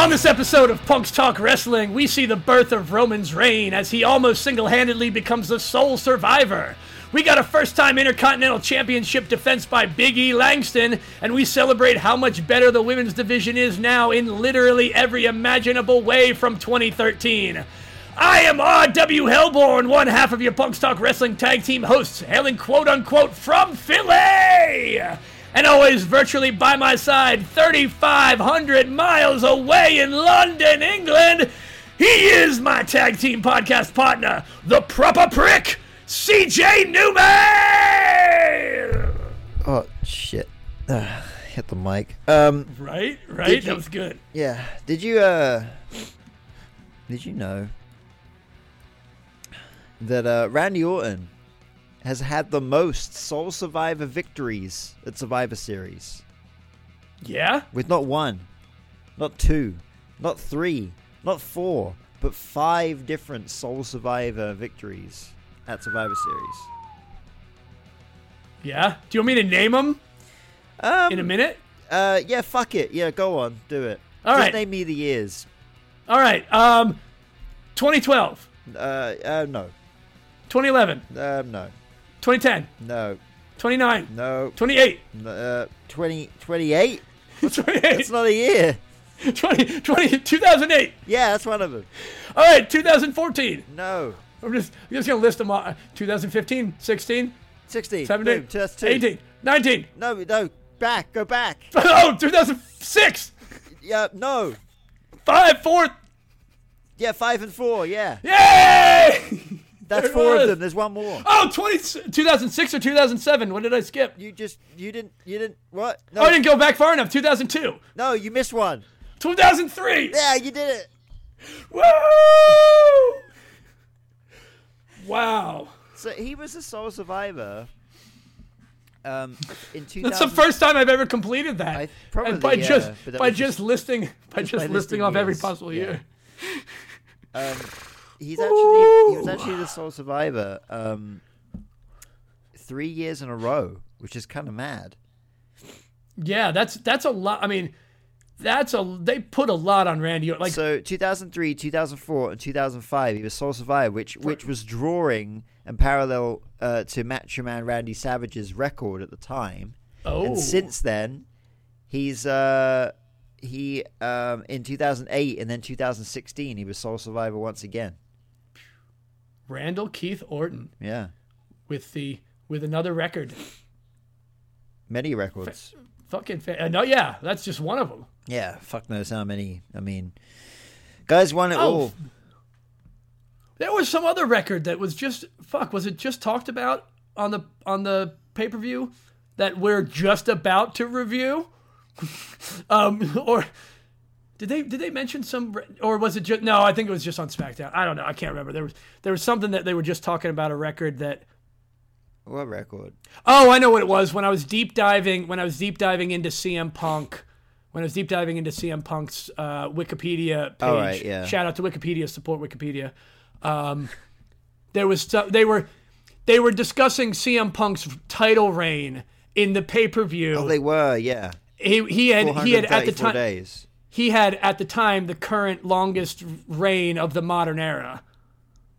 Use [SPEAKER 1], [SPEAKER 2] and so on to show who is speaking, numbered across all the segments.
[SPEAKER 1] On this episode of Punks Talk Wrestling, we see the birth of Roman's reign as he almost single handedly becomes the sole survivor. We got a first time Intercontinental Championship defense by Big E Langston, and we celebrate how much better the women's division is now in literally every imaginable way from 2013. I am R.W. Hellborn, one half of your Punks Talk Wrestling tag team hosts, hailing quote unquote from Philly! And always virtually by my side, 3,500 miles away in London, England, he is my tag team podcast partner, the proper prick, CJ Newman!
[SPEAKER 2] Oh shit! Ugh, hit the mic. Um,
[SPEAKER 1] Right, right? That
[SPEAKER 2] you-
[SPEAKER 1] was good.
[SPEAKER 2] yeah. Did you uh? Did you know that uh, Randy Orton has had the most Sole Survivor victories at Survivor Series
[SPEAKER 1] Yeah?
[SPEAKER 2] with not one, not two, not three, not four, but five different Sole Survivor victories at Survivor Series.
[SPEAKER 1] Yeah? Do you want me to name them
[SPEAKER 2] Um,
[SPEAKER 1] in a minute?
[SPEAKER 2] Uh, yeah, fuck it. Yeah, go on, do it.
[SPEAKER 1] All
[SPEAKER 2] Just
[SPEAKER 1] right.
[SPEAKER 2] name me the years.
[SPEAKER 1] All right. Um, 2012,
[SPEAKER 2] Uh, uh, no.
[SPEAKER 1] 2011,
[SPEAKER 2] Um, no.
[SPEAKER 1] 2010,
[SPEAKER 2] No.
[SPEAKER 1] 29,
[SPEAKER 2] No.
[SPEAKER 1] 28,
[SPEAKER 2] N- Uh, 20, 28?
[SPEAKER 1] 28,
[SPEAKER 2] That's not a year.
[SPEAKER 1] 20, 20, 2008.
[SPEAKER 2] Yeah, that's one of them.
[SPEAKER 1] All right, 2014.
[SPEAKER 2] No.
[SPEAKER 1] I'm just, I'm just gonna list them all. 2015, 16,
[SPEAKER 2] 16.
[SPEAKER 1] 17,
[SPEAKER 2] Boom, that's two.
[SPEAKER 1] 18, 19.
[SPEAKER 2] No, no. Back. Go back.
[SPEAKER 1] Oh, 2006.
[SPEAKER 2] Yeah, no.
[SPEAKER 1] Five, four.
[SPEAKER 2] Yeah, five and four. Yeah.
[SPEAKER 1] Yay!
[SPEAKER 2] That's
[SPEAKER 1] There
[SPEAKER 2] four
[SPEAKER 1] was.
[SPEAKER 2] of them. There's one more.
[SPEAKER 1] Oh, 20, 2006 or 2007. When did I skip?
[SPEAKER 2] You just, you didn't, you didn't, what? No,
[SPEAKER 1] Oh, I didn't go back far enough. 2002,
[SPEAKER 2] no, you missed one.
[SPEAKER 1] 2003.
[SPEAKER 2] Yeah, you did it.
[SPEAKER 1] Woo! Wow.
[SPEAKER 2] So he was a sole survivor. Um, in 2000.
[SPEAKER 1] That's the first time I've ever completed that.
[SPEAKER 2] I- probably,
[SPEAKER 1] and by
[SPEAKER 2] yeah,
[SPEAKER 1] just by just,
[SPEAKER 2] just-
[SPEAKER 1] listing by
[SPEAKER 2] just by
[SPEAKER 1] listing
[SPEAKER 2] listing
[SPEAKER 1] off every
[SPEAKER 2] years.
[SPEAKER 1] possible
[SPEAKER 2] Yeah.
[SPEAKER 1] year.
[SPEAKER 2] Um, he's actually he was actually the sole survivor um, three years in a row, which is kind of mad.
[SPEAKER 1] Yeah, that's that's a lot. I mean, that's a they put a lot on Randy. Like
[SPEAKER 2] so 2003, 2004, and 2005, he was sole survivor, which which was drawing and parallel uh, to Macho Man Randy Savage's record at the time.
[SPEAKER 1] oh,
[SPEAKER 2] And since then, he's uh, he um, in 2008 and then 2016, he was sole survivor once again.
[SPEAKER 1] Randall Keith Orton
[SPEAKER 2] Yeah,
[SPEAKER 1] with the with another record.
[SPEAKER 2] many records.
[SPEAKER 1] Fucking fa- no, yeah, that's just one of them.
[SPEAKER 2] Yeah, fuck knows how many. I mean, guys won it
[SPEAKER 1] Oh,
[SPEAKER 2] all.
[SPEAKER 1] There was some other record that was just fuck. Was it just talked about on the on the pay per view that we're just about to review? um, or did they did they mention some? Or was it just no? I think it was just on SmackDown. I don't know. I can't remember. There was there was something that they were just talking about a record that.
[SPEAKER 2] What record?
[SPEAKER 1] Oh, I know what it was. When I was deep diving, when I was deep diving into CM Punk, when I was deep diving into CM Punk's uh, Wikipedia page.
[SPEAKER 2] Oh, right, yeah.
[SPEAKER 1] Shout out to Wikipedia, support Wikipedia. Um, there was they were they were discussing CM Punk's title reign in the pay per view.
[SPEAKER 2] Oh, they were. Yeah,
[SPEAKER 1] he he had he had at the time
[SPEAKER 2] days.
[SPEAKER 1] He had at the time the current longest reign of the modern era.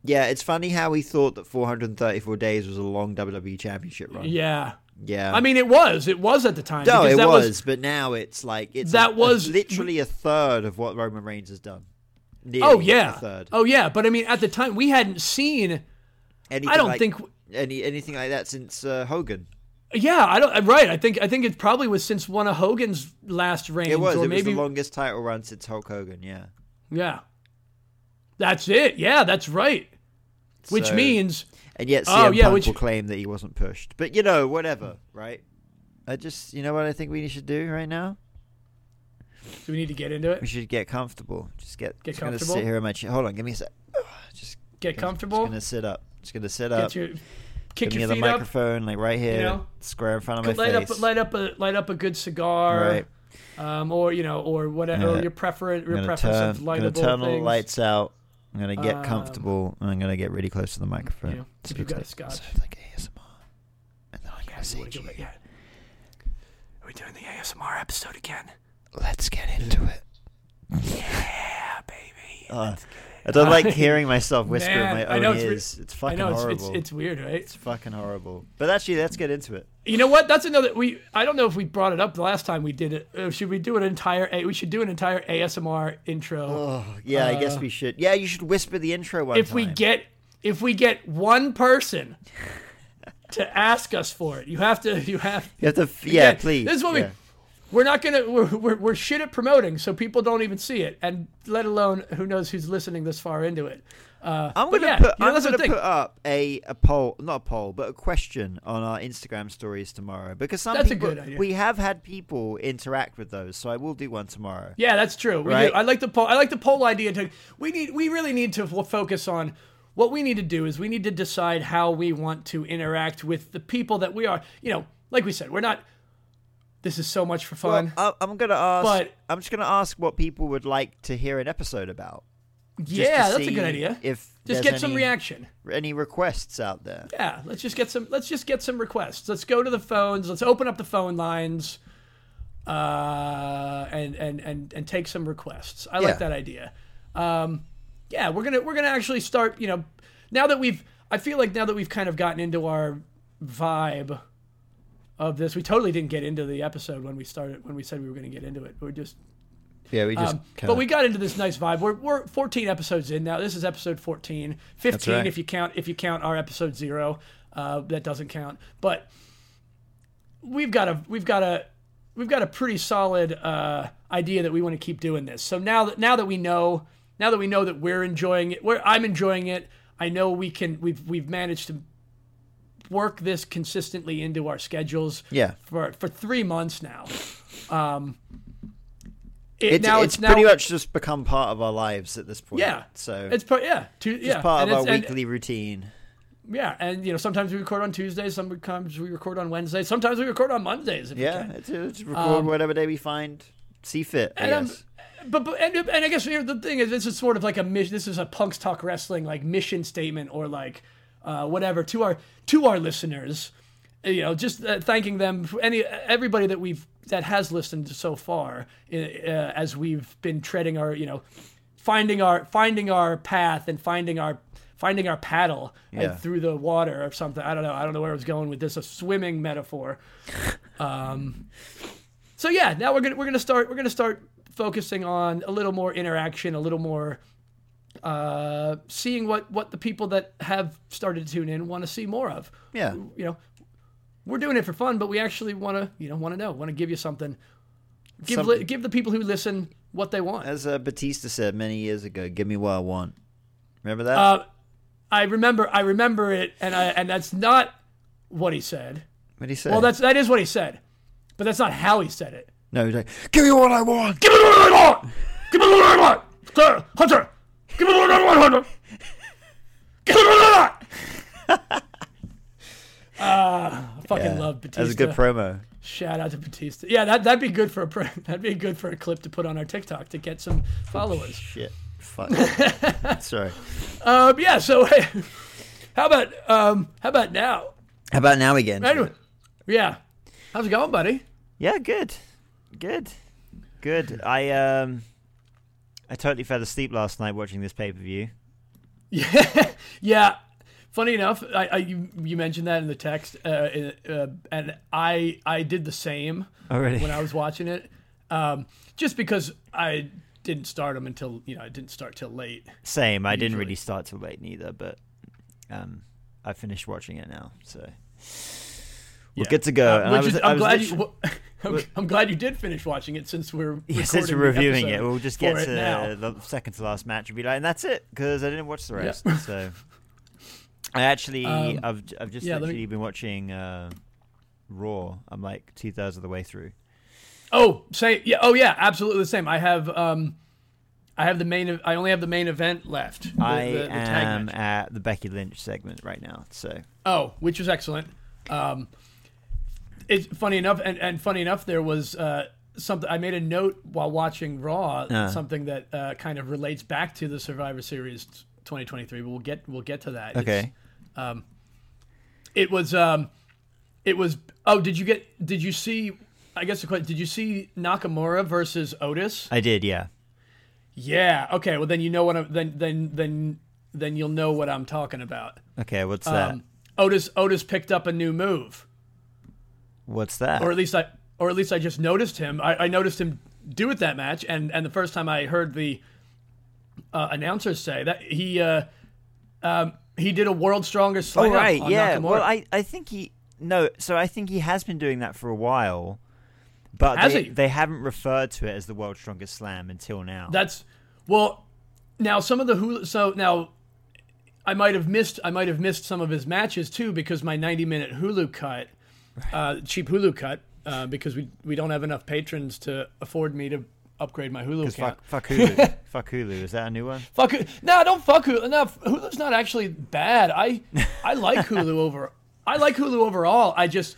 [SPEAKER 2] Yeah, it's funny how he thought that 434 days was a long WWE Championship run.
[SPEAKER 1] Yeah.
[SPEAKER 2] Yeah,
[SPEAKER 1] I mean, it was. It was at the time.
[SPEAKER 2] no, it
[SPEAKER 1] that
[SPEAKER 2] was, but now it's like it's
[SPEAKER 1] That
[SPEAKER 2] a- a-
[SPEAKER 1] was-
[SPEAKER 2] literally a third of what Roman Reigns has done. Nearly
[SPEAKER 1] Oh
[SPEAKER 2] a
[SPEAKER 1] yeah.
[SPEAKER 2] third.
[SPEAKER 1] Oh yeah. But I mean, at the time, we hadn't seen.
[SPEAKER 2] Anything
[SPEAKER 1] I don't
[SPEAKER 2] like-
[SPEAKER 1] think.
[SPEAKER 2] any anything like that since uh, Hogan.
[SPEAKER 1] Yeah, I don't. Right. I think. I think it probably was since one of Hogan's last reigns,
[SPEAKER 2] It was.
[SPEAKER 1] or
[SPEAKER 2] It was the longest title run since Hulk Hogan. Yeah.
[SPEAKER 1] yeah. That's it. Yeah, that's right. Which
[SPEAKER 2] So-
[SPEAKER 1] means.
[SPEAKER 2] And yet CM
[SPEAKER 1] Oh, yeah,
[SPEAKER 2] Punk
[SPEAKER 1] which-
[SPEAKER 2] will claim that he wasn't pushed. But you know, whatever, right? I just, you know what I think we should do right now?
[SPEAKER 1] Do we need to get into it?
[SPEAKER 2] We should get comfortable. Just get,
[SPEAKER 1] Get
[SPEAKER 2] just gonna
[SPEAKER 1] comfortable?
[SPEAKER 2] sit here in my chair. Hold on, give me a sec. Just
[SPEAKER 1] Get
[SPEAKER 2] just
[SPEAKER 1] comfortable.
[SPEAKER 2] gonna sit up. Just gonna sit up.
[SPEAKER 1] Get your. Kick
[SPEAKER 2] give me
[SPEAKER 1] your
[SPEAKER 2] the
[SPEAKER 1] feet up.
[SPEAKER 2] microphone, like right here,
[SPEAKER 1] know?
[SPEAKER 2] square in front of my
[SPEAKER 1] Light
[SPEAKER 2] face.
[SPEAKER 1] up, light up a light up a good cigar,
[SPEAKER 2] Right.
[SPEAKER 1] um, or you know, or whatever, or
[SPEAKER 2] Yeah.
[SPEAKER 1] your preference,
[SPEAKER 2] I'm
[SPEAKER 1] your
[SPEAKER 2] gonna
[SPEAKER 1] preference
[SPEAKER 2] turn,
[SPEAKER 1] of
[SPEAKER 2] gonna
[SPEAKER 1] lightable
[SPEAKER 2] turn all the
[SPEAKER 1] things.
[SPEAKER 2] lights out. I'm gonna get
[SPEAKER 1] Um,
[SPEAKER 2] comfortable, and I'm gonna get really close to the microphone.
[SPEAKER 1] you know,
[SPEAKER 2] So
[SPEAKER 1] if you got a
[SPEAKER 2] like,
[SPEAKER 1] scotch.
[SPEAKER 2] so like ASMR, and then I'm
[SPEAKER 1] Yeah,
[SPEAKER 2] gonna
[SPEAKER 1] you
[SPEAKER 2] say,
[SPEAKER 1] go yeah. Are we doing the ASMR episode again?
[SPEAKER 2] "Let's get into it." Yeah, baby. Uh, I don't like hearing myself whisper
[SPEAKER 1] Man,
[SPEAKER 2] in
[SPEAKER 1] I
[SPEAKER 2] my
[SPEAKER 1] know
[SPEAKER 2] own
[SPEAKER 1] it's re-
[SPEAKER 2] ears. It's
[SPEAKER 1] I
[SPEAKER 2] fucking
[SPEAKER 1] know it's,
[SPEAKER 2] horrible.
[SPEAKER 1] it's it's weird, right?
[SPEAKER 2] It's fucking horrible. But actually, let's get into it.
[SPEAKER 1] You know what? That's another. We I don't know if we brought it up the last time we did it. Uh, should we do an entire? We should do an entire ASMR intro.
[SPEAKER 2] Oh, yeah, I guess
[SPEAKER 1] Uh,
[SPEAKER 2] we should. Yeah, you should whisper the intro one
[SPEAKER 1] if we get if we get one person to ask us for it, you have to. You have.
[SPEAKER 2] You have to, yeah,
[SPEAKER 1] Again,
[SPEAKER 2] please.
[SPEAKER 1] This is what
[SPEAKER 2] yeah.
[SPEAKER 1] we. We're not gonna. We're, we're we're shit at promoting, so people don't even see it, and let alone who knows who's listening this far into it. Uh,
[SPEAKER 2] I'm gonna
[SPEAKER 1] yeah,
[SPEAKER 2] put.
[SPEAKER 1] you know,
[SPEAKER 2] I'm gonna put up a, a poll, not a poll, but a question on our Instagram stories tomorrow because some
[SPEAKER 1] That's a
[SPEAKER 2] people
[SPEAKER 1] good idea.
[SPEAKER 2] we have had people interact with those, so I will do one tomorrow.
[SPEAKER 1] Yeah, that's true. We
[SPEAKER 2] Right?
[SPEAKER 1] do. I like the poll. I like the poll idea. To we need. We really need to focus on what we need to do. Is we need to decide how we want to interact with the people that we are. You know, like we said, we're not. This is so much for fun.
[SPEAKER 2] Well, I- I'm gonna ask.
[SPEAKER 1] But-
[SPEAKER 2] I'm just gonna ask what people would like to hear an episode about.
[SPEAKER 1] yeah, that's a good idea.
[SPEAKER 2] If
[SPEAKER 1] Just get some reaction.
[SPEAKER 2] any requests out there.
[SPEAKER 1] Yeah, let's just get some. Let's just get some requests. Let's go to the phones. Let's open up the phone lines, uh, and and and and take some requests. I
[SPEAKER 2] Yeah.
[SPEAKER 1] like that idea. Um, yeah, we're gonna we're gonna actually start. You know, now that we've, I feel like now that we've kind of gotten into our vibe of this, we totally didn't get into the episode when we started when we said we were going to get into it. We're just
[SPEAKER 2] Yeah, we just.
[SPEAKER 1] um, but we got into this nice vibe. We're, we're 14 episodes in now. This is episode 14, 15
[SPEAKER 2] right.
[SPEAKER 1] if you count if you count our episode zero. Uh, that doesn't count. But we've got a we've got a we've got a pretty solid uh, idea that we want to keep doing this. So now that now that we know now that we know that we're enjoying it, we're I'm enjoying it. I know we can we've we've managed to work this consistently into our schedules
[SPEAKER 2] Yeah.
[SPEAKER 1] for for three months now. Um, it,
[SPEAKER 2] It's,
[SPEAKER 1] now
[SPEAKER 2] it's,
[SPEAKER 1] it's, now,
[SPEAKER 2] pretty much just become part of our lives at this point.
[SPEAKER 1] Yeah.
[SPEAKER 2] So
[SPEAKER 1] It's part yeah, two,
[SPEAKER 2] it's
[SPEAKER 1] yeah,
[SPEAKER 2] part
[SPEAKER 1] and
[SPEAKER 2] of our
[SPEAKER 1] and-
[SPEAKER 2] weekly routine.
[SPEAKER 1] yeah, and you know sometimes we record on Tuesdays, sometimes we record on Wednesdays, sometimes we record on Mondays. If we
[SPEAKER 2] Yeah, it's, it's record
[SPEAKER 1] Um,
[SPEAKER 2] whatever day we find see fit. I
[SPEAKER 1] and
[SPEAKER 2] guess.
[SPEAKER 1] but but and, and I guess you know, the thing is, this is sort of like a mission. This is a punks talk wrestling like mission statement or like uh, whatever to our to our listeners. You know, just uh, thanking them for any everybody that we've that has listened so far uh, uh, as we've been treading our you know finding our finding our path and finding our finding our paddle
[SPEAKER 2] Yeah.
[SPEAKER 1] through the water or something. I don't know. I don't know where I was going with this. A swimming metaphor. Um, so yeah, now we're gonna we're gonna start we're gonna start focusing on a little more interaction, a little more uh, seeing what what the people that have started to tune in want to see more of.
[SPEAKER 2] Yeah.
[SPEAKER 1] You know, we're doing it for fun, but we actually want to you know want to know, want to give you something. Give
[SPEAKER 2] Something.
[SPEAKER 1] li- give the people who listen what they want.
[SPEAKER 2] As uh, Batista said many years ago, "Give me what I want." Remember that?
[SPEAKER 1] Uh, I remember I remember it, and I and that's not what he said.
[SPEAKER 2] what he said?
[SPEAKER 1] Well, that's that is what he said, but that's not how he said it.
[SPEAKER 2] no, he's like, "Give me what I want."
[SPEAKER 1] Give me what I want! Give me what I want! Hunter! Give me the one I want, Hunter! Give me the one I want! Ah, I fucking
[SPEAKER 2] Yeah,
[SPEAKER 1] love Batista.
[SPEAKER 2] That's a good promo.
[SPEAKER 1] Shout out to Batista. Yeah, that that'd be good for a pro- that'd be good for a clip to put on our TikTok to get some followers.
[SPEAKER 2] Shit. Fuck. Sorry.
[SPEAKER 1] Um, yeah. So, hey, how about um, how about now?
[SPEAKER 2] How about now again?
[SPEAKER 1] Anyway, yeah. How's it going, buddy?
[SPEAKER 2] Yeah, good, good, good. I um, I totally fell asleep last night watching this pay per view.
[SPEAKER 1] Yeah, yeah. Funny enough, I, I you, you mentioned that in the text, uh, uh, and I I did the same
[SPEAKER 2] Already.
[SPEAKER 1] when I was watching it, um, just because I didn't start them until you know I didn't start till late.
[SPEAKER 2] Same. I didn't really start till late neither, but um, I finished watching it now, so we're
[SPEAKER 1] Yeah.
[SPEAKER 2] good to go.
[SPEAKER 1] Uh,
[SPEAKER 2] and I was,
[SPEAKER 1] is,
[SPEAKER 2] I
[SPEAKER 1] I'm
[SPEAKER 2] was
[SPEAKER 1] glad
[SPEAKER 2] literally-
[SPEAKER 1] you. I'm, I'm glad you did finish watching it since we're
[SPEAKER 2] Yeah, since we're reviewing it, we'll just get to
[SPEAKER 1] now.
[SPEAKER 2] the second to last match and be like, and that's it because I didn't watch the rest. So I actually,
[SPEAKER 1] Um,
[SPEAKER 2] I've I've just
[SPEAKER 1] yeah, let me-
[SPEAKER 2] been watching uh, Raw. I'm like two thirds of the way through.
[SPEAKER 1] Oh, same. Yeah. Oh, yeah. Absolutely the same. I have. Um, I have the main. I only have the main event left. the-
[SPEAKER 2] I
[SPEAKER 1] the, the
[SPEAKER 2] am at the Becky Lynch segment right now. So
[SPEAKER 1] Oh, which was excellent. Um, it's funny enough, and, and funny enough, there was uh, something I made a note while watching Raw,
[SPEAKER 2] Uh.
[SPEAKER 1] something that uh, kind of relates back to the Survivor Series 2023. But we'll get we'll get to that.
[SPEAKER 2] Okay,
[SPEAKER 1] it was um, it was. Oh, did you get? Did you see? I guess the question: Did you see Nakamura versus Otis?
[SPEAKER 2] I did. Yeah,
[SPEAKER 1] Yeah. Okay. Well, then you know what I'm then then then then you'll know what I'm talking about.
[SPEAKER 2] Okay, what's that?
[SPEAKER 1] Um, Otis Otis picked up a new move,
[SPEAKER 2] what's that?
[SPEAKER 1] or at least I or at least I just noticed him. I, I noticed him do it that match, and and the first time I heard the uh, announcers say that he uh, um, he did a world's strongest slam.
[SPEAKER 2] oh
[SPEAKER 1] right,
[SPEAKER 2] yeah.
[SPEAKER 1] Nakamura.
[SPEAKER 2] Well, I I think he no. So I think he has been doing that for a while, but
[SPEAKER 1] Has
[SPEAKER 2] they,
[SPEAKER 1] he?
[SPEAKER 2] they haven't referred to it as the world's strongest slam until now.
[SPEAKER 1] That's well. Now some of the Hulu. So now, I might have missed. I might have missed some of his matches too because my ninety-minute Hulu cut, uh, cheap Hulu cut, uh, because we we don't have enough patrons to afford me to upgrade my Hulu account.
[SPEAKER 2] fuck, fuck Hulu. fuck Hulu. Is that a new one?
[SPEAKER 1] Fuck. No, don't fuck Hulu. No, Hulu's not actually bad. I I like Hulu over. I like Hulu overall. I just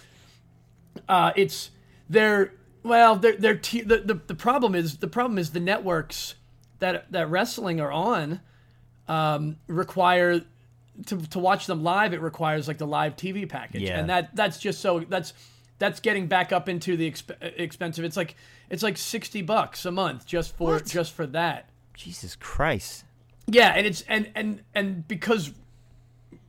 [SPEAKER 1] uh, it's they're well they're they're t- the, the the problem is the problem is the networks that that wrestling are on um, require to to watch them live. It requires like the live TV package,
[SPEAKER 2] Yeah.
[SPEAKER 1] and that that's just so that's that's getting back up into the exp- uh, expensive. It's like it's like sixty bucks a month just for
[SPEAKER 2] What?
[SPEAKER 1] just for that.
[SPEAKER 2] Jesus Christ.
[SPEAKER 1] Yeah, and it's and and and because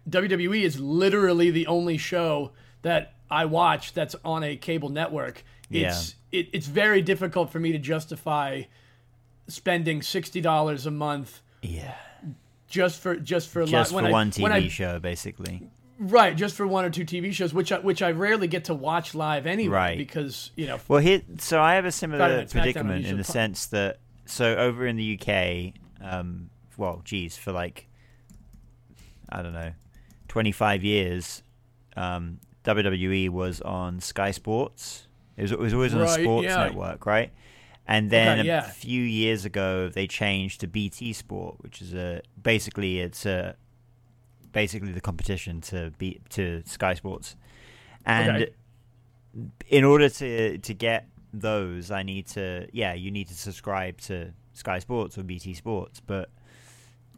[SPEAKER 1] WWE is literally the only show that I watch that's on a cable network. It's it, it's very difficult for me to justify spending sixty dollars a month
[SPEAKER 2] Yeah.
[SPEAKER 1] Just for just for
[SPEAKER 2] Just for
[SPEAKER 1] I-
[SPEAKER 2] one
[SPEAKER 1] when
[SPEAKER 2] TV
[SPEAKER 1] I-
[SPEAKER 2] show, basically.
[SPEAKER 1] right? Just for one or two TV shows, which I, which I rarely get to watch live anyway,
[SPEAKER 2] Right.
[SPEAKER 1] because you know
[SPEAKER 2] Well, here, so I have a similar predicament in the sense that, so over in the UK, um, well, geez, for like, I don't know, 25 years, um, WWE was on Sky Sports. It was, it was always on a
[SPEAKER 1] Right,
[SPEAKER 2] sports
[SPEAKER 1] yeah.
[SPEAKER 2] network, right? And then
[SPEAKER 1] Okay,
[SPEAKER 2] a few years ago, they changed to BT Sport, which is a basically it's a basically the competition to be to Sky Sports, and
[SPEAKER 1] Okay.
[SPEAKER 2] in order to to get those, I need to yeah, you need to subscribe to Sky Sports or BT Sports, but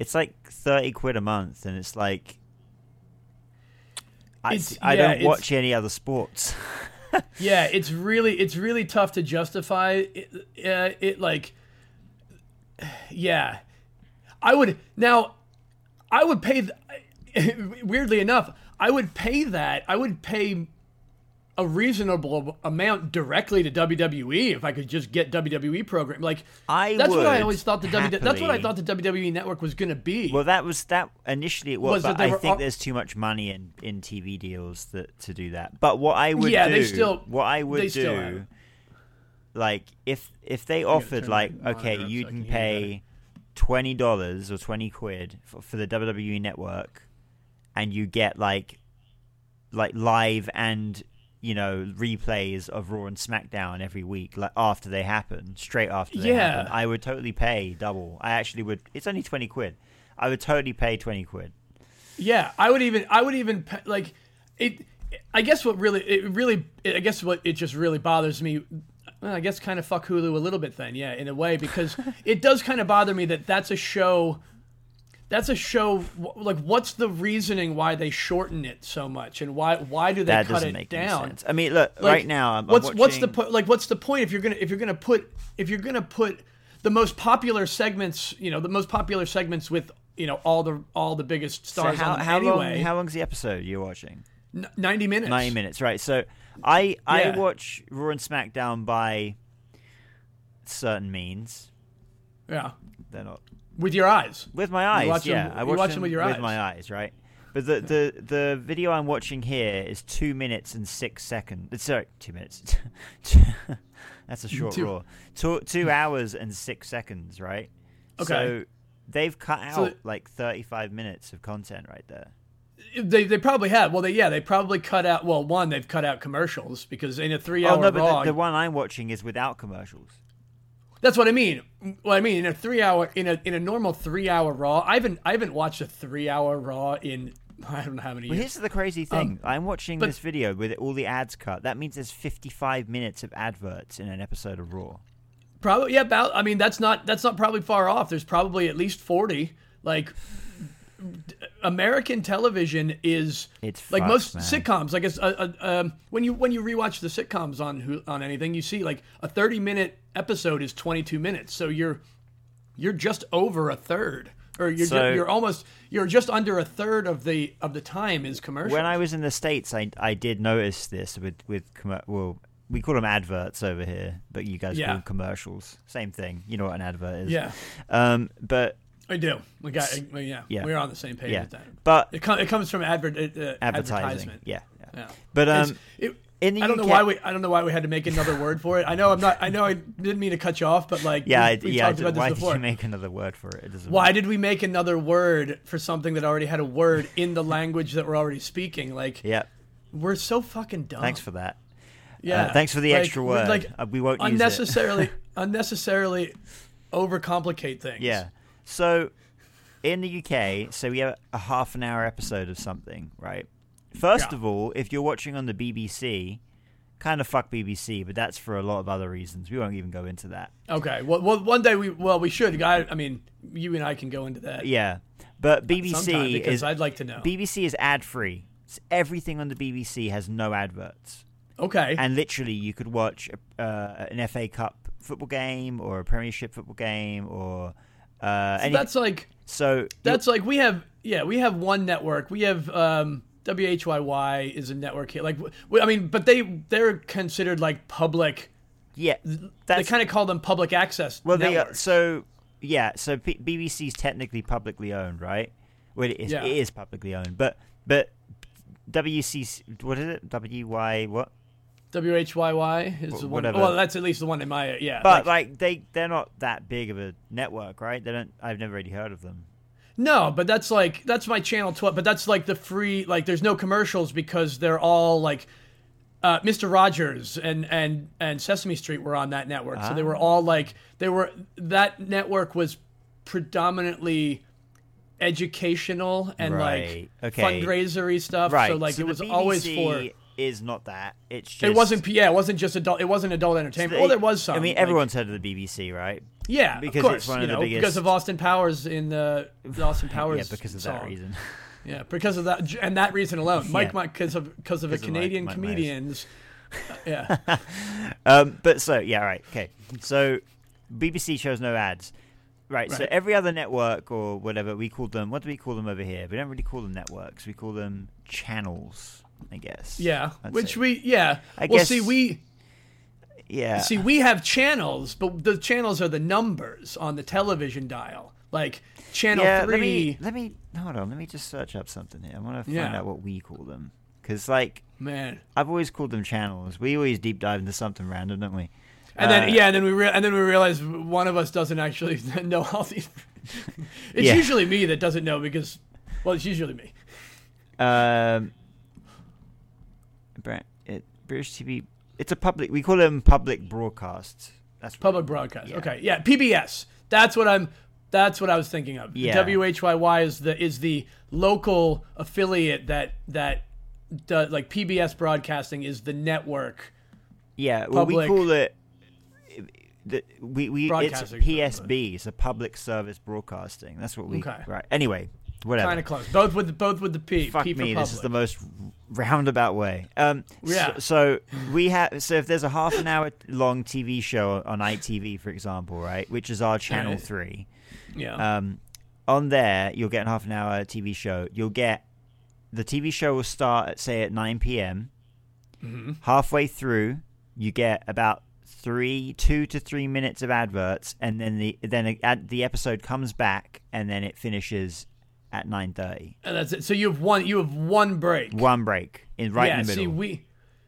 [SPEAKER 2] it's like thirty quid a month, and it's like I,
[SPEAKER 1] It's-
[SPEAKER 2] I
[SPEAKER 1] yeah,
[SPEAKER 2] don't watch any other sports.
[SPEAKER 1] yeah, it's really it's really tough to justify it, uh, it like yeah. I would now I would pay th- weirdly enough, I would pay that. I would pay a reasonable amount directly to WWE if I could just get WWE program. Like
[SPEAKER 2] I
[SPEAKER 1] that's what I always thought the WWE, that's what I thought the WWE network was going to be.
[SPEAKER 2] Well, that was that initially it was,
[SPEAKER 1] Was
[SPEAKER 2] but I
[SPEAKER 1] were
[SPEAKER 2] think
[SPEAKER 1] all-
[SPEAKER 2] there's too much money in in TV deals that to do that. But what I would
[SPEAKER 1] Yeah,
[SPEAKER 2] do,
[SPEAKER 1] they still-
[SPEAKER 2] what I would
[SPEAKER 1] they
[SPEAKER 2] do,
[SPEAKER 1] have.
[SPEAKER 2] like if if they
[SPEAKER 1] gotta
[SPEAKER 2] offered like okay, you
[SPEAKER 1] so
[SPEAKER 2] can
[SPEAKER 1] can hear you
[SPEAKER 2] pay twenty dollars or twenty quid for, for the WWE network, and you get like like live and you know replays of Raw and SmackDown every week, like after they happen, straight after they
[SPEAKER 1] Yeah.
[SPEAKER 2] happen. I would totally pay double. I actually would. It's only twenty quid. I would totally pay twenty quid.
[SPEAKER 1] Yeah, I would even I would even pe- like it. I guess what really it really I guess what it just really bothers me. I guess kind of fuck Hulu a little bit then, yeah, in a way because it does kind of bother me that that's a show. That's a show. Like, what's the reasoning why they shorten it so much, and why why do they
[SPEAKER 2] That
[SPEAKER 1] cut
[SPEAKER 2] doesn't
[SPEAKER 1] it
[SPEAKER 2] make any
[SPEAKER 1] down?
[SPEAKER 2] sense. I mean, look,
[SPEAKER 1] Like,
[SPEAKER 2] right now, I'm, I'm
[SPEAKER 1] what's what's the point? Like, what's the point if you're gonna if you're gonna put if you're gonna put the most popular segments, you know, the most popular segments with you know all the all the biggest
[SPEAKER 2] So
[SPEAKER 1] stars
[SPEAKER 2] how,
[SPEAKER 1] on
[SPEAKER 2] how
[SPEAKER 1] anyway.
[SPEAKER 2] long? How long's the episode you're watching?
[SPEAKER 1] N- Ninety minutes.
[SPEAKER 2] Ninety minutes, right? So I I
[SPEAKER 1] Yeah.
[SPEAKER 2] watch Raw and SmackDown by certain means.
[SPEAKER 1] Yeah,
[SPEAKER 2] They're not
[SPEAKER 1] with your eyes.
[SPEAKER 2] with my eyes.
[SPEAKER 1] watch
[SPEAKER 2] yeah,
[SPEAKER 1] them-
[SPEAKER 2] I watch,
[SPEAKER 1] watch
[SPEAKER 2] them,
[SPEAKER 1] them with your eyes.
[SPEAKER 2] my eyes, right? But the, the the video I'm watching here is two minutes and six seconds. Uh, sorry, two minutes. That's a short
[SPEAKER 1] Two-
[SPEAKER 2] Raw. Two two hours and six seconds, right?
[SPEAKER 1] Okay.
[SPEAKER 2] So they've cut out
[SPEAKER 1] So-
[SPEAKER 2] like 35 minutes of content right there.
[SPEAKER 1] They, they probably have. Well, they yeah, they probably cut out. Well, one they've cut out commercials because in a three-hour
[SPEAKER 2] Oh no, but the, the one I'm watching is without commercials.
[SPEAKER 1] That's what I mean. What I mean in a three-hour in a in a normal three-hour Raw, I haven't I haven't watched a three-hour Raw in I don't know how many
[SPEAKER 2] Well,
[SPEAKER 1] years.
[SPEAKER 2] here's the crazy thing. I'm watching
[SPEAKER 1] Um, but-
[SPEAKER 2] this video with all the ads cut. That means there's 55 minutes of adverts in an episode of Raw.
[SPEAKER 1] Probably yeah. About I mean that's not that's not probably far off. There's probably at least forty. Like American television is
[SPEAKER 2] It's
[SPEAKER 1] like
[SPEAKER 2] fucked,
[SPEAKER 1] most
[SPEAKER 2] man.
[SPEAKER 1] sitcoms. I guess uh, uh, um, when you when you rewatch the sitcoms on on anything, you see like a thirty minute episode is twenty two minutes. So you're you're just over a third, or you're
[SPEAKER 2] So-
[SPEAKER 1] ju- you're almost you're just under a third of the of the time is commercial.
[SPEAKER 2] When I was in the states, I I did notice this with with commer- well, we call them adverts over here, but you guys
[SPEAKER 1] Yeah.
[SPEAKER 2] call them commercials. Same thing. You know what an advert is.
[SPEAKER 1] yeah,
[SPEAKER 2] Um, but
[SPEAKER 1] I do. We got yeah,
[SPEAKER 2] Yeah.
[SPEAKER 1] We're on the same page
[SPEAKER 2] yeah,
[SPEAKER 1] with that.
[SPEAKER 2] but
[SPEAKER 1] It, com- it comes from advert uh, uh,
[SPEAKER 2] advertising.
[SPEAKER 1] advertisement.
[SPEAKER 2] Yeah, yeah.
[SPEAKER 1] Yeah.
[SPEAKER 2] But um,
[SPEAKER 1] it-
[SPEAKER 2] in the
[SPEAKER 1] I don't know why we I don't know why we had to make another word for it. I know I'm not. I know I didn't mean to cut you off, but like
[SPEAKER 2] yeah,
[SPEAKER 1] we,
[SPEAKER 2] yeah.
[SPEAKER 1] Talked about
[SPEAKER 2] why
[SPEAKER 1] before.
[SPEAKER 2] did you make another word for it? It.
[SPEAKER 1] Why did we make another word for something that already had a word in the language that we're already speaking? Like
[SPEAKER 2] Yeah.
[SPEAKER 1] we're so fucking dumb.
[SPEAKER 2] Thanks for that.
[SPEAKER 1] yeah.
[SPEAKER 2] Uh, thanks for the
[SPEAKER 1] Like,
[SPEAKER 2] extra word.
[SPEAKER 1] Like
[SPEAKER 2] Uh, we won't use it.
[SPEAKER 1] unnecessarily unnecessarily overcomplicate things.
[SPEAKER 2] Yeah. So in the UK, so we have a half an hour episode of something, right? First
[SPEAKER 1] Yeah.
[SPEAKER 2] of all, if you're watching on the BBC, kind of fuck BBC, but that's for a lot of other reasons. We won't even go into that.
[SPEAKER 1] Okay. Well, well, one day we well we should. I, I mean, you and I can go into that.
[SPEAKER 2] Yeah. But BBC
[SPEAKER 1] because
[SPEAKER 2] is
[SPEAKER 1] I'd like to know.
[SPEAKER 2] BBC is ad free. Everything on the BBC has no adverts.
[SPEAKER 1] okay.
[SPEAKER 2] and literally you could watch uh, an FA Cup football game or a Premiership football game or uh,
[SPEAKER 1] So
[SPEAKER 2] any.
[SPEAKER 1] that's like
[SPEAKER 2] so
[SPEAKER 1] that's like we have yeah we have one network. We have um, WHYY is a network here. Like I mean, but they they're considered like public.
[SPEAKER 2] yeah,
[SPEAKER 1] They kind of call them public access.
[SPEAKER 2] well. They are, so yeah. So P- BBC is technically publicly owned, right? Well, it is,
[SPEAKER 1] Yeah.
[SPEAKER 2] it is publicly owned, but but WCC what is it? WY what?
[SPEAKER 1] WHYY is the one.
[SPEAKER 2] whatever.
[SPEAKER 1] Well, that's at least the one in my yeah.
[SPEAKER 2] But
[SPEAKER 1] like-
[SPEAKER 2] like they they're not that big of a network, right? They don't. I've never really heard of them.
[SPEAKER 1] No, but that's like that's my channel twelve. But that's like the free. Like, there's no commercials because they're all like, uh, Mr. Rogers and and and Sesame Street were on that network, so they were
[SPEAKER 2] Ah.
[SPEAKER 1] all like they were. That network was predominantly educational and
[SPEAKER 2] Right,
[SPEAKER 1] like
[SPEAKER 2] okay.
[SPEAKER 1] fundraisery stuff.
[SPEAKER 2] Right.
[SPEAKER 1] So like
[SPEAKER 2] so
[SPEAKER 1] it was
[SPEAKER 2] the
[SPEAKER 1] always for.
[SPEAKER 2] Is not that. It's just
[SPEAKER 1] It wasn't. Yeah, it wasn't just adult. It wasn't adult entertainment. Well, there was some.
[SPEAKER 2] I mean,
[SPEAKER 1] like-
[SPEAKER 2] everyone's heard of the BBC, right?
[SPEAKER 1] yeah,
[SPEAKER 2] because
[SPEAKER 1] of
[SPEAKER 2] it's
[SPEAKER 1] course,
[SPEAKER 2] one
[SPEAKER 1] you
[SPEAKER 2] of the
[SPEAKER 1] know, because of Austin Powers in the, the Austin Powers.
[SPEAKER 2] yeah, because of that
[SPEAKER 1] song.
[SPEAKER 2] reason.
[SPEAKER 1] Yeah, because of that and that reason alone. Mike,
[SPEAKER 2] Yeah.
[SPEAKER 1] Mike, because of because of a
[SPEAKER 2] of Mike-
[SPEAKER 1] Canadian
[SPEAKER 2] Mike
[SPEAKER 1] comedians. yeah,
[SPEAKER 2] Um, but so yeah, right, okay. So BBC shows no ads, right? So every other network or whatever we call them. What do we call them over here? We don't really call them networks. We call them channels, I guess.
[SPEAKER 1] yeah.
[SPEAKER 2] I'd
[SPEAKER 1] Which
[SPEAKER 2] say.
[SPEAKER 1] we yeah.
[SPEAKER 2] I
[SPEAKER 1] well,
[SPEAKER 2] guess-
[SPEAKER 1] see we
[SPEAKER 2] yeah.
[SPEAKER 1] see we have channels, but the channels are the numbers on the television dial. Like channel
[SPEAKER 2] yeah,
[SPEAKER 1] three.
[SPEAKER 2] let me let me hold on. Let me just search up something here. I want to find
[SPEAKER 1] Yeah.
[SPEAKER 2] out what we call them because, like,
[SPEAKER 1] Man,
[SPEAKER 2] I've always called them channels. We always deep dive into something random, don't we?
[SPEAKER 1] and then
[SPEAKER 2] Uh,
[SPEAKER 1] yeah, and then we re- and then we realize one of us doesn't actually know all these. it's
[SPEAKER 2] Yeah.
[SPEAKER 1] usually me that doesn't know because, well, it's usually me.
[SPEAKER 2] Um, it, British TV. It's a public. We call them public broadcasts. That's what-
[SPEAKER 1] Public broadcast.
[SPEAKER 2] Yeah.
[SPEAKER 1] Okay, yeah, PBS. That's what I'm. That's what I was thinking of.
[SPEAKER 2] Yeah.
[SPEAKER 1] WHYY is the is the local affiliate that that does like PBS Broadcasting is the network.
[SPEAKER 2] Yeah. Well, we call it. The, we we it's PSB. It's a public service broadcasting. That's what we.
[SPEAKER 1] Okay.
[SPEAKER 2] Right. Anyway, whatever.
[SPEAKER 1] Kind of close. Both with both with the P.
[SPEAKER 2] Fuck
[SPEAKER 1] P for
[SPEAKER 2] me. This is the most roundabout way. Um,
[SPEAKER 1] Yeah.
[SPEAKER 2] So, so we have. So if there's a half an hour long TV show on ITV, for example, right, which is our channel
[SPEAKER 1] Right.
[SPEAKER 2] three.
[SPEAKER 1] yeah.
[SPEAKER 2] um, on there you'll get a half an hour TV show. You'll get the TV show will start at say at 9 p.m.
[SPEAKER 1] Mm-hmm.
[SPEAKER 2] Halfway through, you get about three, two to three minutes of adverts, and then the then a, ad, the episode comes back, and then it finishes at 9:30.
[SPEAKER 1] and that's it. So you have one. You have one break.
[SPEAKER 2] One break in right
[SPEAKER 1] yeah.
[SPEAKER 2] in the middle.
[SPEAKER 1] See, we.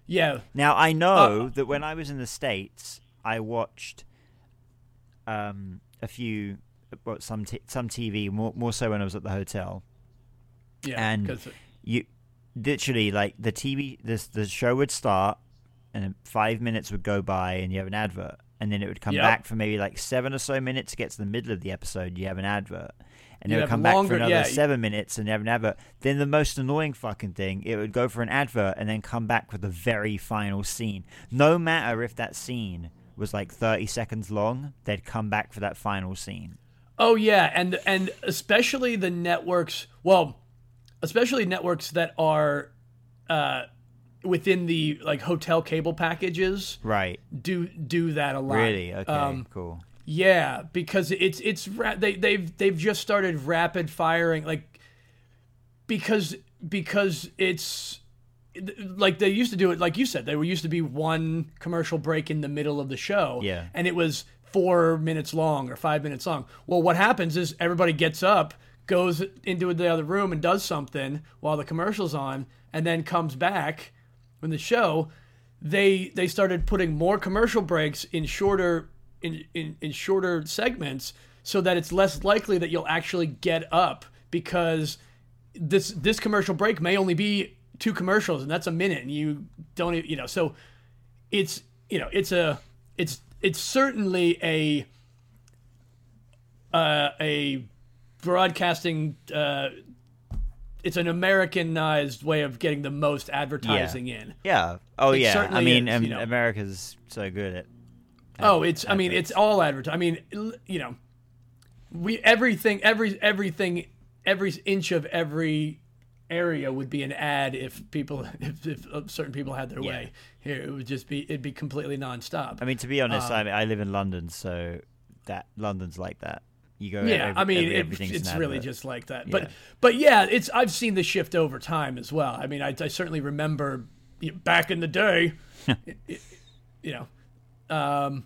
[SPEAKER 1] Yeah.
[SPEAKER 2] Now I know
[SPEAKER 1] Uh,
[SPEAKER 2] that when I was in the states, I watched um, a few, well, some t- some TV more more so when I was at the hotel.
[SPEAKER 1] Yeah.
[SPEAKER 2] And You literally like the TV, this the show would start, and five minutes would go by, and you have an advert, and then it would come
[SPEAKER 1] Yep.
[SPEAKER 2] back for maybe like seven or so minutes to get to the middle of the episode. You have an advert. And it
[SPEAKER 1] You
[SPEAKER 2] would come back for another
[SPEAKER 1] yeah.
[SPEAKER 2] seven minutes and you have an advert. Then the most annoying fucking thing, it would go for an advert and then come back with the very final scene. No matter if that scene was like 30 seconds long, they'd come back for that final scene.
[SPEAKER 1] Oh yeah, and and especially the networks. Well, especially networks that are uh, within the like hotel cable packages
[SPEAKER 2] Right.
[SPEAKER 1] do do that a lot.
[SPEAKER 2] Really? Okay,
[SPEAKER 1] Um,
[SPEAKER 2] cool.
[SPEAKER 1] Yeah, because it's it's ra- they they've they've just started rapid firing like because because it's like they used to do it like you said there used to be one commercial break in the middle of the show
[SPEAKER 2] Yeah.
[SPEAKER 1] and it was four minutes long or five minutes long well what happens is everybody gets up goes into the other room and does something while the commercial's on and then comes back when the show they they started putting more commercial breaks in shorter in, in, in shorter segments so that it's less likely that you'll actually get up because this this commercial break may only be two commercials and that's a minute and you don't you know so it's you know it's a it's it's certainly a uh, a broadcasting uh, it's an Americanized way of getting the most advertising in.
[SPEAKER 2] Yeah. Oh
[SPEAKER 1] It
[SPEAKER 2] yeah. I mean,
[SPEAKER 1] is, you know.
[SPEAKER 2] America's so good at.
[SPEAKER 1] Oh, it's I mean it's all advertising. I mean, you know, we everything every everything every inch of every area would be an ad if people if, if certain people had their
[SPEAKER 2] Yeah.
[SPEAKER 1] way. Here it would just be it'd be completely nonstop.
[SPEAKER 2] I mean, to be honest,
[SPEAKER 1] Um,
[SPEAKER 2] I, I live in London, so that London's like that. You go.
[SPEAKER 1] yeah,
[SPEAKER 2] every-
[SPEAKER 1] I mean
[SPEAKER 2] every-
[SPEAKER 1] it, it's really just like that.
[SPEAKER 2] Yeah.
[SPEAKER 1] But but yeah, it's I've seen the shift over time as well. I mean, I, I certainly remember back in the day, it- it- you know. Um.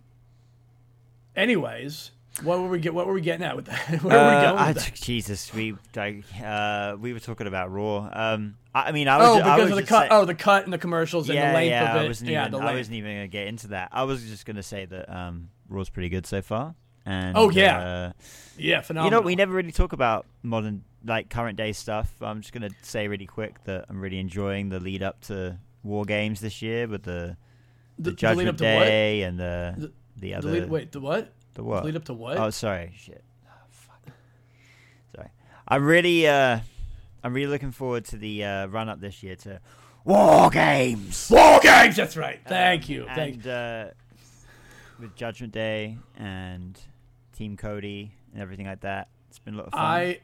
[SPEAKER 1] Anyways, what were we get? What were we getting at with that? Where were we
[SPEAKER 2] Uh,
[SPEAKER 1] going
[SPEAKER 2] I,
[SPEAKER 1] with that?
[SPEAKER 2] Jesus, we like, uh, we were talking about Raw. Um, I, I mean, I was.
[SPEAKER 1] Oh, because
[SPEAKER 2] was
[SPEAKER 1] of the cut.
[SPEAKER 2] say-
[SPEAKER 1] oh, the cut and the commercials and the length
[SPEAKER 2] yeah.
[SPEAKER 1] of it.
[SPEAKER 2] I wasn't
[SPEAKER 1] yeah,
[SPEAKER 2] even. I wasn't even gonna get into that. I was just gonna say that um, Raw's pretty good so far. And
[SPEAKER 1] Oh, yeah.
[SPEAKER 2] uh,
[SPEAKER 1] yeah, phenomenal.
[SPEAKER 2] you know, we never really talk about modern, like current day stuff. I'm just gonna say really quick that I'm really enjoying the lead up to War Games this year with the
[SPEAKER 1] the,
[SPEAKER 2] the,
[SPEAKER 1] the
[SPEAKER 2] Judgment
[SPEAKER 1] up to what?
[SPEAKER 2] Day and the
[SPEAKER 1] The-
[SPEAKER 2] the
[SPEAKER 1] The
[SPEAKER 2] other
[SPEAKER 1] lead, wait, the what?
[SPEAKER 2] the what
[SPEAKER 1] The lead up to what?
[SPEAKER 2] Oh, sorry. Shit. Oh, fuck. Sorry. I'm really, uh, I'm really looking forward to the uh, run up this year to War Games.
[SPEAKER 1] War games. That's right. Thank you. Thank
[SPEAKER 2] And uh, with Judgment Day and Team Cody and everything like that, it's been a lot of fun.
[SPEAKER 1] I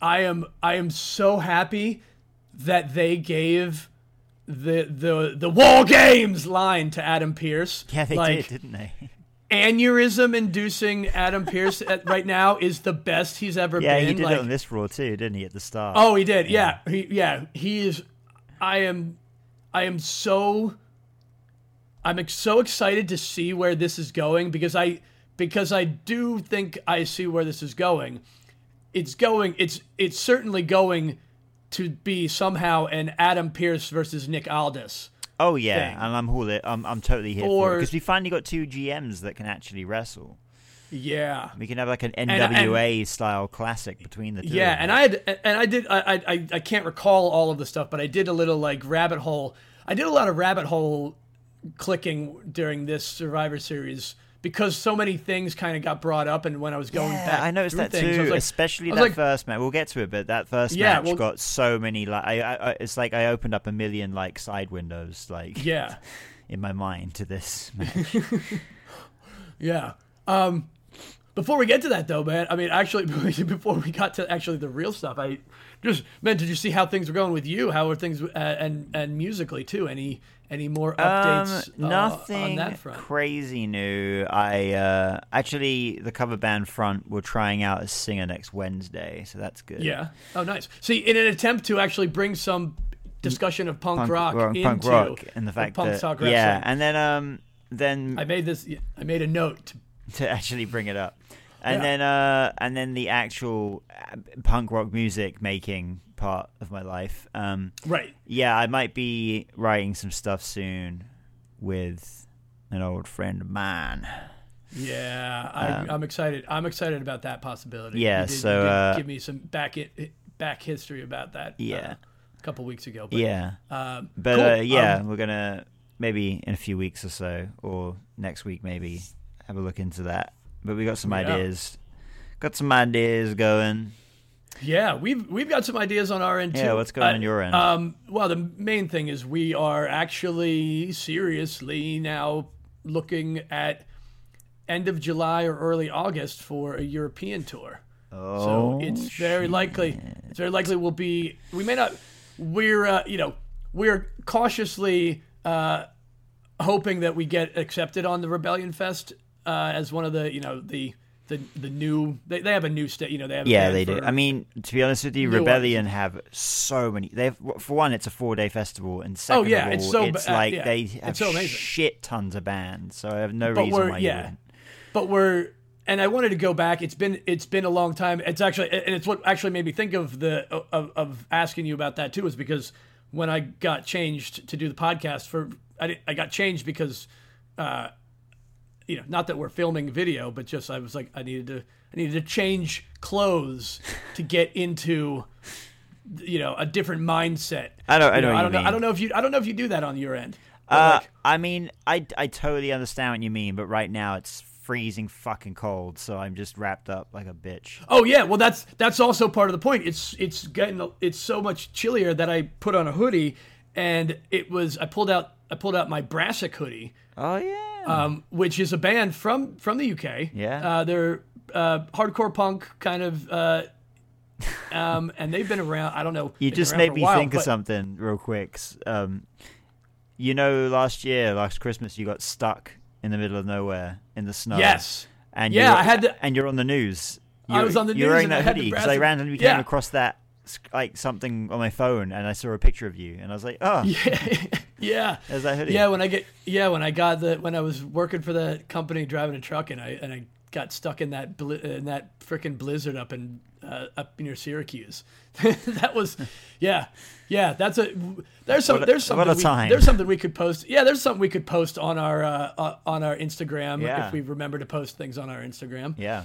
[SPEAKER 1] I am I am so happy that they gave the the the war games line to Adam Pearce.
[SPEAKER 2] yeah, they
[SPEAKER 1] like,
[SPEAKER 2] did, didn't they?
[SPEAKER 1] Aneurysm inducing Adam Pearce at, right now is the best he's ever
[SPEAKER 2] yeah,
[SPEAKER 1] been.
[SPEAKER 2] Yeah, he did
[SPEAKER 1] like,
[SPEAKER 2] it on this Raw too, didn't he? At the start.
[SPEAKER 1] Oh, he did. Yeah. He yeah, he is I am I am so I'm so excited to see where this is going because I because I do think I see where this is going. It's going it's it's certainly going to be somehow an Adam Pearce versus Nick Aldis.
[SPEAKER 2] Oh yeah,
[SPEAKER 1] thing.
[SPEAKER 2] and I'm all it. I'm I'm totally here for it because we finally got two GMs that can actually wrestle.
[SPEAKER 1] Yeah.
[SPEAKER 2] We can have like an
[SPEAKER 1] and-
[SPEAKER 2] NWA style classic between the two.
[SPEAKER 1] Yeah, and I had and I did I, I I can't recall all of the stuff, but I did a little like rabbit hole. I did a lot of rabbit hole clicking during this Survivor Series because so many things kind of got brought up, and when I was going
[SPEAKER 2] Yeah,
[SPEAKER 1] back,
[SPEAKER 2] I noticed that
[SPEAKER 1] things,
[SPEAKER 2] too,
[SPEAKER 1] like-
[SPEAKER 2] especially that
[SPEAKER 1] like-
[SPEAKER 2] first match. We'll get to it, but that first
[SPEAKER 1] Yeah,
[SPEAKER 2] match
[SPEAKER 1] well-
[SPEAKER 2] got so many like I, I, I, it's like I opened up a million like side windows like
[SPEAKER 1] Yeah,
[SPEAKER 2] in my mind to this match.
[SPEAKER 1] yeah. Um, before we get to that though, man, I mean, actually, before we got to actually the real stuff, I just man, did you see how things were going with you? How are things uh, and and musically too? Any any more updates?
[SPEAKER 2] um,
[SPEAKER 1] uh,
[SPEAKER 2] nothing
[SPEAKER 1] on that front.
[SPEAKER 2] crazy new. I uh, actually the cover band front we're trying out a singer next Wednesday, so that's good.
[SPEAKER 1] Yeah. Oh, nice. See, in an attempt to actually bring some discussion of punk,
[SPEAKER 2] punk
[SPEAKER 1] rock into
[SPEAKER 2] punk rock, and the fact
[SPEAKER 1] punk
[SPEAKER 2] that
[SPEAKER 1] talk
[SPEAKER 2] yeah, and then um then
[SPEAKER 1] I made this. I made a note. To,
[SPEAKER 2] to actually bring it up. And
[SPEAKER 1] Yeah.
[SPEAKER 2] then uh and then the actual uh, punk rock music making part of my life. Um
[SPEAKER 1] right.
[SPEAKER 2] yeah, I might be writing some stuff soon with an old friend of mine.
[SPEAKER 1] Yeah, I,
[SPEAKER 2] Um,
[SPEAKER 1] I'm excited. I'm excited about that possibility.
[SPEAKER 2] Yeah,
[SPEAKER 1] did-
[SPEAKER 2] so, uh,
[SPEAKER 1] give me some back it, back history about that.
[SPEAKER 2] Yeah.
[SPEAKER 1] uh, a couple weeks ago. But,
[SPEAKER 2] Yeah.
[SPEAKER 1] Um,
[SPEAKER 2] But
[SPEAKER 1] cool.
[SPEAKER 2] uh, yeah,
[SPEAKER 1] Um,
[SPEAKER 2] we're gonna maybe in a few weeks or so, or next week maybe, have a look into that. But we got some
[SPEAKER 1] Yeah.
[SPEAKER 2] ideas. Got some ideas going.
[SPEAKER 1] Yeah, we've we've got some ideas on our end too.
[SPEAKER 2] Yeah, what's going on your end?
[SPEAKER 1] Um, well, the main thing is we are actually seriously now looking at end of July or early August for a European tour.
[SPEAKER 2] Oh,
[SPEAKER 1] So it's very likely it's very likely we'll be we may not we're uh, you know we're cautiously uh, hoping that we get accepted on the Rebellion Fest uh, as one of the you know the the the new they, they have a new state. You know they have
[SPEAKER 2] Yeah, they do. I mean, to be honest with you, Rebellion have so many. They've for one, it's a four day festival, and second
[SPEAKER 1] Oh, yeah,
[SPEAKER 2] of all,
[SPEAKER 1] it's so
[SPEAKER 2] it's
[SPEAKER 1] uh,
[SPEAKER 2] like
[SPEAKER 1] yeah,
[SPEAKER 2] they have
[SPEAKER 1] so
[SPEAKER 2] shit tons of bands. So I have no
[SPEAKER 1] But
[SPEAKER 2] reason
[SPEAKER 1] we're-
[SPEAKER 2] why you
[SPEAKER 1] yeah.
[SPEAKER 2] wouldn't.
[SPEAKER 1] but we're and I wanted to go back. It's been it's been a long time. It's actually and it's what actually made me think of the of, of asking you about that too is because when I got changed to do the podcast for I, I got changed because uh you know not that we're filming video but just I was like I needed to I needed to change clothes to get into you know a different mindset.
[SPEAKER 2] I know- I know what
[SPEAKER 1] I don't know I don't know if you I don't know if you do that on your end.
[SPEAKER 2] Uh,
[SPEAKER 1] like,
[SPEAKER 2] I mean, I, I totally understand what you mean, but right now it's freezing fucking cold, so I'm just wrapped up like a bitch.
[SPEAKER 1] Oh yeah, well that's that's also part of the point. It's it's getting it's so much chillier that I put on a hoodie, and it was I pulled out I pulled out my Brassic hoodie,
[SPEAKER 2] Oh yeah.
[SPEAKER 1] um, which is a band from from the UK.
[SPEAKER 2] Yeah.
[SPEAKER 1] uh, they're uh, hardcore punk kind of, uh, um, and they've been around. I don't know.
[SPEAKER 2] You just made me
[SPEAKER 1] while,
[SPEAKER 2] think of something real quick. Um, you know, last year, last Christmas, you got stuck in the middle of nowhere in the snow.
[SPEAKER 1] Yes.
[SPEAKER 2] And
[SPEAKER 1] Yeah,
[SPEAKER 2] you're,
[SPEAKER 1] I had to-
[SPEAKER 2] and you're on the news.
[SPEAKER 1] I
[SPEAKER 2] You're-
[SPEAKER 1] was on the
[SPEAKER 2] you're
[SPEAKER 1] news
[SPEAKER 2] wearing
[SPEAKER 1] and
[SPEAKER 2] that
[SPEAKER 1] I
[SPEAKER 2] hoodie because I randomly came
[SPEAKER 1] Yeah.
[SPEAKER 2] across that like something on my phone, and I saw a picture of you, and I was like, oh,
[SPEAKER 1] yeah.
[SPEAKER 2] There's that hoodie.
[SPEAKER 1] Yeah, when I get yeah, when I got the when I was working for the company driving a truck and I and I got stuck in that bli- in that freaking blizzard up in uh, up near Syracuse. that was yeah. Yeah, that's a there's some
[SPEAKER 2] a-
[SPEAKER 1] there's something we, there's something we could post. Yeah, there's something we could post on our uh, uh, on our Instagram
[SPEAKER 2] Yeah.
[SPEAKER 1] if we remember to post things on our Instagram.
[SPEAKER 2] yeah.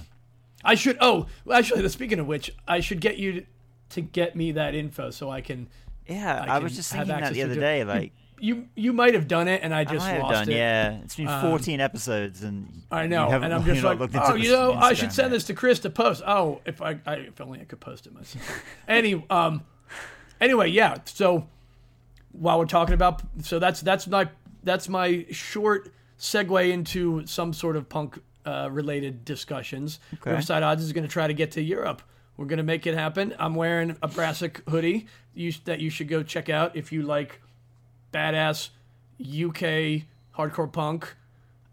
[SPEAKER 1] I should oh, well, actually speaking of which, I should get you to, to get me that info so I can
[SPEAKER 2] Yeah,
[SPEAKER 1] I
[SPEAKER 2] I, was just thinking that the other day. Like,
[SPEAKER 1] you you might have done it and I
[SPEAKER 2] I
[SPEAKER 1] just
[SPEAKER 2] have
[SPEAKER 1] lost
[SPEAKER 2] done.
[SPEAKER 1] it.
[SPEAKER 2] Yeah, it's been
[SPEAKER 1] Um,
[SPEAKER 2] 14 episodes, and
[SPEAKER 1] I know, and I'm just like, oh, you know, I should send
[SPEAKER 2] yet.
[SPEAKER 1] this to Chris to post. Oh, if I, I if only I could post it myself. Any, um, anyway, yeah. So while we're talking about, so that's that's my that's my short segue into some sort of punk uh, related discussions.
[SPEAKER 2] Okay.
[SPEAKER 1] Riverside Odds is going to try to get to Europe. We're going to make it happen. I'm wearing a Brassic hoodie you, that you should go check out if you like badass UK hardcore punk.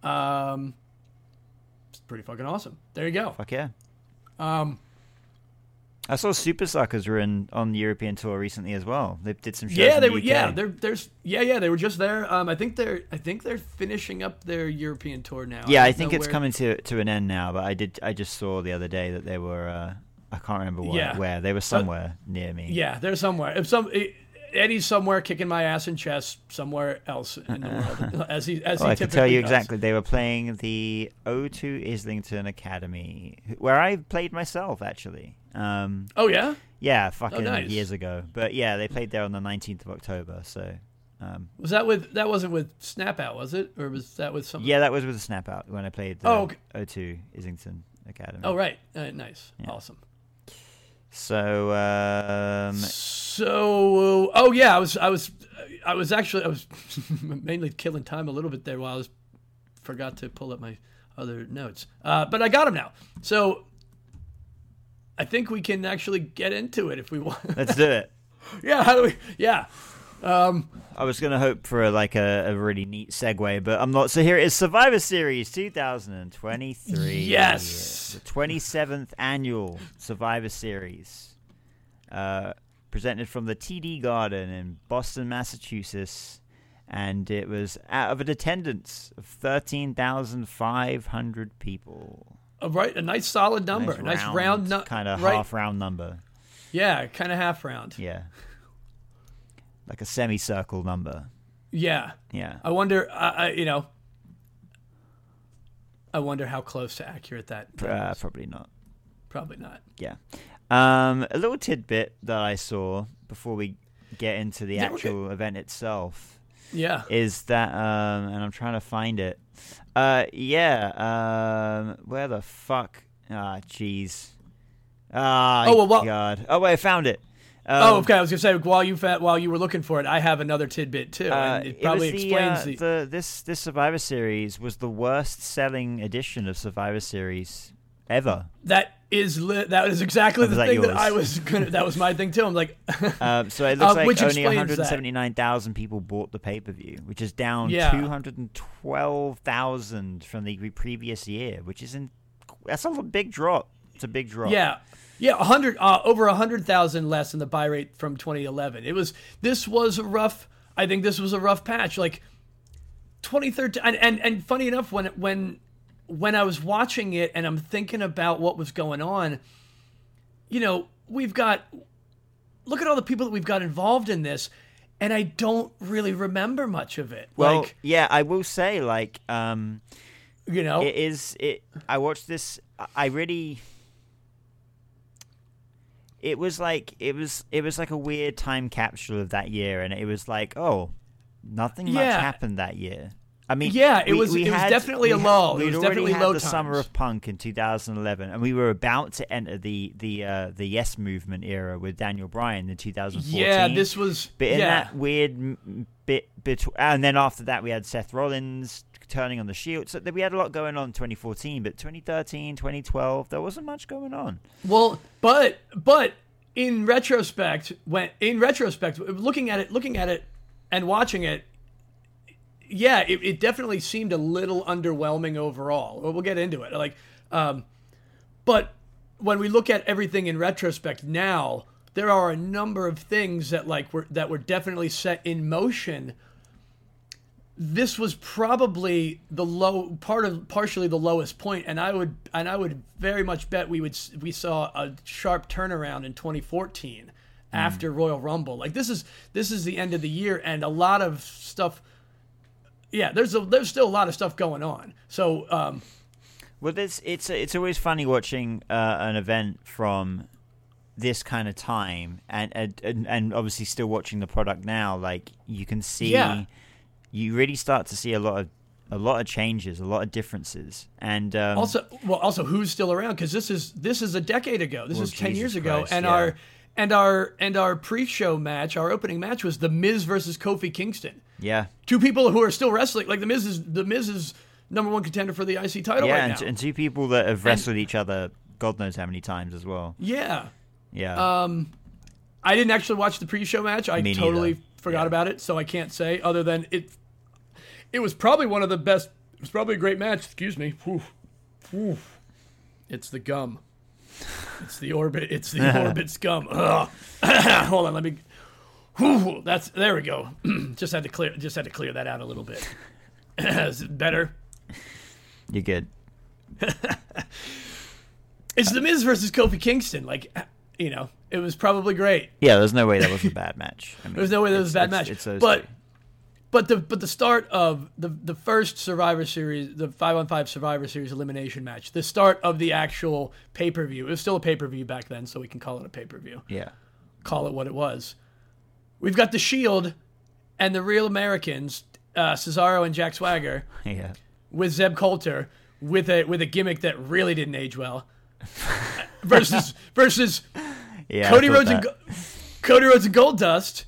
[SPEAKER 1] Um, it's pretty fucking awesome. There you go.
[SPEAKER 2] Fuck yeah. Um, I saw Supersuckers were in on the European tour recently as well. They did some shows.
[SPEAKER 1] Yeah, they
[SPEAKER 2] the
[SPEAKER 1] were.
[SPEAKER 2] UK.
[SPEAKER 1] Yeah, they're there's yeah yeah they were just there. Um, I think they're I think they're finishing up their European tour now.
[SPEAKER 2] Yeah, I
[SPEAKER 1] don't
[SPEAKER 2] think it's
[SPEAKER 1] where-
[SPEAKER 2] coming to to an end now. But I did. I just saw the other day that they were. Uh, I can't remember where.
[SPEAKER 1] Yeah.
[SPEAKER 2] Where they were somewhere near me.
[SPEAKER 1] Yeah, they're somewhere. If some Eddie's somewhere kicking my ass in chess somewhere else in the world, as he as
[SPEAKER 2] Well,
[SPEAKER 1] he
[SPEAKER 2] I can tell you
[SPEAKER 1] does.
[SPEAKER 2] exactly. They were playing the O2 Islington Academy, where I played myself actually. Um,
[SPEAKER 1] Oh yeah,
[SPEAKER 2] yeah, fucking
[SPEAKER 1] nice.
[SPEAKER 2] years ago. But yeah, they played there on the 19th of October. So um,
[SPEAKER 1] was that with that wasn't with Snap Out, was it, or was that with some?
[SPEAKER 2] yeah, that was with Snap Out when I played the
[SPEAKER 1] Oh, okay.
[SPEAKER 2] O2 Islington Academy.
[SPEAKER 1] Oh right, uh, nice, awesome.
[SPEAKER 2] So um,
[SPEAKER 1] So, oh yeah, I was, I was, I was actually, I was mainly killing time a little bit there while I was forgot to pull up my other notes. Uh, but I got them now. So, I think we can actually get into it if we want.
[SPEAKER 2] let's do it.
[SPEAKER 1] yeah, how do we? Yeah, Um,
[SPEAKER 2] I was gonna hope for like a, a really neat segue, but I'm not. So here it is: Survivor Series 2023.
[SPEAKER 1] Yes.
[SPEAKER 2] the 27th annual Survivor Series, uh, presented from the TD Garden in Boston, Massachusetts, and it was out of an attendance of 13,500 people.
[SPEAKER 1] a right, a nice solid number, a nice round, nu-
[SPEAKER 2] kind of
[SPEAKER 1] right?
[SPEAKER 2] half round number.
[SPEAKER 1] Yeah, kind of half round.
[SPEAKER 2] Yeah, like a semicircle number.
[SPEAKER 1] Yeah,
[SPEAKER 2] Yeah.
[SPEAKER 1] I wonder, I, I, you know, I wonder how close to accurate that. that
[SPEAKER 2] Uh, probably not.
[SPEAKER 1] Probably not.
[SPEAKER 2] Yeah. Um, a little tidbit that I saw before we get into the
[SPEAKER 1] Yeah, okay.
[SPEAKER 2] actual event itself
[SPEAKER 1] Yeah.
[SPEAKER 2] is that, um, and I'm trying to find it. Uh, yeah. Um, where the fuck? Ah, jeez. Ah,
[SPEAKER 1] Oh, well, what-
[SPEAKER 2] God. Oh wait, I found it.
[SPEAKER 1] Oh,
[SPEAKER 2] Um,
[SPEAKER 1] okay. I was gonna say while you while you were looking for it, I have another tidbit too,
[SPEAKER 2] Uh,
[SPEAKER 1] and it probably
[SPEAKER 2] was the,
[SPEAKER 1] explains
[SPEAKER 2] uh,
[SPEAKER 1] the,
[SPEAKER 2] the this this Survivor Series was the worst selling edition of Survivor Series ever.
[SPEAKER 1] that is li- that is exactly the
[SPEAKER 2] that
[SPEAKER 1] thing that? I was gonna. That was my thing too. I'm like,
[SPEAKER 2] Um, so it looks
[SPEAKER 1] Uh,
[SPEAKER 2] like only 179,000 people bought the pay per view, which is down
[SPEAKER 1] Yeah.
[SPEAKER 2] 212,000 from the previous year, which is in, that's a big drop. It's a big drop.
[SPEAKER 1] Yeah, yeah, a hundred uh, over a hundred thousand less than the buy rate from 2011. It was this was a rough. I think this was a rough patch. Like 2013, and and, and funny enough, when when when I was watching it and I'm thinking about what was going on, you know, we've got look at all the people that we've got involved in this, and I don't really remember much of it.
[SPEAKER 2] Well,
[SPEAKER 1] like,
[SPEAKER 2] yeah, I will say, like, um,
[SPEAKER 1] you know,
[SPEAKER 2] it is. It. I watched this. I really. It was like it was it was like a weird time capsule of that year, and it was like, oh, nothing much
[SPEAKER 1] Yeah.
[SPEAKER 2] happened that year. I mean,
[SPEAKER 1] Yeah, it
[SPEAKER 2] we-
[SPEAKER 1] was-
[SPEAKER 2] we
[SPEAKER 1] it was definitely a
[SPEAKER 2] we had-
[SPEAKER 1] lull. It
[SPEAKER 2] We'd
[SPEAKER 1] was
[SPEAKER 2] already
[SPEAKER 1] definitely
[SPEAKER 2] had
[SPEAKER 1] low
[SPEAKER 2] the summer of punk in 2011, and we were about to enter the the uh, the Yes movement era with Daniel Bryan in 2014.
[SPEAKER 1] yeah, this was
[SPEAKER 2] But in
[SPEAKER 1] yeah.
[SPEAKER 2] that weird bit, bit, and then after that we had Seth Rollins turning on the Shield. So we had a lot going on in 2014, but 2013, 2012, there wasn't much going on.
[SPEAKER 1] Well, but but in retrospect, when in retrospect, looking at it, looking at it, and watching it, yeah, it, it definitely seemed a little underwhelming overall. Well, we'll get into it. Like, um, but when we look at everything in retrospect now, there are a number of things that like were that were definitely set in motion this was probably the low part of partially the lowest point and i would and i would very much bet we would we saw a sharp turnaround in 2014 after royal rumble like this is this is the end of the year and a lot of stuff yeah there's a there's still a lot of stuff going on so um
[SPEAKER 2] Well, there's, it's it's always funny watching uh, an event from this kind of time, and, and and obviously still watching the product now. Like you can see,
[SPEAKER 1] Yeah.
[SPEAKER 2] you really start to see a lot of a lot of changes, a lot of differences, and um,
[SPEAKER 1] also well also who's still around because this is this is a decade ago this
[SPEAKER 2] Well,
[SPEAKER 1] is 10
[SPEAKER 2] Jesus
[SPEAKER 1] years ago
[SPEAKER 2] Christ,
[SPEAKER 1] and
[SPEAKER 2] yeah.
[SPEAKER 1] our and our and our pre-show match our opening match was the miz versus kofi kingston
[SPEAKER 2] yeah,
[SPEAKER 1] two people who are still wrestling. Like the Miz is the Miz is number one contender for the IC title
[SPEAKER 2] yeah,
[SPEAKER 1] right
[SPEAKER 2] and,
[SPEAKER 1] now.
[SPEAKER 2] and two people that have wrestled each other, God knows how many times as well.
[SPEAKER 1] yeah,
[SPEAKER 2] Yeah,
[SPEAKER 1] um, I didn't actually watch the pre-show match. I
[SPEAKER 2] Me
[SPEAKER 1] totally
[SPEAKER 2] neither.
[SPEAKER 1] forgot
[SPEAKER 2] Yeah.
[SPEAKER 1] about it, so I can't say other than it. It was probably one of the best. It was probably a great match. Excuse me. Whew. Whew. It's the gum. It's the orbit. It's the orbit's gum. Ugh. Hold on. Let me. Whew. That's there we go. just had to clear. Just had to clear that out a little bit. Is it better?
[SPEAKER 2] you're good.
[SPEAKER 1] It's the Miz versus Kofi Kingston. Like, you know, it was probably great.
[SPEAKER 2] Yeah, there's no way that was a bad match. I mean,
[SPEAKER 1] There's no way that was a bad
[SPEAKER 2] it's-
[SPEAKER 1] match.
[SPEAKER 2] It's those
[SPEAKER 1] but
[SPEAKER 2] two.
[SPEAKER 1] but the but the start of the the first Survivor Series, the five on five Survivor Series elimination match, the start of the actual pay per view. It was still a pay per view back then, so we can call it a pay per view.
[SPEAKER 2] yeah,
[SPEAKER 1] Call it what it was. We've got the Shield and the Real Americans, uh, Cesaro and Jack Swagger,
[SPEAKER 2] yeah.
[SPEAKER 1] with Zeb Colter with a with a gimmick that really didn't age well. versus versus
[SPEAKER 2] Yeah,
[SPEAKER 1] Cody Rhodes and
[SPEAKER 2] that.
[SPEAKER 1] Go- Cody Rhodes and Goldust,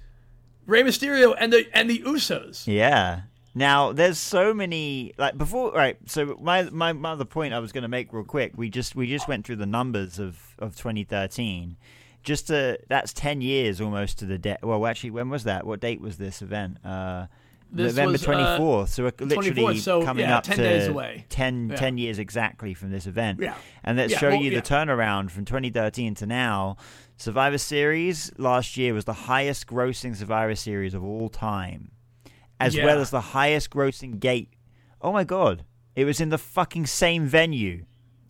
[SPEAKER 1] Rey Mysterio and the and the Usos.
[SPEAKER 2] Yeah. Now there's so many like before right so my my, my other point I was going to make real quick we just we just went through the numbers of of 2013 just to that's 10 years almost to the day well actually when was that what date was this event uh
[SPEAKER 1] This
[SPEAKER 2] November
[SPEAKER 1] was, uh,
[SPEAKER 2] 24th so we're literally
[SPEAKER 1] 24th, so,
[SPEAKER 2] coming
[SPEAKER 1] yeah,
[SPEAKER 2] up
[SPEAKER 1] 10
[SPEAKER 2] to
[SPEAKER 1] days away.
[SPEAKER 2] 10,
[SPEAKER 1] Yeah.
[SPEAKER 2] 10 years exactly from this event
[SPEAKER 1] Yeah.
[SPEAKER 2] and let's
[SPEAKER 1] Yeah,
[SPEAKER 2] show
[SPEAKER 1] well,
[SPEAKER 2] you the turnaround from 2013 to now Survivor Series last year was the highest grossing Survivor Series of all time as well as the highest grossing gate. Oh my god. It was in the fucking same venue.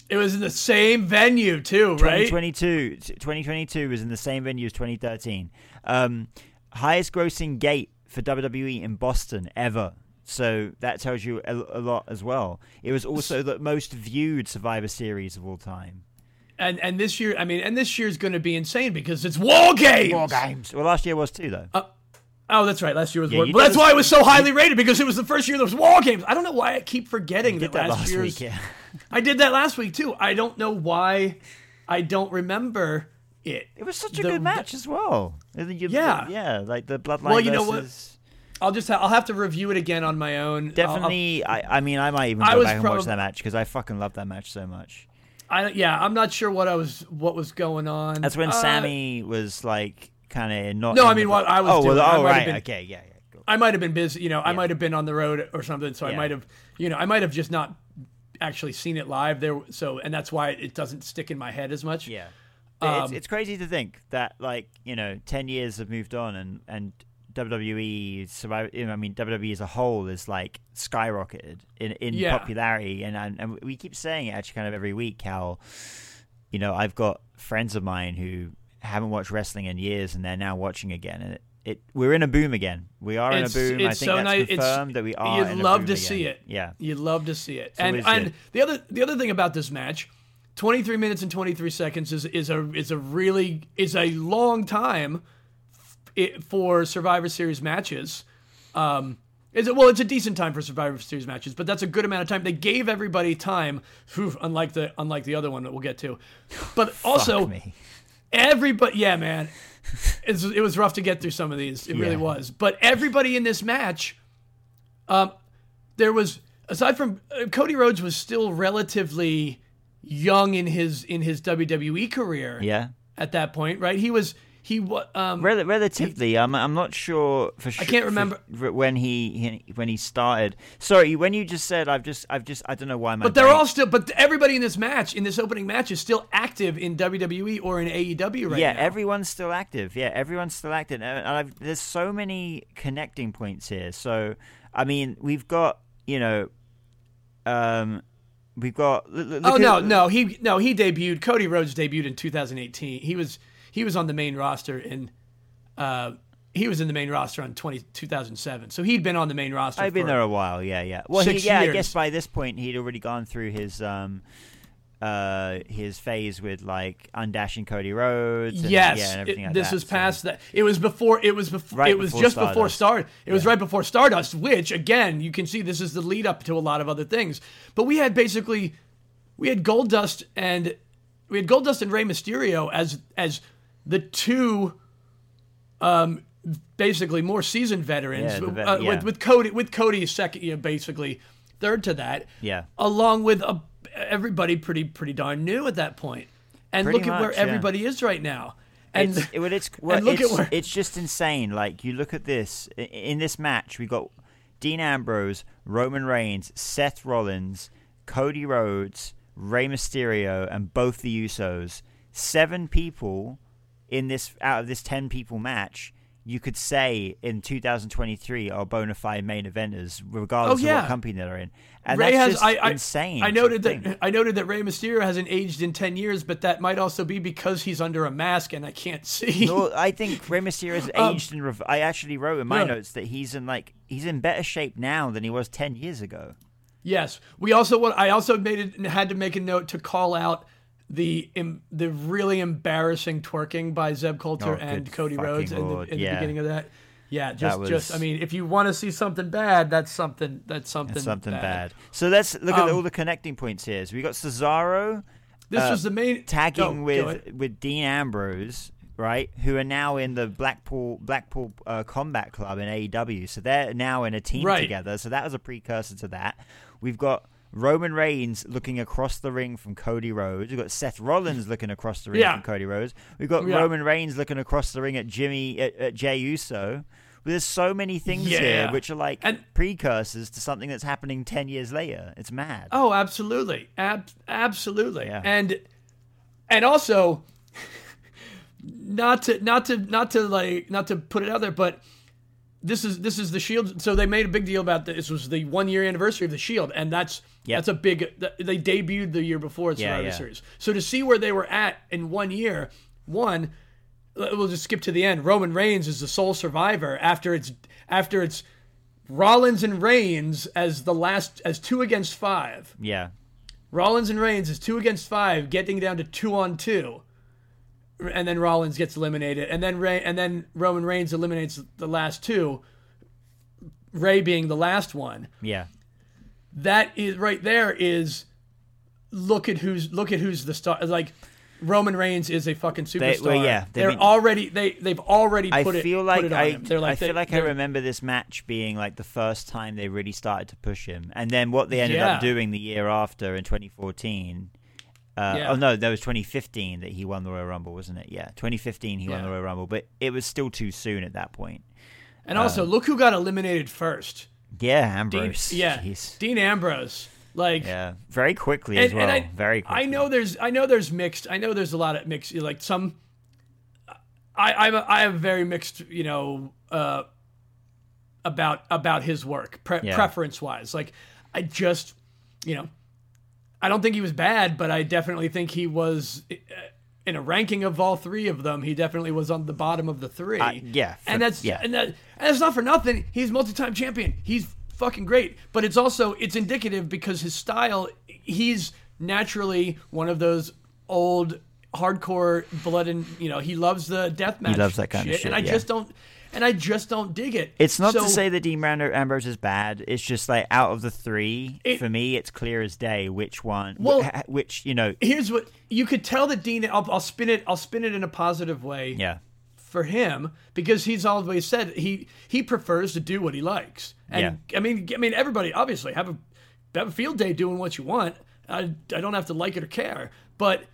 [SPEAKER 1] It was in the same venue too, right?
[SPEAKER 2] 2022 2022 was in the same venue as 2013. Um, highest grossing gate for WWE in Boston ever. So that tells you a, a lot as well. It was also the most viewed Survivor Series of all time.
[SPEAKER 1] And and this year, I mean, and this year's going to be insane because it's War Games.
[SPEAKER 2] War games. Well, last year was too though.
[SPEAKER 1] Oh, that's right. Last year was
[SPEAKER 2] Yeah,
[SPEAKER 1] War. Well, that's why it was so highly rated because it was the first year there was War Games. I don't know why I keep forgetting that,
[SPEAKER 2] that
[SPEAKER 1] last,
[SPEAKER 2] last
[SPEAKER 1] year's.
[SPEAKER 2] week, yeah.
[SPEAKER 1] I did that last week too. I don't know why. I don't remember it.
[SPEAKER 2] It was such a
[SPEAKER 1] The-
[SPEAKER 2] good match as well.
[SPEAKER 1] Yeah.
[SPEAKER 2] yeah, like the Bloodline
[SPEAKER 1] Well, you know what? I'll just ha- I'll have to review it again on my own. I'll- I'll-
[SPEAKER 2] Definitely, I, I mean, I might even go back and watch that match because I fucking love that match so much.
[SPEAKER 1] I yeah, I'm not sure what I was what was going on.
[SPEAKER 2] That's when
[SPEAKER 1] Uh,
[SPEAKER 2] Sammy was like kind of not.
[SPEAKER 1] No, I mean, what I was
[SPEAKER 2] Oh,
[SPEAKER 1] doing,
[SPEAKER 2] well,
[SPEAKER 1] I
[SPEAKER 2] oh, right,
[SPEAKER 1] been-
[SPEAKER 2] okay, yeah, yeah. Cool.
[SPEAKER 1] I might have been busy. You know, I might have been on the road or something. So I might have, you know, I might have just not actually seen it live there. So and that's why it doesn't stick in my head as much.
[SPEAKER 2] Yeah.
[SPEAKER 1] Um,
[SPEAKER 2] it's, it's crazy to think that like you know ten years have moved on and and WWE survive. You know, I mean WWE as a whole is like skyrocketed in in
[SPEAKER 1] Yeah.
[SPEAKER 2] popularity, and, and and we keep saying it actually kind of every week how you know I've got friends of mine who haven't watched wrestling in years and they're now watching again, and it, it we're in a boom again. We are
[SPEAKER 1] It's-
[SPEAKER 2] in a boom. I think
[SPEAKER 1] so
[SPEAKER 2] that's
[SPEAKER 1] nice. It's-
[SPEAKER 2] confirmed that we are. In a boom.
[SPEAKER 1] You'd love to
[SPEAKER 2] again.
[SPEAKER 1] see it.
[SPEAKER 2] Yeah.
[SPEAKER 1] You'd love to see it.
[SPEAKER 2] It's
[SPEAKER 1] and and
[SPEAKER 2] good.
[SPEAKER 1] the other the other thing about this match, 23 minutes and 23 seconds is is a is a really is a long time for Survivor Series matches. Um, is it well? It's a decent time for Survivor Series matches, but that's a good amount of time. They gave everybody time, whew, unlike the unlike the other one that we'll get to. But also. Everybody yeah man. It's, it was rough to get through some of these. It really was. But everybody in this match um there was aside from uh, cody rhodes was still relatively young in his in his wwe career
[SPEAKER 2] Yeah.
[SPEAKER 1] at that point right? He was he was um
[SPEAKER 2] Rel- relatively, I'm I'm not sure for sure.
[SPEAKER 1] I can't remember-
[SPEAKER 2] when he, he when he started. Sorry, when you just said I've just I've just I don't know why my.
[SPEAKER 1] but they're
[SPEAKER 2] brain-
[SPEAKER 1] all still but everybody in this match in this opening match is still active in wwe or in aew right
[SPEAKER 2] yeah,
[SPEAKER 1] now Yeah,
[SPEAKER 2] everyone's still active. Yeah, everyone's still active. And I've, there's so many connecting points here. So I mean, we've got you know, um, we've got. look
[SPEAKER 1] Oh
[SPEAKER 2] at-
[SPEAKER 1] no, no, he no he debuted. Cody Rhodes debuted in 2018. He was he was on the main roster in uh he was in the main roster on 20, 2007. So he'd been on the main roster.
[SPEAKER 2] I've been there a while. Yeah, yeah. Well, he, yeah, I guess by this point he'd already gone through his um, uh, his phase with like undashing Cody Rhodes. And,
[SPEAKER 1] Yes,
[SPEAKER 2] yeah, and everything
[SPEAKER 1] it-
[SPEAKER 2] like
[SPEAKER 1] this
[SPEAKER 2] that,
[SPEAKER 1] is
[SPEAKER 2] so-
[SPEAKER 1] past that. It was before. It was before.
[SPEAKER 2] Right
[SPEAKER 1] it was
[SPEAKER 2] before
[SPEAKER 1] just before
[SPEAKER 2] Stardust.
[SPEAKER 1] Stardust. It was right before Stardust, which again you can see this is the lead up to a lot of other things. But we had basically we had Goldust and we had Goldust and Rey Mysterio as as the two um basically more seasoned veterans
[SPEAKER 2] Yeah, vet-
[SPEAKER 1] uh,
[SPEAKER 2] yeah.
[SPEAKER 1] with with Cody with Cody second you know, basically third to that
[SPEAKER 2] Yeah.
[SPEAKER 1] along with a, everybody pretty pretty darn new at that point. and
[SPEAKER 2] Pretty
[SPEAKER 1] look at where
[SPEAKER 2] yeah.
[SPEAKER 1] everybody is right now and
[SPEAKER 2] it's, well, it's, well,
[SPEAKER 1] look at where-
[SPEAKER 2] it's just insane. Like you look at this in this match, we got Dean Ambrose, Roman Reigns, Seth Rollins, Cody Rhodes, Rey Mysterio, and both the Usos. Seven people in this out of this ten people match. You could say in 2023 are bona fide main eventers, regardless
[SPEAKER 1] Oh, yeah.
[SPEAKER 2] of what company they're in, and
[SPEAKER 1] Ray
[SPEAKER 2] that's
[SPEAKER 1] has
[SPEAKER 2] just
[SPEAKER 1] I, I,
[SPEAKER 2] insane.
[SPEAKER 1] I noted that I noted that Rey Mysterio hasn't aged in ten years, but that might also be because he's under a mask and I can't see.
[SPEAKER 2] No, I think Rey Mysterio has
[SPEAKER 1] Um,
[SPEAKER 2] aged and rev- I actually wrote in my
[SPEAKER 1] Yeah.
[SPEAKER 2] notes that he's in like he's in better shape now than he was ten years ago.
[SPEAKER 1] yes, we also I also made it had to make a note to call out the the really embarrassing twerking by Zeb Colter
[SPEAKER 2] Oh,
[SPEAKER 1] and Cody Rhodes in, the, in the beginning of that. Yeah, just
[SPEAKER 2] was-
[SPEAKER 1] just I mean, if you want to see something bad, that's something that's something
[SPEAKER 2] That's something bad. So let's look at
[SPEAKER 1] Um,
[SPEAKER 2] all the connecting points here. So we got Cesaro
[SPEAKER 1] This
[SPEAKER 2] uh,
[SPEAKER 1] was the main
[SPEAKER 2] tagging
[SPEAKER 1] Go- go
[SPEAKER 2] with with Dean Ambrose, right? Who are now in the Blackpool Blackpool uh, Combat Club in AEW. So they're now in a team
[SPEAKER 1] Right.
[SPEAKER 2] together. So that was a precursor to that. We've got Roman Reigns looking across the ring from Cody Rhodes. We've got Seth Rollins looking across the ring
[SPEAKER 1] Yeah.
[SPEAKER 2] from Cody Rhodes. We've got
[SPEAKER 1] Yeah.
[SPEAKER 2] Roman Reigns looking across the ring at Jimmy at, at Jay Uso. There's so many things here which are like
[SPEAKER 1] And-
[SPEAKER 2] precursors to something that's happening ten years later. It's mad.
[SPEAKER 1] Oh, absolutely, Ab- absolutely,
[SPEAKER 2] Yeah.
[SPEAKER 1] and and also not to not to not to like not to put it out there, but this is this is the Shield. So they made a big deal about this. Was the one year anniversary of the Shield, and that's
[SPEAKER 2] Yep.
[SPEAKER 1] that's a big. They debuted the year before at
[SPEAKER 2] Yeah,
[SPEAKER 1] Survivor
[SPEAKER 2] yeah.
[SPEAKER 1] Series. So to see where they were at in one year, one. We'll just skip to the end. Roman Reigns is the sole survivor after it's after it's Rollins and Reigns as the last as two against five.
[SPEAKER 2] Yeah.
[SPEAKER 1] Rollins and Reigns is two against five, getting down to two on two, and then Rollins gets eliminated, and then Ray, and then Roman Reigns eliminates the last two. Ray being the last one.
[SPEAKER 2] Yeah.
[SPEAKER 1] That is right there. Is look at who's look at who's the star. Like Roman Reigns is a fucking superstar.
[SPEAKER 2] well, yeah,
[SPEAKER 1] they're
[SPEAKER 2] been-
[SPEAKER 1] already they they've already
[SPEAKER 2] I
[SPEAKER 1] put it.
[SPEAKER 2] feel
[SPEAKER 1] put
[SPEAKER 2] like
[SPEAKER 1] it on
[SPEAKER 2] I,
[SPEAKER 1] him. They're like
[SPEAKER 2] I feel
[SPEAKER 1] they-
[SPEAKER 2] like I remember this match being like the first time they really started to push him, and then what they ended
[SPEAKER 1] Yeah.
[SPEAKER 2] up doing the year after in 2014. Uh,
[SPEAKER 1] Yeah.
[SPEAKER 2] Oh no, that was 2015 that he won the Royal Rumble, wasn't it? Yeah, 2015 he won the Royal Rumble, but it was still too soon at that point.
[SPEAKER 1] And also, look who got eliminated first.
[SPEAKER 2] Yeah,
[SPEAKER 1] Dean,
[SPEAKER 2] Ambrose.
[SPEAKER 1] yeah,
[SPEAKER 2] Jeez.
[SPEAKER 1] Dean Ambrose. Like
[SPEAKER 2] Yeah, very quickly as well.
[SPEAKER 1] I,
[SPEAKER 2] very quickly.
[SPEAKER 1] I know there's I know there's mixed I know there's a lot of mixed like some I I'm a, I have very mixed you know uh about about his work pre-
[SPEAKER 2] Yeah.
[SPEAKER 1] preference wise like I just you know I don't think he was bad but I definitely think he was in a ranking of all three of them he definitely was on the bottom of the three
[SPEAKER 2] Uh, yeah,
[SPEAKER 1] and that's
[SPEAKER 2] yeah.
[SPEAKER 1] and that and that's not for nothing. He's multi-time champion. He's fucking great. But it's also it's indicative because his style. He's naturally one of those old hardcore blood and you know he loves the death match.
[SPEAKER 2] He loves that kind of shit,
[SPEAKER 1] and I
[SPEAKER 2] yeah.
[SPEAKER 1] just don't. And I just don't dig it.
[SPEAKER 2] It's not
[SPEAKER 1] So-
[SPEAKER 2] to say that Dean Ambrose is bad. It's just like out of the three,
[SPEAKER 1] It-
[SPEAKER 2] for me, it's clear as day which one.
[SPEAKER 1] Well-
[SPEAKER 2] which you know,
[SPEAKER 1] Here's what you could tell that Dean. I'll, I'll spin it. I'll spin it in a positive way.
[SPEAKER 2] yeah,
[SPEAKER 1] for him because he's always said he he prefers to do what he likes. And I mean, I mean, everybody obviously have a have a field day doing what you want. I, I don't have to like it or care, but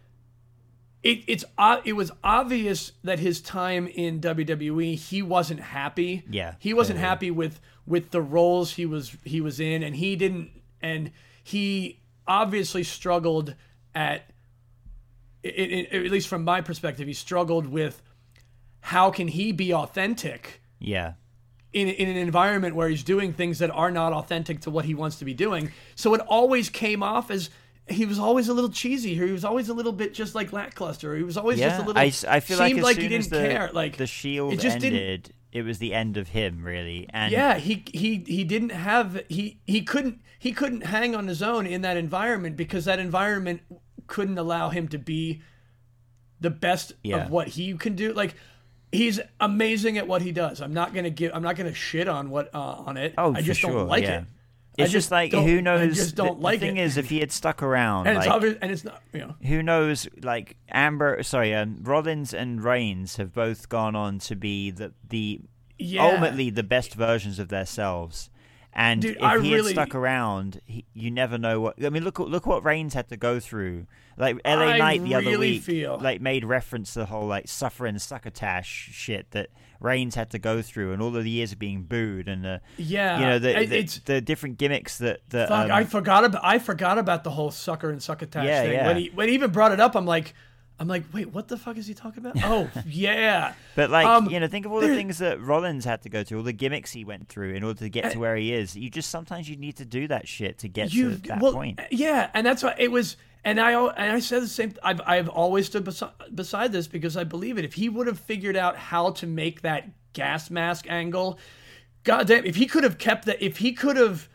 [SPEAKER 1] it it's o- it was obvious that his time in WWE he wasn't happy.
[SPEAKER 2] Yeah,
[SPEAKER 1] he wasn't
[SPEAKER 2] clearly.
[SPEAKER 1] happy with with the roles he was he was in, and he didn't and he obviously struggled at i i at least from my perspective, he struggled with how can he be authentic
[SPEAKER 2] yeah,
[SPEAKER 1] in, in an environment where he's doing things that are not authentic to what he wants to be doing. So it always came off as he was always a little cheesy, or he was always a little bit just like lackluster. Or he was always just a little.
[SPEAKER 2] I, I feel like as
[SPEAKER 1] like
[SPEAKER 2] soon
[SPEAKER 1] he didn't
[SPEAKER 2] the,
[SPEAKER 1] care. Like
[SPEAKER 2] the Shield
[SPEAKER 1] it just didn't-
[SPEAKER 2] ended, it was the end of him, really. And
[SPEAKER 1] yeah, he he he didn't have he he couldn't he couldn't hang on his own in that environment because that environment couldn't allow him to be the best
[SPEAKER 2] Yeah.
[SPEAKER 1] of what he can do. Like he's amazing at what he does. I'm not gonna give. I'm not gonna shit on what uh, on it.
[SPEAKER 2] oh,
[SPEAKER 1] I just
[SPEAKER 2] for sure,
[SPEAKER 1] don't like
[SPEAKER 2] yeah.
[SPEAKER 1] it.
[SPEAKER 2] It's
[SPEAKER 1] I
[SPEAKER 2] just,
[SPEAKER 1] just
[SPEAKER 2] like who
[SPEAKER 1] I
[SPEAKER 2] knows?
[SPEAKER 1] just
[SPEAKER 2] the-
[SPEAKER 1] don't
[SPEAKER 2] the,
[SPEAKER 1] like
[SPEAKER 2] thing
[SPEAKER 1] it.
[SPEAKER 2] is, if he had stuck around,
[SPEAKER 1] And
[SPEAKER 2] like,
[SPEAKER 1] it's obvious. And it's not. You know.
[SPEAKER 2] who knows like amber sorry um, rollins and reigns have both gone on to be the the
[SPEAKER 1] Yeah.
[SPEAKER 2] ultimately the best versions of themselves and
[SPEAKER 1] Dude,
[SPEAKER 2] if
[SPEAKER 1] I
[SPEAKER 2] he
[SPEAKER 1] really-
[SPEAKER 2] had stuck around he, you never know what i mean look look what reigns had to go through like la
[SPEAKER 1] I
[SPEAKER 2] knight the other
[SPEAKER 1] really
[SPEAKER 2] week
[SPEAKER 1] feel-
[SPEAKER 2] like made reference to the whole like suffering succotash shit that reigns had to go through and all of the years of being booed and the
[SPEAKER 1] Yeah.
[SPEAKER 2] you know the, the, the different gimmicks that that
[SPEAKER 1] Fuck,
[SPEAKER 2] um,
[SPEAKER 1] I forgot about I forgot about the whole sucker and succotash
[SPEAKER 2] Yeah,
[SPEAKER 1] thing.
[SPEAKER 2] yeah.
[SPEAKER 1] When he when he even brought it up, I'm like, I'm like, wait, what the fuck is he talking about? Oh, yeah.
[SPEAKER 2] But like
[SPEAKER 1] Um,
[SPEAKER 2] you know, think of all the things that Rollins had to go through, all the gimmicks he went through in order to get to where he is. You just sometimes you need to do that shit to get to that
[SPEAKER 1] well,
[SPEAKER 2] point.
[SPEAKER 1] yeah, and that's why it was. And I and I said the same. I've I've always stood besi- beside this because I believe it. If he would have figured out how to make that gas mask angle, goddamn, if he could have kept that, if he could have,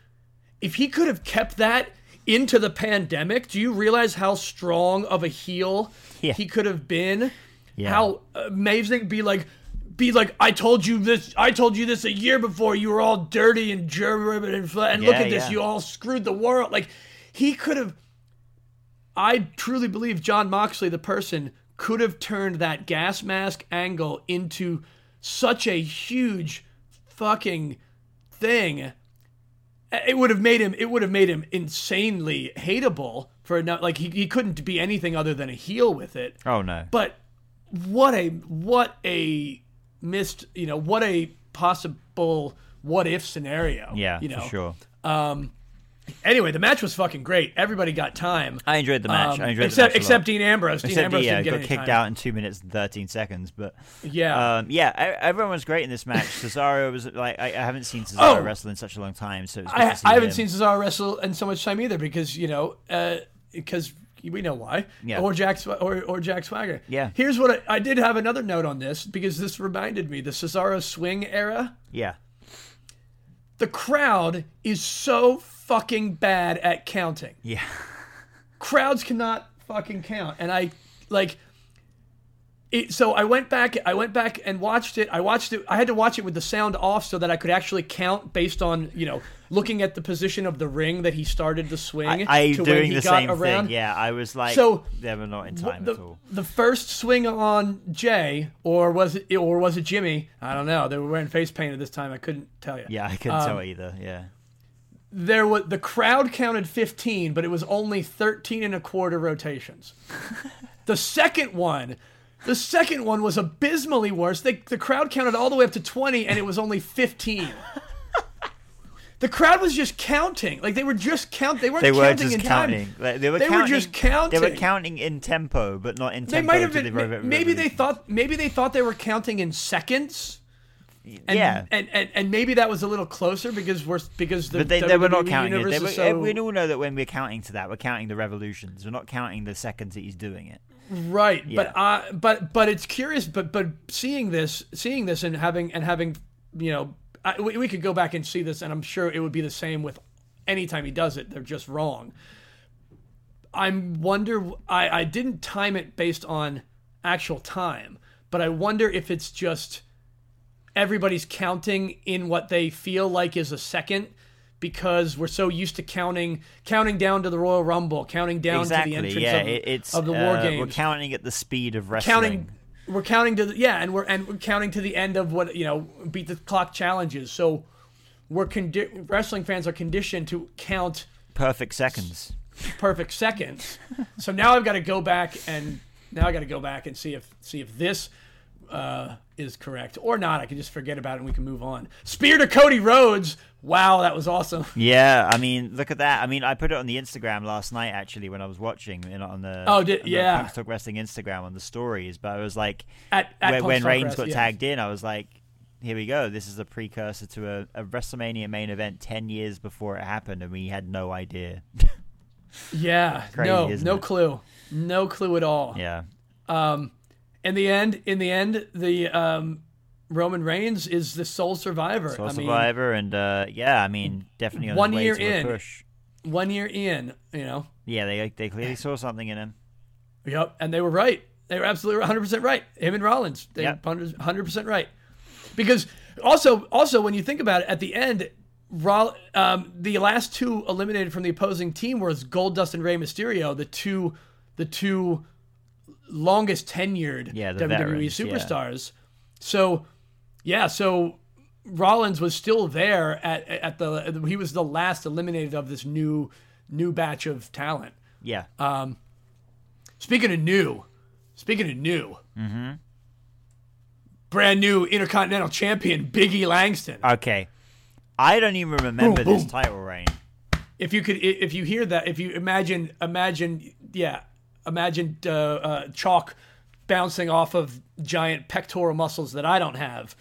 [SPEAKER 1] if he could have kept that into the pandemic, do you realize how strong of a heel
[SPEAKER 2] Yeah.
[SPEAKER 1] he could have been?
[SPEAKER 2] Yeah.
[SPEAKER 1] How amazing! Be like. Be like, I told you this. I told you this a year before. You were all dirty and germ and, and look at this.
[SPEAKER 2] yeah.
[SPEAKER 1] You all screwed the world. Like he could have. I truly believe Jon Moxley, the person, could have turned that gas mask angle into such a huge fucking thing. It would have made him. It would have made him insanely hateable for not like he, he couldn't be anything other than a heel with it.
[SPEAKER 2] Oh no.
[SPEAKER 1] But what a what a missed you know what a possible what if scenario.
[SPEAKER 2] yeah,
[SPEAKER 1] you know.
[SPEAKER 2] for sure.
[SPEAKER 1] Um, Anyway, the match was fucking great. Everybody got time.
[SPEAKER 2] I enjoyed the match.
[SPEAKER 1] Um,
[SPEAKER 2] I enjoyed
[SPEAKER 1] except
[SPEAKER 2] the match
[SPEAKER 1] except. Dean Ambrose. Dean
[SPEAKER 2] Except
[SPEAKER 1] Ambrose
[SPEAKER 2] yeah,
[SPEAKER 1] didn't get
[SPEAKER 2] got kicked
[SPEAKER 1] time.
[SPEAKER 2] out in two minutes and thirteen seconds. But
[SPEAKER 1] Yeah.
[SPEAKER 2] um, yeah, e- everyone was great in this match. Cesaro was like, I, I haven't seen Cesaro
[SPEAKER 1] Oh!
[SPEAKER 2] wrestle in such a long time, so it was good
[SPEAKER 1] I, I haven't
[SPEAKER 2] him.
[SPEAKER 1] seen Cesaro wrestle in so much time either because you know because we know why.
[SPEAKER 2] Yeah.
[SPEAKER 1] Or Jack Sw- or or Jack Swagger.
[SPEAKER 2] Yeah.
[SPEAKER 1] Here's what I, I did have another note on this because this reminded me the Cesaro swing era.
[SPEAKER 2] Yeah,
[SPEAKER 1] The crowd is so fucking bad at counting.
[SPEAKER 2] yeah,
[SPEAKER 1] crowds cannot fucking count and i like it, so i went back i went back and watched it i watched it i had to watch it with the sound off so that i could actually count based on you know looking at the position of the ring that he started the swing
[SPEAKER 2] I
[SPEAKER 1] to when
[SPEAKER 2] doing
[SPEAKER 1] he
[SPEAKER 2] the
[SPEAKER 1] got
[SPEAKER 2] same
[SPEAKER 1] around
[SPEAKER 2] thing. Yeah, I was like,
[SPEAKER 1] So,
[SPEAKER 2] they were not in time
[SPEAKER 1] the,
[SPEAKER 2] at all.
[SPEAKER 1] the first swing on Jay, or was it, or was it Jimmy? I don't know. They were wearing face paint at this time. I couldn't tell you.
[SPEAKER 2] Yeah, I couldn't
[SPEAKER 1] um,
[SPEAKER 2] tell either. Yeah,
[SPEAKER 1] there was the crowd counted 15 but it was only 13 and a quarter rotations the second one the second one was abysmally worse they, the crowd counted all the way up to 20 and it was only 15 the crowd was just counting. Like they were just count. They weren't
[SPEAKER 2] They were
[SPEAKER 1] counting
[SPEAKER 2] just
[SPEAKER 1] in
[SPEAKER 2] counting.
[SPEAKER 1] time.
[SPEAKER 2] Like, they were
[SPEAKER 1] They were
[SPEAKER 2] counting. They were
[SPEAKER 1] counting.
[SPEAKER 2] counting in tempo, but not in tempo.
[SPEAKER 1] They might have been.
[SPEAKER 2] the
[SPEAKER 1] Maybe they thought. Maybe they thought they were counting in seconds. And,
[SPEAKER 2] yeah.
[SPEAKER 1] and, and and maybe that was a little closer because we're because the
[SPEAKER 2] But they, they were not counting it. They were, eh,
[SPEAKER 1] so-
[SPEAKER 2] We all know that when we're counting to that, we're counting the revolutions. We're not counting the seconds that he's doing it.
[SPEAKER 1] Right,
[SPEAKER 2] Yeah.
[SPEAKER 1] but uh, but but it's curious. But but seeing this, seeing this, and having and having, you know, I, we, we could go back and see this, and I'm sure it would be the same with anytime he does it. They're just wrong. I'm wonder. I I didn't time it based on actual time, but I wonder if it's just everybody's counting in what they feel like is a second. Because we're so used to counting, counting down to the Royal Rumble, counting down to the
[SPEAKER 2] exactly.
[SPEAKER 1] entrance
[SPEAKER 2] Yeah.
[SPEAKER 1] of,
[SPEAKER 2] it's
[SPEAKER 1] of the
[SPEAKER 2] uh,
[SPEAKER 1] War Games
[SPEAKER 2] We're counting at the speed of wrestling.
[SPEAKER 1] counting we're counting to the, yeah and we're and we're counting to the end of what you know beat the clock challenges so we're condi- wrestling fans are conditioned to count
[SPEAKER 2] perfect seconds.
[SPEAKER 1] perfect seconds so now i've got to go back and now i got to go back and see if see if this uh, is correct or not i can just forget about it and we can move on spear to cody rhodes wow that was awesome
[SPEAKER 2] Yeah, I mean, look at that. I mean, I put it on the Instagram last night actually when I was watching you know, on the
[SPEAKER 1] Oh, did-
[SPEAKER 2] on
[SPEAKER 1] yeah.
[SPEAKER 2] Punks Talk Wrestling Instagram on the stories. But I was like,
[SPEAKER 1] at, at
[SPEAKER 2] when, when Reigns got
[SPEAKER 1] yeah.
[SPEAKER 2] tagged in, I was like, here we go. This is a precursor to a, a WrestleMania main event ten years before it happened, and we had no idea.
[SPEAKER 1] yeah
[SPEAKER 2] Crazy,
[SPEAKER 1] no no
[SPEAKER 2] it?
[SPEAKER 1] clue no clue at all
[SPEAKER 2] yeah,
[SPEAKER 1] Um, in the end, in the end, the um, Roman Reigns is the sole survivor.
[SPEAKER 2] Soul
[SPEAKER 1] I mean,
[SPEAKER 2] Survivor, and uh, yeah, I mean, definitely on
[SPEAKER 1] One year in.
[SPEAKER 2] push.
[SPEAKER 1] one year in, you know.
[SPEAKER 2] Yeah, they they clearly saw something in him.
[SPEAKER 1] Yep, and they were right. They were absolutely 100 percent right. Him and Rollins, they
[SPEAKER 2] Yep.
[SPEAKER 1] 100 percent right. Because also, also when you think about it, at the end, Roll, um, the last two eliminated from the opposing team was Goldust and Rey Mysterio, the two, the two longest tenured
[SPEAKER 2] Yeah,
[SPEAKER 1] WWE
[SPEAKER 2] veterans, yeah.
[SPEAKER 1] superstars. So, yeah, so Rollins was still there at at the he was the last eliminated of this new new batch of talent.
[SPEAKER 2] Yeah,
[SPEAKER 1] Uh, Speaking of new, speaking of new,
[SPEAKER 2] Mm-hmm.
[SPEAKER 1] brand new Intercontinental Champion Biggie Langston.
[SPEAKER 2] okay. I don't even remember
[SPEAKER 1] Boom,
[SPEAKER 2] this
[SPEAKER 1] boom.
[SPEAKER 2] title reign.
[SPEAKER 1] If you could, if you hear that, if you imagine, imagine, yeah, imagine uh, uh, chalk bouncing off of giant pectoral muscles that I don't have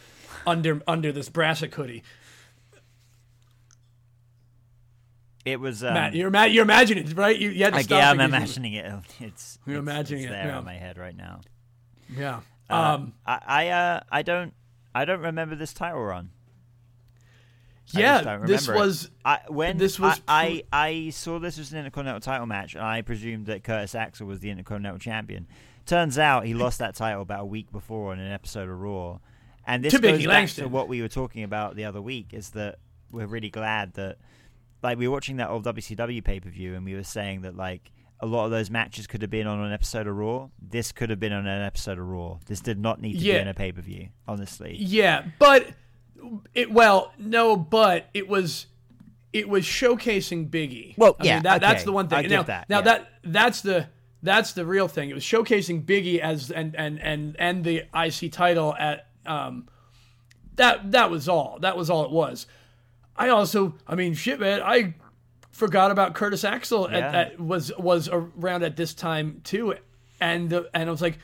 [SPEAKER 1] under under this brassic hoodie.
[SPEAKER 2] It was. Um,
[SPEAKER 1] Matt, you're, you're imagining it, right? You, you had to
[SPEAKER 2] I,
[SPEAKER 1] stop
[SPEAKER 2] yeah, I'm
[SPEAKER 1] because you-
[SPEAKER 2] imagining it. It's
[SPEAKER 1] You're
[SPEAKER 2] it's-
[SPEAKER 1] imagining
[SPEAKER 2] it's
[SPEAKER 1] it,
[SPEAKER 2] there
[SPEAKER 1] yeah.
[SPEAKER 2] in my head right now.
[SPEAKER 1] Yeah.
[SPEAKER 2] Uh,
[SPEAKER 1] Um,
[SPEAKER 2] I I, uh, I don't I don't remember this title run. I
[SPEAKER 1] yeah.
[SPEAKER 2] just don't
[SPEAKER 1] This
[SPEAKER 2] remember it.
[SPEAKER 1] was
[SPEAKER 2] I, when
[SPEAKER 1] this was
[SPEAKER 2] I, I I saw this was an Intercontinental title match, and I presumed that Curtis Axel was the Intercontinental champion. Turns out he lost that title about a week before in an episode of Raw, and this
[SPEAKER 1] To
[SPEAKER 2] goes
[SPEAKER 1] Biggie
[SPEAKER 2] back
[SPEAKER 1] Langston.
[SPEAKER 2] to what we were talking about the other week. Is that we're really glad that like we were watching that old WCW pay per view, and we were saying that like a lot of those matches could have been on an episode of Raw. This could have been on an episode of Raw. This did not need to
[SPEAKER 1] Yeah.
[SPEAKER 2] be in a pay per view. Honestly,
[SPEAKER 1] Yeah, but it well, no, but it was it was showcasing Biggie.
[SPEAKER 2] Well,
[SPEAKER 1] I
[SPEAKER 2] yeah,
[SPEAKER 1] mean, that, that's the one thing.
[SPEAKER 2] I
[SPEAKER 1] now,
[SPEAKER 2] get that,
[SPEAKER 1] now
[SPEAKER 2] yeah.
[SPEAKER 1] that that's the that's the real thing. It was showcasing Biggie as and and and and the IC title at um that that was all. That was all it was. I also, I mean, shit, man, I forgot about Curtis Axel at,
[SPEAKER 2] Yeah.
[SPEAKER 1] at, was was around at this time too, and uh, and I was like,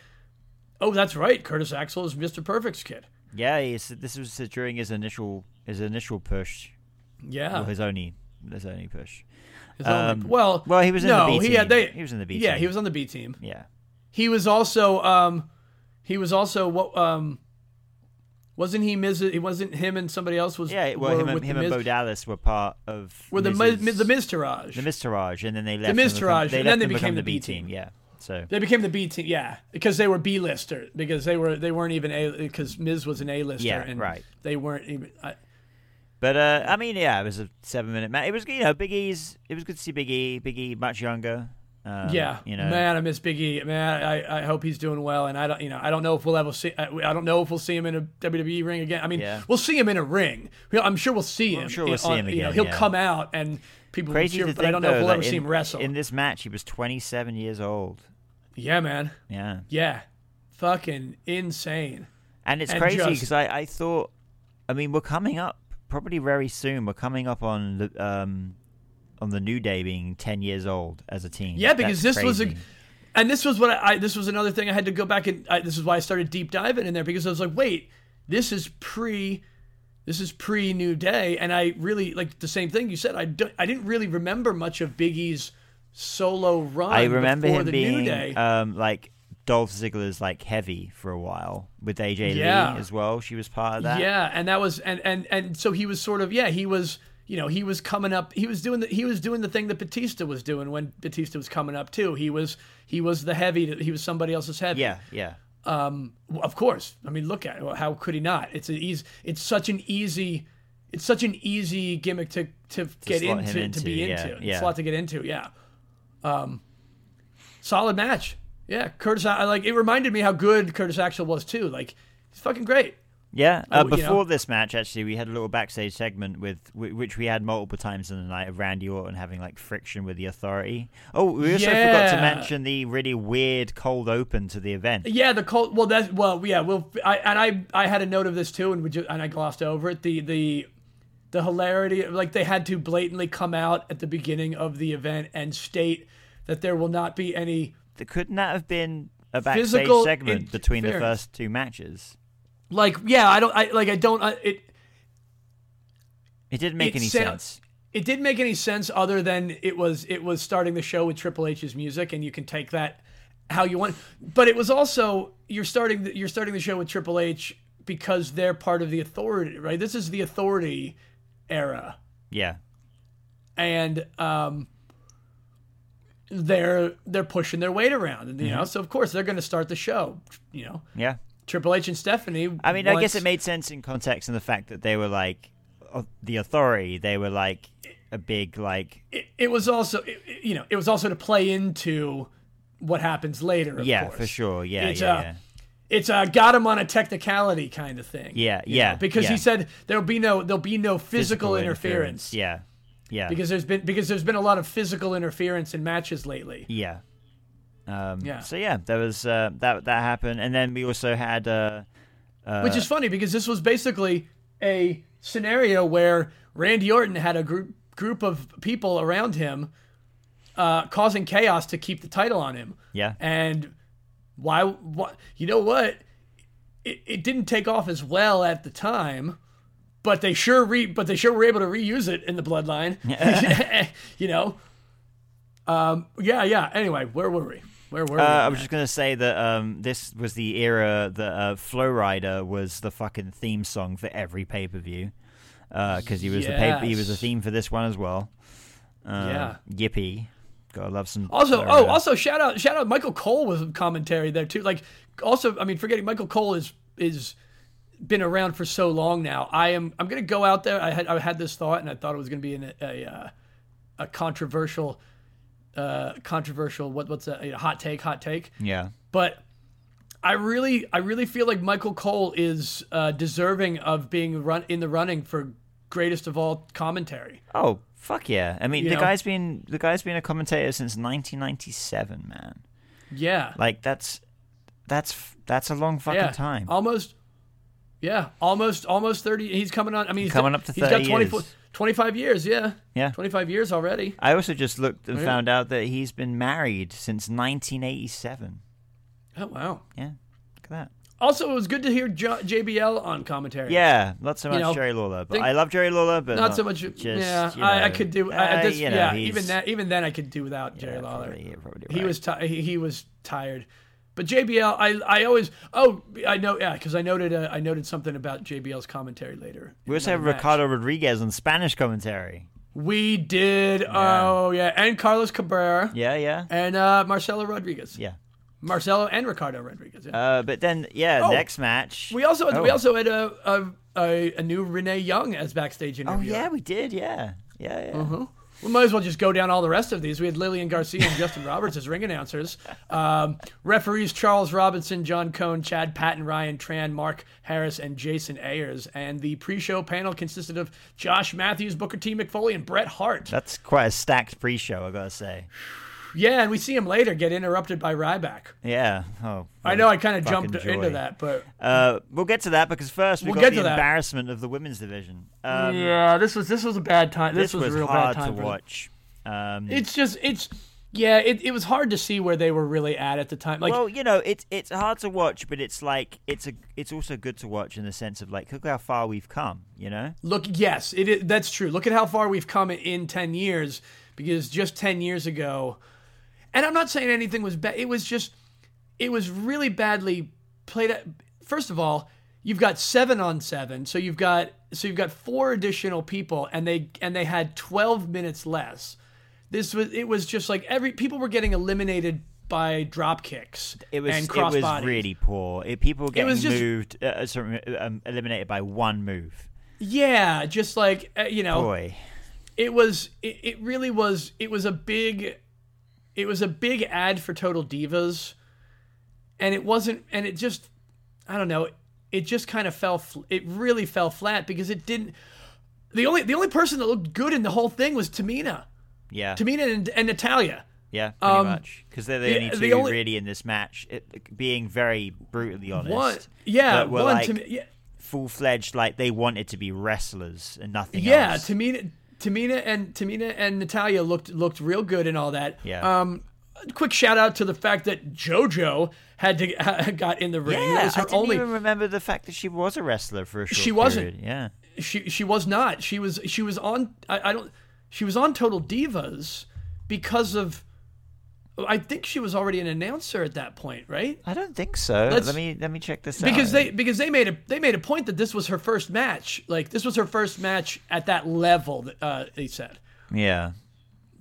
[SPEAKER 1] oh, that's right, Curtis Axel is Mr. Perfect's kid.
[SPEAKER 2] Yeah, he's, this was during his initial his initial push,
[SPEAKER 1] Yeah.
[SPEAKER 2] or his only his only push.
[SPEAKER 1] His only-
[SPEAKER 2] Um,
[SPEAKER 1] well,
[SPEAKER 2] well, he was in
[SPEAKER 1] no,
[SPEAKER 2] the B
[SPEAKER 1] he
[SPEAKER 2] team.
[SPEAKER 1] had they.
[SPEAKER 2] He was in the B
[SPEAKER 1] Yeah,
[SPEAKER 2] team.
[SPEAKER 1] he was on the B team.
[SPEAKER 2] Yeah,
[SPEAKER 1] He was also um, he was also what um, wasn't he Miz? It wasn't him and somebody else was.
[SPEAKER 2] yeah. Well, him, and, him and Bo Dallas were part of
[SPEAKER 1] were the
[SPEAKER 2] Miz's-
[SPEAKER 1] Miz, the Miztourage.
[SPEAKER 2] the Miztourage, and then they left.
[SPEAKER 1] The Miz
[SPEAKER 2] and
[SPEAKER 1] Taraj,
[SPEAKER 2] they
[SPEAKER 1] and then they became the
[SPEAKER 2] B
[SPEAKER 1] B
[SPEAKER 2] team.
[SPEAKER 1] team.
[SPEAKER 2] Yeah, so
[SPEAKER 1] They became the B team, yeah, because they were B lister because they were they weren't even A because Miz was an A lister
[SPEAKER 2] Yeah,
[SPEAKER 1] and
[SPEAKER 2] right.
[SPEAKER 1] they weren't even. I,
[SPEAKER 2] But uh, I mean, yeah, it was a seven-minute match. It was, you know, Big E's. It was good to see Big E. Big E much younger. Um,
[SPEAKER 1] yeah,
[SPEAKER 2] you know,
[SPEAKER 1] man, I miss Big E. Man, I, I hope he's doing well, and I don't, you know, I don't know if we'll ever see. I, I don't know if we'll see him in a WWE ring again. I mean,
[SPEAKER 2] Yeah.
[SPEAKER 1] we'll see him in a ring. I'm sure we'll see him.
[SPEAKER 2] I'm sure we'll
[SPEAKER 1] in-
[SPEAKER 2] see him
[SPEAKER 1] on- you know,
[SPEAKER 2] again,
[SPEAKER 1] he'll
[SPEAKER 2] yeah.
[SPEAKER 1] come out and people
[SPEAKER 2] crazy
[SPEAKER 1] will cheer,
[SPEAKER 2] to
[SPEAKER 1] but
[SPEAKER 2] think
[SPEAKER 1] I don't know
[SPEAKER 2] though,
[SPEAKER 1] if we'll ever see him wrestle.
[SPEAKER 2] in this match. He was 27 years old.
[SPEAKER 1] Yeah, man.
[SPEAKER 2] Yeah,
[SPEAKER 1] Yeah, fucking insane.
[SPEAKER 2] and it's
[SPEAKER 1] And
[SPEAKER 2] crazy
[SPEAKER 1] just-
[SPEAKER 2] because I, I thought, I mean, we're coming up probably very soon. We're coming up on the um, on the New Day being ten years old as a team.
[SPEAKER 1] Yeah, because
[SPEAKER 2] That's
[SPEAKER 1] this was a, and this was what I, I this was another thing I had to go back and I, this is why I started deep diving in there because I was like, wait, this is pre, this is pre New Day, and I really like the same thing you said. I do, I didn't really remember much of Big E's solo run.
[SPEAKER 2] I remember
[SPEAKER 1] before
[SPEAKER 2] him being um, like Dolph Ziggler's like heavy for a while with AJ
[SPEAKER 1] Yeah.
[SPEAKER 2] Lee as well. She was part of that.
[SPEAKER 1] Yeah, and that was and and and so he was sort of yeah he was you know he was coming up he was doing the he was doing the thing that Batista was doing when Batista was coming up too. He was he was the heavy he was somebody else's heavy.
[SPEAKER 2] yeah, yeah.
[SPEAKER 1] Um, of course. I mean, look at it. How could he not? It's an easy. It's such an easy. It's such an easy gimmick to to, get
[SPEAKER 2] slot him
[SPEAKER 1] into, to
[SPEAKER 2] into,
[SPEAKER 1] be
[SPEAKER 2] yeah,
[SPEAKER 1] into.
[SPEAKER 2] yeah.
[SPEAKER 1] It's a lot to get into. Yeah. Um, solid match. Yeah, Curtis. I like. It reminded me how good Curtis Axel was too. Like, he's fucking great.
[SPEAKER 2] Yeah,
[SPEAKER 1] Oh,
[SPEAKER 2] uh,
[SPEAKER 1] you know.
[SPEAKER 2] before this match, actually, we had a little backstage segment with which we had multiple times in the night of Randy Orton having like friction with the Authority. Oh, we also forgot to mention the really weird cold open to the event.
[SPEAKER 1] Yeah, the cold. Well, that's well, yeah. Well, I and I I had a note of this too, and we just, and I glossed over it. The the the hilarity, like they had to blatantly come out at the beginning of the event and state that there will not be any
[SPEAKER 2] there Couldn't that have been a backstage
[SPEAKER 1] Physical
[SPEAKER 2] segment between the first two matches?
[SPEAKER 1] like yeah. I don't. I like. I don't. I, it
[SPEAKER 2] It didn't make
[SPEAKER 1] It
[SPEAKER 2] any sense.
[SPEAKER 1] it didn't make any sense other than it was it was starting the show with Triple H's music, and you can take that how you want. But it was also you're starting the, you're starting the show with Triple H because they're part of the authority, right? This is the authority era.
[SPEAKER 2] Yeah,
[SPEAKER 1] and um, they're they're pushing their weight around, and you
[SPEAKER 2] Mm-hmm.
[SPEAKER 1] know, so of course they're going to start the show. You know,
[SPEAKER 2] yeah.
[SPEAKER 1] Triple H and Stephanie.
[SPEAKER 2] I mean, I guess it made sense in context and the fact that they were like uh, the Authority. They were like a big like
[SPEAKER 1] It, it was also, it- you know, it was also to play into what happens later. Of
[SPEAKER 2] yeah
[SPEAKER 1] course.
[SPEAKER 2] for sure. Yeah,
[SPEAKER 1] It's,
[SPEAKER 2] yeah,
[SPEAKER 1] uh,
[SPEAKER 2] yeah.
[SPEAKER 1] It's a got him on a technicality kind of thing.
[SPEAKER 2] Yeah, yeah,
[SPEAKER 1] know, because
[SPEAKER 2] yeah.
[SPEAKER 1] he said there'll be no there'll be no physical, interference.
[SPEAKER 2] Yeah, yeah,
[SPEAKER 1] Because there's been because there's been a lot of physical interference in matches lately.
[SPEAKER 2] yeah. Um,
[SPEAKER 1] Yeah.
[SPEAKER 2] So yeah, there was uh, that that happened, and then we also had uh, uh,
[SPEAKER 1] Which is funny because this was basically a scenario where Randy Orton had a group group of people around him uh, causing chaos to keep the title on him.
[SPEAKER 2] yeah,
[SPEAKER 1] And why? What? You know what? It, it didn't take off as well at the time, but they sure re but they sure were able to reuse it in the Bloodline. you know. Um. Yeah. Yeah. Anyway, where were we? Where were
[SPEAKER 2] Uh,
[SPEAKER 1] we?
[SPEAKER 2] I was just gonna say that um, this was the era that uh, Flow Rider was the fucking theme song for every pay per view, because he was the pay- he was the theme for this one as well. Uh,
[SPEAKER 1] Yeah.
[SPEAKER 2] Yippee! Gotta love some.
[SPEAKER 1] Also, oh, also shout out, shout out, Michael Cole was commentary there too. Like, also, I mean, forgetting Michael Cole is is been around for so long now. I am, I'm gonna go out there. I had, I had this thought, and I thought it was gonna be in a, a, uh, a controversial, uh, controversial. What, what's that? A hot take, hot take.
[SPEAKER 2] yeah,
[SPEAKER 1] But I really, I really feel like Michael Cole is uh, deserving of being run in the running for greatest of all commentary.
[SPEAKER 2] Oh fuck yeah! I mean,
[SPEAKER 1] You
[SPEAKER 2] the
[SPEAKER 1] know?
[SPEAKER 2] guy's been the guy's been a commentator since 1997, man.
[SPEAKER 1] Yeah,
[SPEAKER 2] Like that's that's that's a long fucking
[SPEAKER 1] yeah,
[SPEAKER 2] time.
[SPEAKER 1] Almost. Yeah, almost almost 30 he's coming on I mean he's
[SPEAKER 2] Coming
[SPEAKER 1] got,
[SPEAKER 2] up to
[SPEAKER 1] he's
[SPEAKER 2] 30
[SPEAKER 1] got 24
[SPEAKER 2] years.
[SPEAKER 1] 25 years, yeah.
[SPEAKER 2] Yeah.
[SPEAKER 1] 25 years already.
[SPEAKER 2] I also just looked and found out that he's been married since 1987.
[SPEAKER 1] Oh wow.
[SPEAKER 2] Yeah, look at that.
[SPEAKER 1] Also, it was good to hear J- JBL on commentary.
[SPEAKER 2] Yeah, not so much
[SPEAKER 1] You know,
[SPEAKER 2] Jerry Lawler, but
[SPEAKER 1] think-
[SPEAKER 2] I love Jerry Lawler, but
[SPEAKER 1] Not so much.
[SPEAKER 2] Just,
[SPEAKER 1] yeah,
[SPEAKER 2] you
[SPEAKER 1] I, I could do. I,
[SPEAKER 2] uh,
[SPEAKER 1] this,
[SPEAKER 2] you know,
[SPEAKER 1] yeah, even that. Even then, I could do without Jerry
[SPEAKER 2] yeah,
[SPEAKER 1] Lawler.
[SPEAKER 2] probably- you're probably
[SPEAKER 1] He was ti- he, he was tired. But JBL, I I always oh I know yeah because I noted uh, I noted something about JBL's commentary later.
[SPEAKER 2] We also have
[SPEAKER 1] match.
[SPEAKER 2] Ricardo Rodriguez on Spanish commentary.
[SPEAKER 1] We did. Oh yeah, and Carlos Cabrera
[SPEAKER 2] Yeah, yeah,
[SPEAKER 1] and uh, Marcelo Rodriguez.
[SPEAKER 2] yeah.
[SPEAKER 1] Marcelo and Ricardo Rodriguez. Yeah.
[SPEAKER 2] Uh, but then, yeah,
[SPEAKER 1] Oh,
[SPEAKER 2] next match.
[SPEAKER 1] we also
[SPEAKER 2] oh.
[SPEAKER 1] we also had a, a a new Renee Young as backstage interview.
[SPEAKER 2] Oh yeah, we did. Yeah, yeah, yeah.
[SPEAKER 1] Uh-huh. We might as well just go down all the rest of these. We had Lillian Garcia and Justin Roberts as ring announcers. Um, referees Charles Robinson, John Cone, Chad Patton, Ryan Tran, Mark Harris, and Jason Ayers. And the pre-show panel consisted of Josh Matthews, Booker T. Mick Foley, and Bret Hart.
[SPEAKER 2] That's quite a stacked pre-show, I gotta say.
[SPEAKER 1] Yeah, and we see him later get interrupted by Ryback.
[SPEAKER 2] Yeah. Oh.
[SPEAKER 1] I know I kind of jumped
[SPEAKER 2] joy.
[SPEAKER 1] into that, but
[SPEAKER 2] Uh, we'll get to that because first we
[SPEAKER 1] We'll
[SPEAKER 2] got
[SPEAKER 1] get
[SPEAKER 2] the
[SPEAKER 1] to that.
[SPEAKER 2] embarrassment of the women's division. Um,
[SPEAKER 1] yeah, this was this was a bad time. This,
[SPEAKER 2] this, was,
[SPEAKER 1] a real
[SPEAKER 2] hard
[SPEAKER 1] bad time
[SPEAKER 2] to watch. Um,
[SPEAKER 1] It's just it's yeah, it, it was hard to see where they were really at at the time. Like
[SPEAKER 2] well, you know, it's it's hard to watch, but it's like it's a it's also good to watch in the sense of like look how far we've come. You know.
[SPEAKER 1] Look, yes, it is, that's true. Look at how far we've come in 10 years because just 10 years ago, and I'm not saying anything was bad. It was just, it was really badly played. out. First of all, you've got seven on seven, so you've got so you've got four additional people, and they and they had 12 minutes less. This was it was just like every people were getting eliminated by drop kicks
[SPEAKER 2] It was
[SPEAKER 1] and
[SPEAKER 2] it was
[SPEAKER 1] bodies.
[SPEAKER 2] really poor. It, people were getting
[SPEAKER 1] was just-
[SPEAKER 2] moved, uh, sorry, um, eliminated by one move.
[SPEAKER 1] yeah, just like uh, you know.
[SPEAKER 2] Boy,
[SPEAKER 1] it was it, it really was it was a big it was a big ad for total divas and it wasn't and it just i don't know it just kind of fell it really fell flat because it didn't the only the only person that looked good in the whole thing was tamina
[SPEAKER 2] yeah,
[SPEAKER 1] tamina and, and natalya
[SPEAKER 2] yeah, pretty
[SPEAKER 1] um,
[SPEAKER 2] much because they're the,
[SPEAKER 1] the-
[SPEAKER 2] only two
[SPEAKER 1] the only-
[SPEAKER 2] really in this match. It, being very brutally honest,
[SPEAKER 1] one yeah one
[SPEAKER 2] like
[SPEAKER 1] yeah,
[SPEAKER 2] full fledged, like they wanted to be wrestlers and nothing else.
[SPEAKER 1] yeah
[SPEAKER 2] else.
[SPEAKER 1] tamina tamina and tamina and natalya looked looked real good and all that
[SPEAKER 2] Yeah.
[SPEAKER 1] um quick shout out to the fact that jojo had to got in the ring
[SPEAKER 2] Yeah, I didn't
[SPEAKER 1] only
[SPEAKER 2] even remember the fact that she was a wrestler for a short
[SPEAKER 1] She wasn't.
[SPEAKER 2] period. Yeah,
[SPEAKER 1] she she was not. She was she was on I, I don't she was on Total Divas because of I think she was already an announcer at that point, right?
[SPEAKER 2] I don't think so.
[SPEAKER 1] Let's-
[SPEAKER 2] let me let me check this out.
[SPEAKER 1] Because they because they made a they made a point that this was her first match. Like this was her first match at that level. that, Uh, they said
[SPEAKER 2] yeah.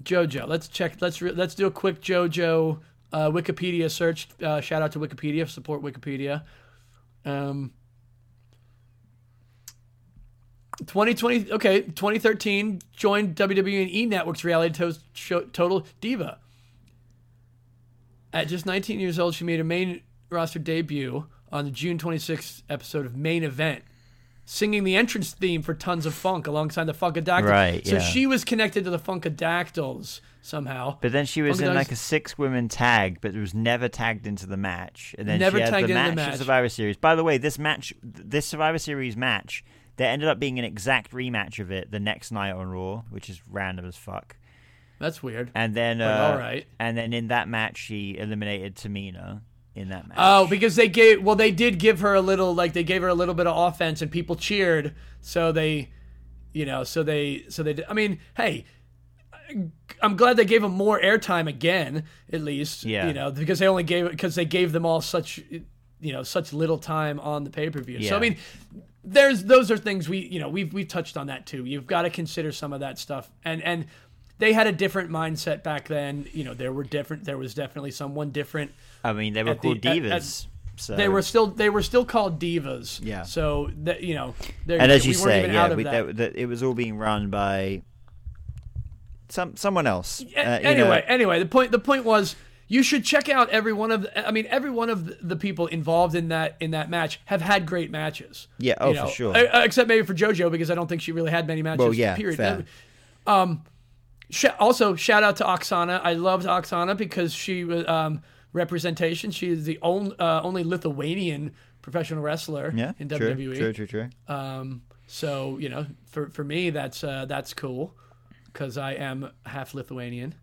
[SPEAKER 1] JoJo. Let's check. Let's re- let's do a quick JoJo uh, Wikipedia search. Uh, shout out to Wikipedia. Support Wikipedia. Um, 2020. Okay, 2013 joined WWE and E Network's reality to- show Total Diva. At just 19 years old, she made a main roster debut on the June 26th episode of Main Event, singing the entrance theme for Tons of Funk alongside the Funkadactyls.
[SPEAKER 2] Right,
[SPEAKER 1] So
[SPEAKER 2] yeah.
[SPEAKER 1] she was connected to the Funkadactyls somehow.
[SPEAKER 2] But then she was in like a six women tag, but was never tagged into the match. And then
[SPEAKER 1] Never
[SPEAKER 2] she had
[SPEAKER 1] tagged
[SPEAKER 2] the
[SPEAKER 1] into the
[SPEAKER 2] match,
[SPEAKER 1] match.
[SPEAKER 2] Survivor Series. By the way, this match, this Survivor Series match, there ended up being an exact rematch of it the next night on Raw, which is random as fuck.
[SPEAKER 1] That's weird.
[SPEAKER 2] And then, uh,
[SPEAKER 1] all right.
[SPEAKER 2] and then in that match, she eliminated Tamina in that match.
[SPEAKER 1] Oh, because they gave well, they did give her a little like they gave her a little bit of offense, and people cheered. So they, you know, so they, so they. did- I mean, hey, I'm glad they gave them more airtime again, at least.
[SPEAKER 2] Yeah.
[SPEAKER 1] You know, because they only gave because they gave them all such, you know, such little time on the pay per view. So I mean, there's those are things we you know we've we've touched on that too. You've got to consider some of that stuff, and and they had a different mindset back then. You know, there were different. There was definitely someone different.
[SPEAKER 2] I mean, they were
[SPEAKER 1] at the-
[SPEAKER 2] called
[SPEAKER 1] at- at-
[SPEAKER 2] divas. so.
[SPEAKER 1] They were still they were still called divas.
[SPEAKER 2] Yeah.
[SPEAKER 1] So that you know,
[SPEAKER 2] and as you
[SPEAKER 1] we
[SPEAKER 2] say, yeah, we,
[SPEAKER 1] that.
[SPEAKER 2] that, that, it was all being run by some someone else. Uh, you know,
[SPEAKER 1] anyway, anyway, the point the point was you should check out every one of the, I mean every one of the- people involved in that in that match have had great matches.
[SPEAKER 2] Yeah, oh,
[SPEAKER 1] You
[SPEAKER 2] for sure.
[SPEAKER 1] uh, Except maybe for JoJo because I don't think she really had many matches.
[SPEAKER 2] Well, yeah,
[SPEAKER 1] period.
[SPEAKER 2] fair.
[SPEAKER 1] Um, sh- also shout out to Aksana. I loved Aksana because she was um, representation. She is the only uh, only Lithuanian professional wrestler
[SPEAKER 2] yeah,
[SPEAKER 1] in
[SPEAKER 2] true,
[SPEAKER 1] WWE.
[SPEAKER 2] true, true, true.
[SPEAKER 1] Um, so you know, for for me, that's uh, that's cool because I am half Lithuanian.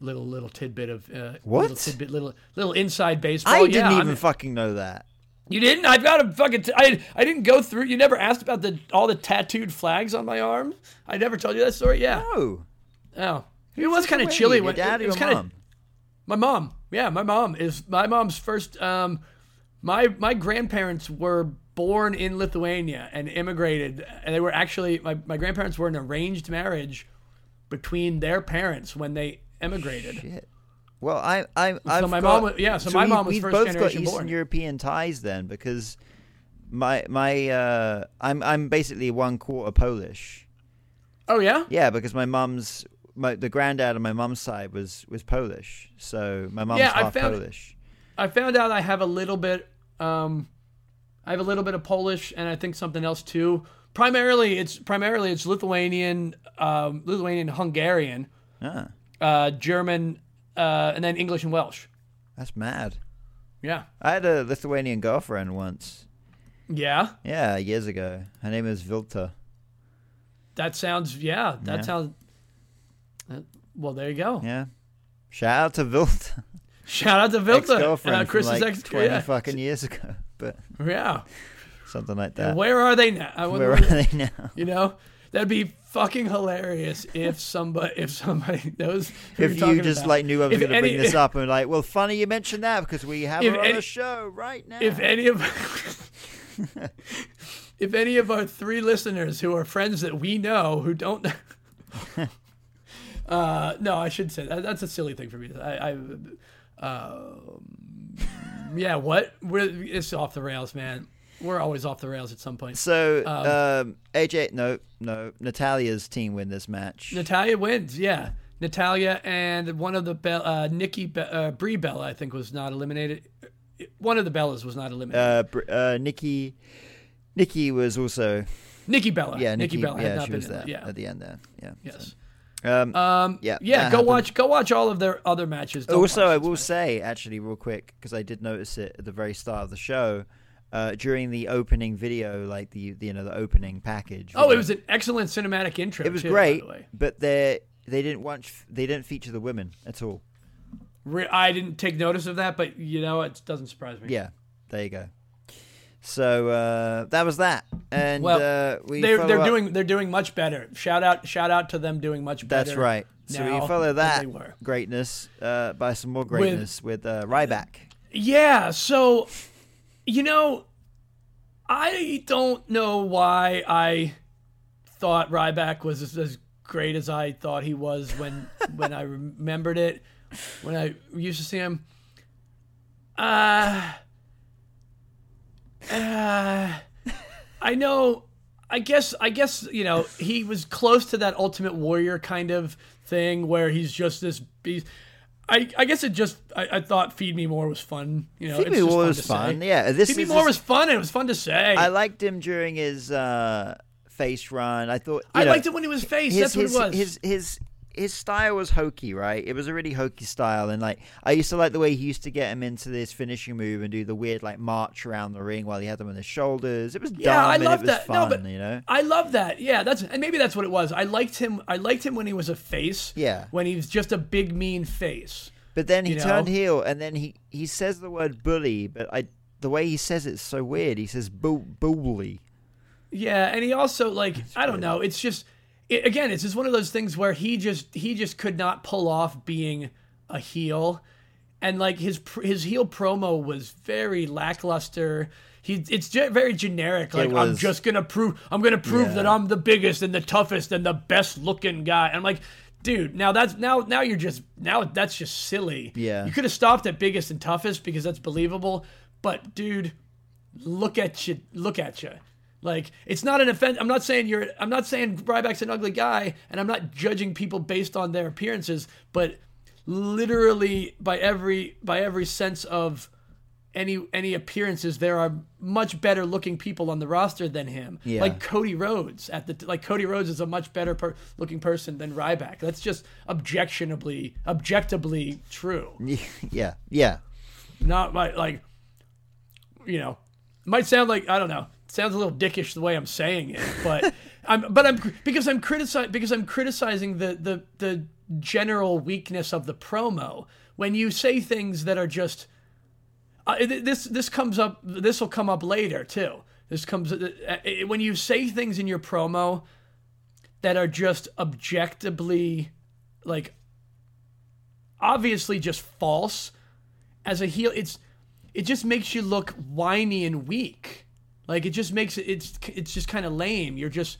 [SPEAKER 1] Little little tidbit of uh,
[SPEAKER 2] What?
[SPEAKER 1] Little tidbit, little little inside baseball.
[SPEAKER 2] I
[SPEAKER 1] yeah,
[SPEAKER 2] didn't even
[SPEAKER 1] I'm-
[SPEAKER 2] fucking know that.
[SPEAKER 1] you didn't? I've got a fucking. T- I I didn't go through. You never asked about the all the tattooed flags on my arm. I never told you that story. Yeah.
[SPEAKER 2] Oh,
[SPEAKER 1] Oh. It was kind of chilly
[SPEAKER 2] your
[SPEAKER 1] when
[SPEAKER 2] dad
[SPEAKER 1] it,
[SPEAKER 2] or
[SPEAKER 1] it was
[SPEAKER 2] your
[SPEAKER 1] kind of
[SPEAKER 2] mom?
[SPEAKER 1] my mom. Yeah, my mom is my mom's first. Um, my my grandparents were born in Lithuania and immigrated, and they were actually my my grandparents were an arranged marriage between their parents when they immigrated.
[SPEAKER 2] Shit. Well, I, I, I've
[SPEAKER 1] my
[SPEAKER 2] got,
[SPEAKER 1] mom was- yeah, so my
[SPEAKER 2] we,
[SPEAKER 1] mom was
[SPEAKER 2] we've
[SPEAKER 1] first
[SPEAKER 2] both
[SPEAKER 1] generation
[SPEAKER 2] got Eastern
[SPEAKER 1] born.
[SPEAKER 2] European ties then, because my my uh, I'm I'm basically one quarter Polish.
[SPEAKER 1] Oh yeah,
[SPEAKER 2] Yeah, because my mum's my the granddad on my mum's side was was Polish, so my mum's
[SPEAKER 1] Yeah, I
[SPEAKER 2] half
[SPEAKER 1] found-
[SPEAKER 2] Polish.
[SPEAKER 1] I found out I have a little bit. Um, I have a little bit of Polish, and I think something else too. Primarily, it's primarily it's Lithuanian, um, Lithuanian, Hungarian.
[SPEAKER 2] Ah.
[SPEAKER 1] uh, German, uh, and then English and Welsh.
[SPEAKER 2] That's mad.
[SPEAKER 1] Yeah.
[SPEAKER 2] I had a Lithuanian girlfriend once.
[SPEAKER 1] Yeah.
[SPEAKER 2] Yeah, years ago. Her name is Vilta.
[SPEAKER 1] That sounds. Yeah. That
[SPEAKER 2] Yeah.
[SPEAKER 1] sounds. Well, there you go.
[SPEAKER 2] Yeah. Shout out to Vilta.
[SPEAKER 1] Shout out to Vilta,
[SPEAKER 2] Ex-girlfriend
[SPEAKER 1] uh, Chris's
[SPEAKER 2] like
[SPEAKER 1] ex.
[SPEAKER 2] 20
[SPEAKER 1] Yeah.
[SPEAKER 2] fucking years ago. But
[SPEAKER 1] yeah.
[SPEAKER 2] something like
[SPEAKER 1] And
[SPEAKER 2] that.
[SPEAKER 1] where are they now?
[SPEAKER 2] Where are they now?
[SPEAKER 1] You know, that'd be fucking hilarious if somebody if somebody knows.
[SPEAKER 2] If you just
[SPEAKER 1] about.
[SPEAKER 2] like knew I was going to bring this up and like, well, funny you mentioned that because we have
[SPEAKER 1] If
[SPEAKER 2] her on
[SPEAKER 1] any-
[SPEAKER 2] the show right now.
[SPEAKER 1] if any of if any of our three listeners who are friends that we know who don't uh no i shouldn't say that. That's a silly thing for me i i um yeah what? We're it's off the rails man. We're always off the rails at some point.
[SPEAKER 2] So, um, AJ, no, no, Natalya's team win this match.
[SPEAKER 1] natalya wins yeah. Natalya and one of the Bell, uh nikki Be- uh brie bella i think was not eliminated. One of the bellas was not eliminated.
[SPEAKER 2] Uh, uh, Nikki, Nikki was also
[SPEAKER 1] nikki bella.
[SPEAKER 2] Yeah,
[SPEAKER 1] nikki,
[SPEAKER 2] Nikki,
[SPEAKER 1] bella had
[SPEAKER 2] yeah,
[SPEAKER 1] not
[SPEAKER 2] she
[SPEAKER 1] been
[SPEAKER 2] was there
[SPEAKER 1] yeah.
[SPEAKER 2] at the end there. Yeah.
[SPEAKER 1] yes.
[SPEAKER 2] so, um,
[SPEAKER 1] Um,
[SPEAKER 2] Yeah,
[SPEAKER 1] yeah. Go
[SPEAKER 2] happened.
[SPEAKER 1] watch, go watch all of their other matches. Don't
[SPEAKER 2] also, I will
[SPEAKER 1] match.
[SPEAKER 2] say actually, real quick, because I did notice it at the very start of the show. Uh, during the opening video, like the, the you know the opening package.
[SPEAKER 1] Oh, it was an excellent cinematic intro.
[SPEAKER 2] it was
[SPEAKER 1] too,
[SPEAKER 2] great,
[SPEAKER 1] the
[SPEAKER 2] but they they didn't watch they didn't feature the women at all.
[SPEAKER 1] Re- I didn't take notice of that, but you know, it doesn't surprise me.
[SPEAKER 2] Yeah, there you go. So uh, that was that, and
[SPEAKER 1] Well,
[SPEAKER 2] uh, we
[SPEAKER 1] they're they're doing they're doing much better. Shout out shout out to them doing much better.
[SPEAKER 2] That's right. So we follow that greatness uh, by some more greatness with, uh, Ryback.
[SPEAKER 1] Yeah. So, you know, I don't know why I thought Ryback was as, as great as I thought he was when when I remembered it when I used to see him. Uh, uh I know. I guess. I guess you know he was close to that Ultimate Warrior kind of thing where he's just this beast. I, I guess it just I, I thought Feed Me More was fun. You know,
[SPEAKER 2] Feed
[SPEAKER 1] it's
[SPEAKER 2] Me
[SPEAKER 1] just
[SPEAKER 2] More
[SPEAKER 1] fun
[SPEAKER 2] was fun.
[SPEAKER 1] say.
[SPEAKER 2] Yeah, this
[SPEAKER 1] Feed Me More was fun. and It was fun to say.
[SPEAKER 2] I liked him during his uh, face run. I thought you
[SPEAKER 1] I
[SPEAKER 2] know,
[SPEAKER 1] liked it when he was face.
[SPEAKER 2] his,
[SPEAKER 1] That's what it was.
[SPEAKER 2] His his his style was hokey, right? It was a really hokey style, and like I used to like the way he used to get him into this finishing move and do the weird like march around the ring while he had them on his shoulders. It was
[SPEAKER 1] yeah,
[SPEAKER 2] dumb
[SPEAKER 1] I love that.
[SPEAKER 2] fun,
[SPEAKER 1] no, but
[SPEAKER 2] you know.
[SPEAKER 1] I love that. Yeah, that's and maybe that's what it was. I liked him. I liked him when he was a face.
[SPEAKER 2] Yeah.
[SPEAKER 1] When he was just a big mean face.
[SPEAKER 2] But then he
[SPEAKER 1] you
[SPEAKER 2] turned
[SPEAKER 1] know?
[SPEAKER 2] heel, and then he he says the word bully, but I the way he says it's so weird. He says bu- bully.
[SPEAKER 1] Yeah, and he also like I don't know. It's just it, again, it's just one of those things where he just he just could not pull off being a heel, and like his his heel promo was very lackluster. He it's ge- very generic. Like I'm just gonna prove I'm gonna prove
[SPEAKER 2] Yeah.
[SPEAKER 1] that I'm the biggest and the toughest and the best looking guy. And I'm like. Dude, now that's now now you're just now that's just silly.
[SPEAKER 2] Yeah.
[SPEAKER 1] You could have stopped at biggest and toughest because that's believable. But dude, look at you look at you like it's not an offense i'm not saying you're i'm not saying ryback's an ugly guy and i'm not judging people based on their appearances but literally by every by every sense of any any appearances there are much better looking people on the roster than him
[SPEAKER 2] Yeah.
[SPEAKER 1] like cody rhodes at the like cody rhodes is a much better per, looking person than ryback that's just objectionably objectively true
[SPEAKER 2] yeah, yeah.
[SPEAKER 1] not my like you know it might sound like i don't know sounds a little dickish the way i'm saying it but i'm but i'm because i'm criticizing because i'm criticizing the the the general weakness of the promo. When you say things that are just uh, this this comes up this will come up later too. This comes uh, uh, when you say things in your promo that are just objectively like obviously just false as a heel it's it just makes you look whiny and weak like it just makes it it's it's just kind of lame you're just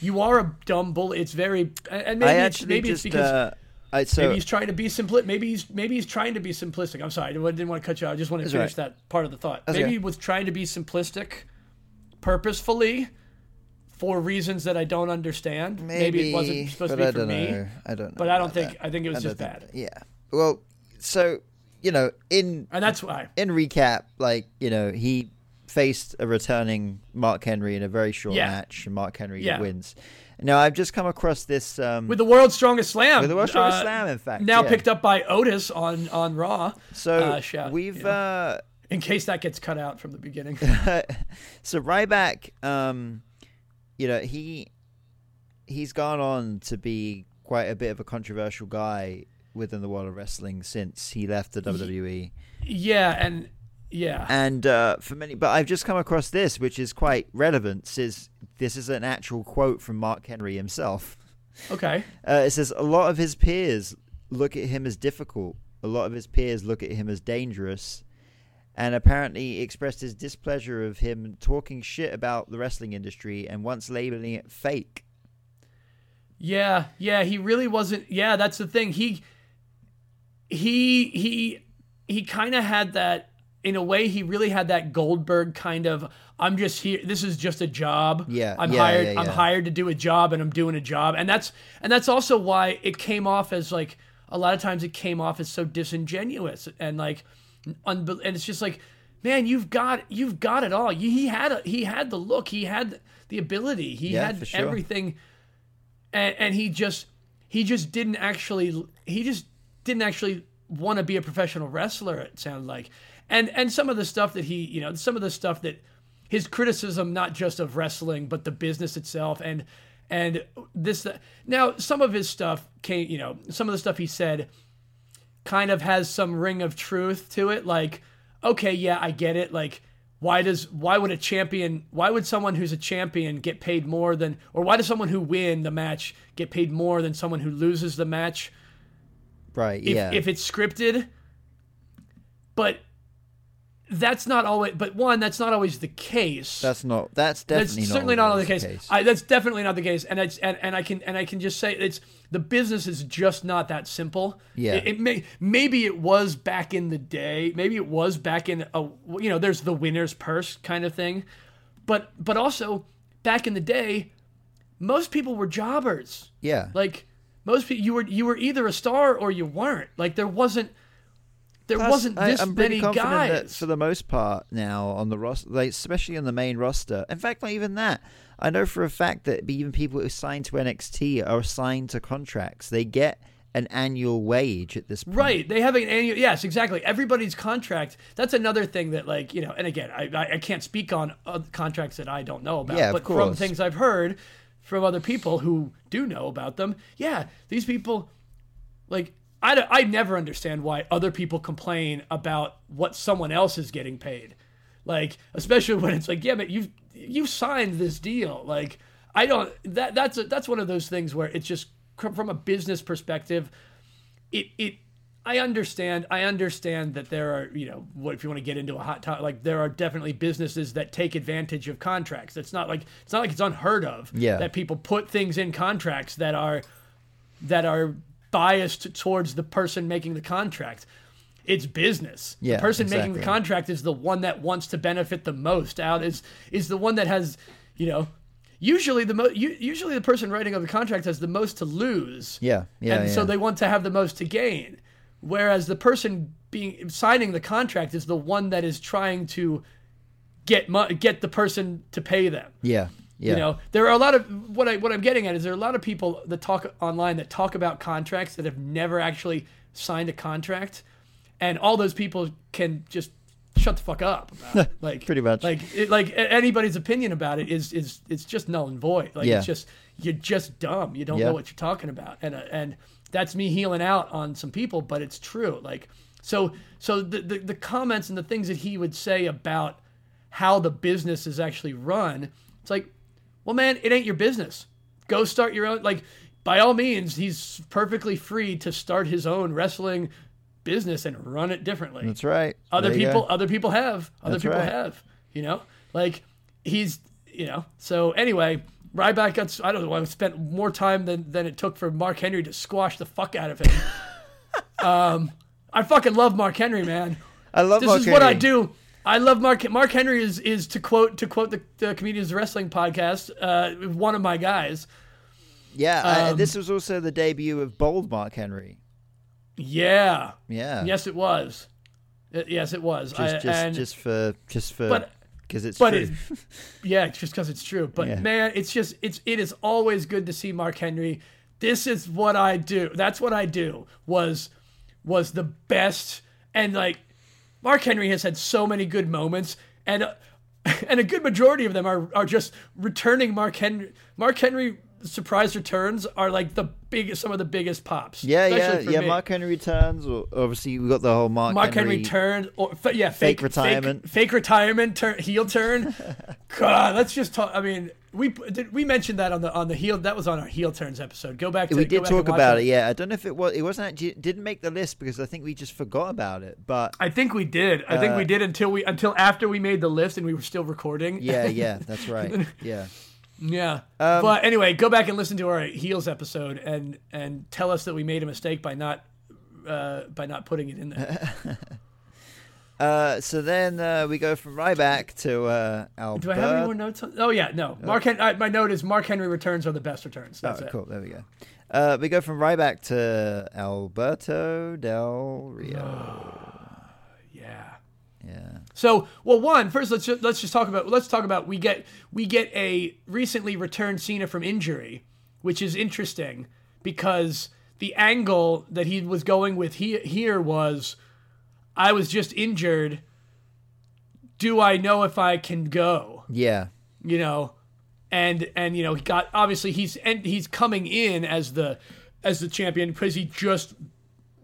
[SPEAKER 1] you are a dumb bully. it's very and maybe
[SPEAKER 2] I
[SPEAKER 1] it's, maybe
[SPEAKER 2] just
[SPEAKER 1] it's because
[SPEAKER 2] uh, I so
[SPEAKER 1] maybe he's trying to be simpli- maybe he's maybe he's trying to be simplistic i'm sorry i didn't want to cut you out i just want to finish
[SPEAKER 2] right.
[SPEAKER 1] that part of the thought
[SPEAKER 2] That's
[SPEAKER 1] maybe
[SPEAKER 2] okay.
[SPEAKER 1] he was trying to be simplistic purposefully for reasons that i don't understand maybe, it wasn't supposed to be
[SPEAKER 2] I
[SPEAKER 1] for me
[SPEAKER 2] know. I don't know.
[SPEAKER 1] but i don't think
[SPEAKER 2] that.
[SPEAKER 1] i think it was just
[SPEAKER 2] don't
[SPEAKER 1] bad
[SPEAKER 2] Yeah. Well, so you know, in
[SPEAKER 1] and that's why
[SPEAKER 2] in recap, like you know, he faced a returning Mark Henry in a very short
[SPEAKER 1] Yeah.
[SPEAKER 2] match, and Mark Henry
[SPEAKER 1] Yeah.
[SPEAKER 2] wins. Now I've just come across this um,
[SPEAKER 1] with the world's strongest slam.
[SPEAKER 2] with the World Strongest
[SPEAKER 1] uh,
[SPEAKER 2] Slam, in fact.
[SPEAKER 1] Now
[SPEAKER 2] yeah.
[SPEAKER 1] picked up by Otis on on Raw.
[SPEAKER 2] So
[SPEAKER 1] uh, shout,
[SPEAKER 2] we've
[SPEAKER 1] you know.
[SPEAKER 2] uh,
[SPEAKER 1] In case that gets cut out from the beginning.
[SPEAKER 2] so Ryback, um, you know, he he's gone on to be quite a bit of a controversial guy within the world of wrestling since he left the WWE.
[SPEAKER 1] yeah, and yeah,
[SPEAKER 2] And uh, for many, but I've just come across this, which is quite relevant. Is this is an actual quote from Mark Henry himself?
[SPEAKER 1] okay.
[SPEAKER 2] Uh, it says a lot of his peers look at him as difficult. A lot of his peers look at him as dangerous, and apparently expressed his displeasure of him talking shit about the wrestling industry and once labeling it fake.
[SPEAKER 1] Yeah, yeah, he really wasn't. Yeah, that's the thing. He he he he kind of had that in a way he really had that Goldberg kind of I'm just here this is just a job.
[SPEAKER 2] Yeah,
[SPEAKER 1] I'm
[SPEAKER 2] yeah,
[SPEAKER 1] hired
[SPEAKER 2] yeah,
[SPEAKER 1] I'm hired to do a job and I'm doing a job. And that's and that's also why it came off as like a lot of times it came off as so disingenuous and like unbe- and it's just like man, you've got you've got it all. You, he had a, he had the look, he had the ability, he
[SPEAKER 2] Yeah,
[SPEAKER 1] had
[SPEAKER 2] sure.
[SPEAKER 1] everything and, and he just he just didn't actually he just didn't actually want to be a professional wrestler it sounded like and and some of the stuff that he you know some of the stuff that his criticism not just of wrestling but the business itself and and this now some of his stuff came you know some of the stuff he said kind of has some ring of truth to it like okay yeah i get it like why does why would a champion why would someone who's a champion get paid more than or why does someone who win the match get paid more than someone who loses the match
[SPEAKER 2] Right?
[SPEAKER 1] if,
[SPEAKER 2] yeah.
[SPEAKER 1] if it's scripted but that's not always but one that's not always the case
[SPEAKER 2] that's not. That's definitely that's
[SPEAKER 1] certainly
[SPEAKER 2] not,
[SPEAKER 1] not,
[SPEAKER 2] always
[SPEAKER 1] the case. I, that's definitely not the case, and it's and, and I can and I can just say it's the business is just not that simple.
[SPEAKER 2] Yeah.
[SPEAKER 1] it, it may maybe it was back in the day. Maybe it was back in a you know there's the winner's purse kind of thing, but but also back in the day, most people were jobbers.
[SPEAKER 2] yeah.
[SPEAKER 1] Like most people, you were you were either a star or you weren't. Like there wasn't there
[SPEAKER 2] Plus,
[SPEAKER 1] wasn't
[SPEAKER 2] I-
[SPEAKER 1] this
[SPEAKER 2] I'm pretty
[SPEAKER 1] many
[SPEAKER 2] confident that
[SPEAKER 1] guys.
[SPEAKER 2] for the most part now on the roster, like especially on the main roster. In fact, not even that. I know for a fact that even people who signed to NXT are signed to contracts. They get an annual wage at this point.
[SPEAKER 1] Right. They have an annual. Yes, exactly. Everybody's contract. That's another thing that, like, you know, and again, I, I, I can't speak on uh, contracts that I don't know about,
[SPEAKER 2] Yeah, of
[SPEAKER 1] but from things I've heard from other people who do know about them, yeah, these people, like, I, I never understand why other people complain about what someone else is getting paid. Like, especially when it's like, yeah, but you've you signed this deal. Like, I don't. That that's a, that's one of those things where it's just from a business perspective it it I understand I understand that there are you know what if you want to get into a hot topic like there are definitely businesses that take advantage of contracts. It's not like it's not like it's unheard of
[SPEAKER 2] Yeah.
[SPEAKER 1] that people put things in contracts that are that are biased towards the person making the contract. It's business.
[SPEAKER 2] Yeah,
[SPEAKER 1] the person making the contract is the one that wants to benefit the most out is is the one that has you know usually the mo- u- usually the person writing up the contract has the most to lose
[SPEAKER 2] Yeah. Yeah.
[SPEAKER 1] and
[SPEAKER 2] yeah.
[SPEAKER 1] so they want to have the most to gain. Whereas the person being signing the contract is the one that is trying to get get the person to pay them.
[SPEAKER 2] yeah. Yeah.
[SPEAKER 1] You know, there are a lot of what I what I'm getting at is there are a lot of people that talk online that talk about contracts that have never actually signed a contract, and all those people can just shut the fuck up about it. Like
[SPEAKER 2] Pretty much.
[SPEAKER 1] Like it, like anybody's opinion about it is is it's just null and void. Like
[SPEAKER 2] Yeah.
[SPEAKER 1] it's just you're just dumb. You don't
[SPEAKER 2] Yeah.
[SPEAKER 1] know what you're talking about, and uh, and that's me heeling out on some people, but it's true. Like so so the, the the comments and the things that he would say about how the business is actually run, it's like, well, man, it ain't your business. Go start your own. Like, by all means, he's perfectly free to start his own wrestling business and run it differently.
[SPEAKER 2] That's right.
[SPEAKER 1] Other
[SPEAKER 2] There
[SPEAKER 1] people, other people have. Other
[SPEAKER 2] That's
[SPEAKER 1] people
[SPEAKER 2] right.
[SPEAKER 1] have. You know, like he's, you know. So anyway, Ryback got. I don't know. Why I spent more time than than it took for Mark Henry to squash the fuck out of him. um, I fucking love Mark Henry, man
[SPEAKER 2] I love.
[SPEAKER 1] this
[SPEAKER 2] Mark
[SPEAKER 1] is what I do. I love Mark. Mark Henry is is to quote to quote the, the comedians wrestling podcast. Uh, one of my guys.
[SPEAKER 2] Yeah. I-
[SPEAKER 1] Um,
[SPEAKER 2] this was also the debut of Bold Mark Henry.
[SPEAKER 1] Yeah.
[SPEAKER 2] Yeah.
[SPEAKER 1] Yes, it was. Uh, yes, it was.
[SPEAKER 2] Just,
[SPEAKER 1] I,
[SPEAKER 2] just,
[SPEAKER 1] and,
[SPEAKER 2] just for, just for.
[SPEAKER 1] but
[SPEAKER 2] because it's
[SPEAKER 1] but
[SPEAKER 2] true.
[SPEAKER 1] it, yeah, just because it's true. But
[SPEAKER 2] Yeah.
[SPEAKER 1] man, it's just it's it is always good to see Mark Henry. This is what I do. That's what I do. Was was the best and like Mark Henry has had so many good moments and and a good majority of them are are just returning Mark Henry. Mark Henry surprise returns are like the biggest some of the biggest pops.
[SPEAKER 2] yeah, yeah, yeah.
[SPEAKER 1] me.
[SPEAKER 2] Mark Henry returns. Or obviously, we got the whole Mark,
[SPEAKER 1] Mark Henry, turned, or f- yeah,
[SPEAKER 2] Fake
[SPEAKER 1] fake,
[SPEAKER 2] retirement.
[SPEAKER 1] fake, fake retirement, turn heel turn. God, let's just talk. I mean, we did we mentioned that on the on the heel. That was on our heel turns episode. Go back. To,
[SPEAKER 2] we did talk about
[SPEAKER 1] that.
[SPEAKER 2] it. Yeah, I don't know if it was. It wasn't. Actually, didn't make the list because I think we just forgot about it. But
[SPEAKER 1] I think we did. I think
[SPEAKER 2] Uh,
[SPEAKER 1] we did until we until after we made the list and we were still recording.
[SPEAKER 2] yeah, yeah, that's right. Yeah.
[SPEAKER 1] Yeah.
[SPEAKER 2] Um,
[SPEAKER 1] but anyway, go back and listen to our heels episode and and tell us that we made a mistake by not uh, by not putting it in there.
[SPEAKER 2] Uh, so then uh, we go from Ryback to uh, Albert.
[SPEAKER 1] Do I have any more notes? On? Oh yeah, no. Mark. Hen- I, my note is Mark Henry returns are the best returns. That's
[SPEAKER 2] oh,
[SPEAKER 1] it.
[SPEAKER 2] cool. There we go. Uh, we go from Ryback to Alberto Del Rio.
[SPEAKER 1] So, well, one first, let's just, let's just talk about let's talk about we get we get a recently returned Cena from injury, which is interesting because the angle that he was going with he, here was, I was just injured. Do I know if I can go?
[SPEAKER 2] Yeah.
[SPEAKER 1] You know, and and you know he got obviously he's and he's coming in as the as the champion because he just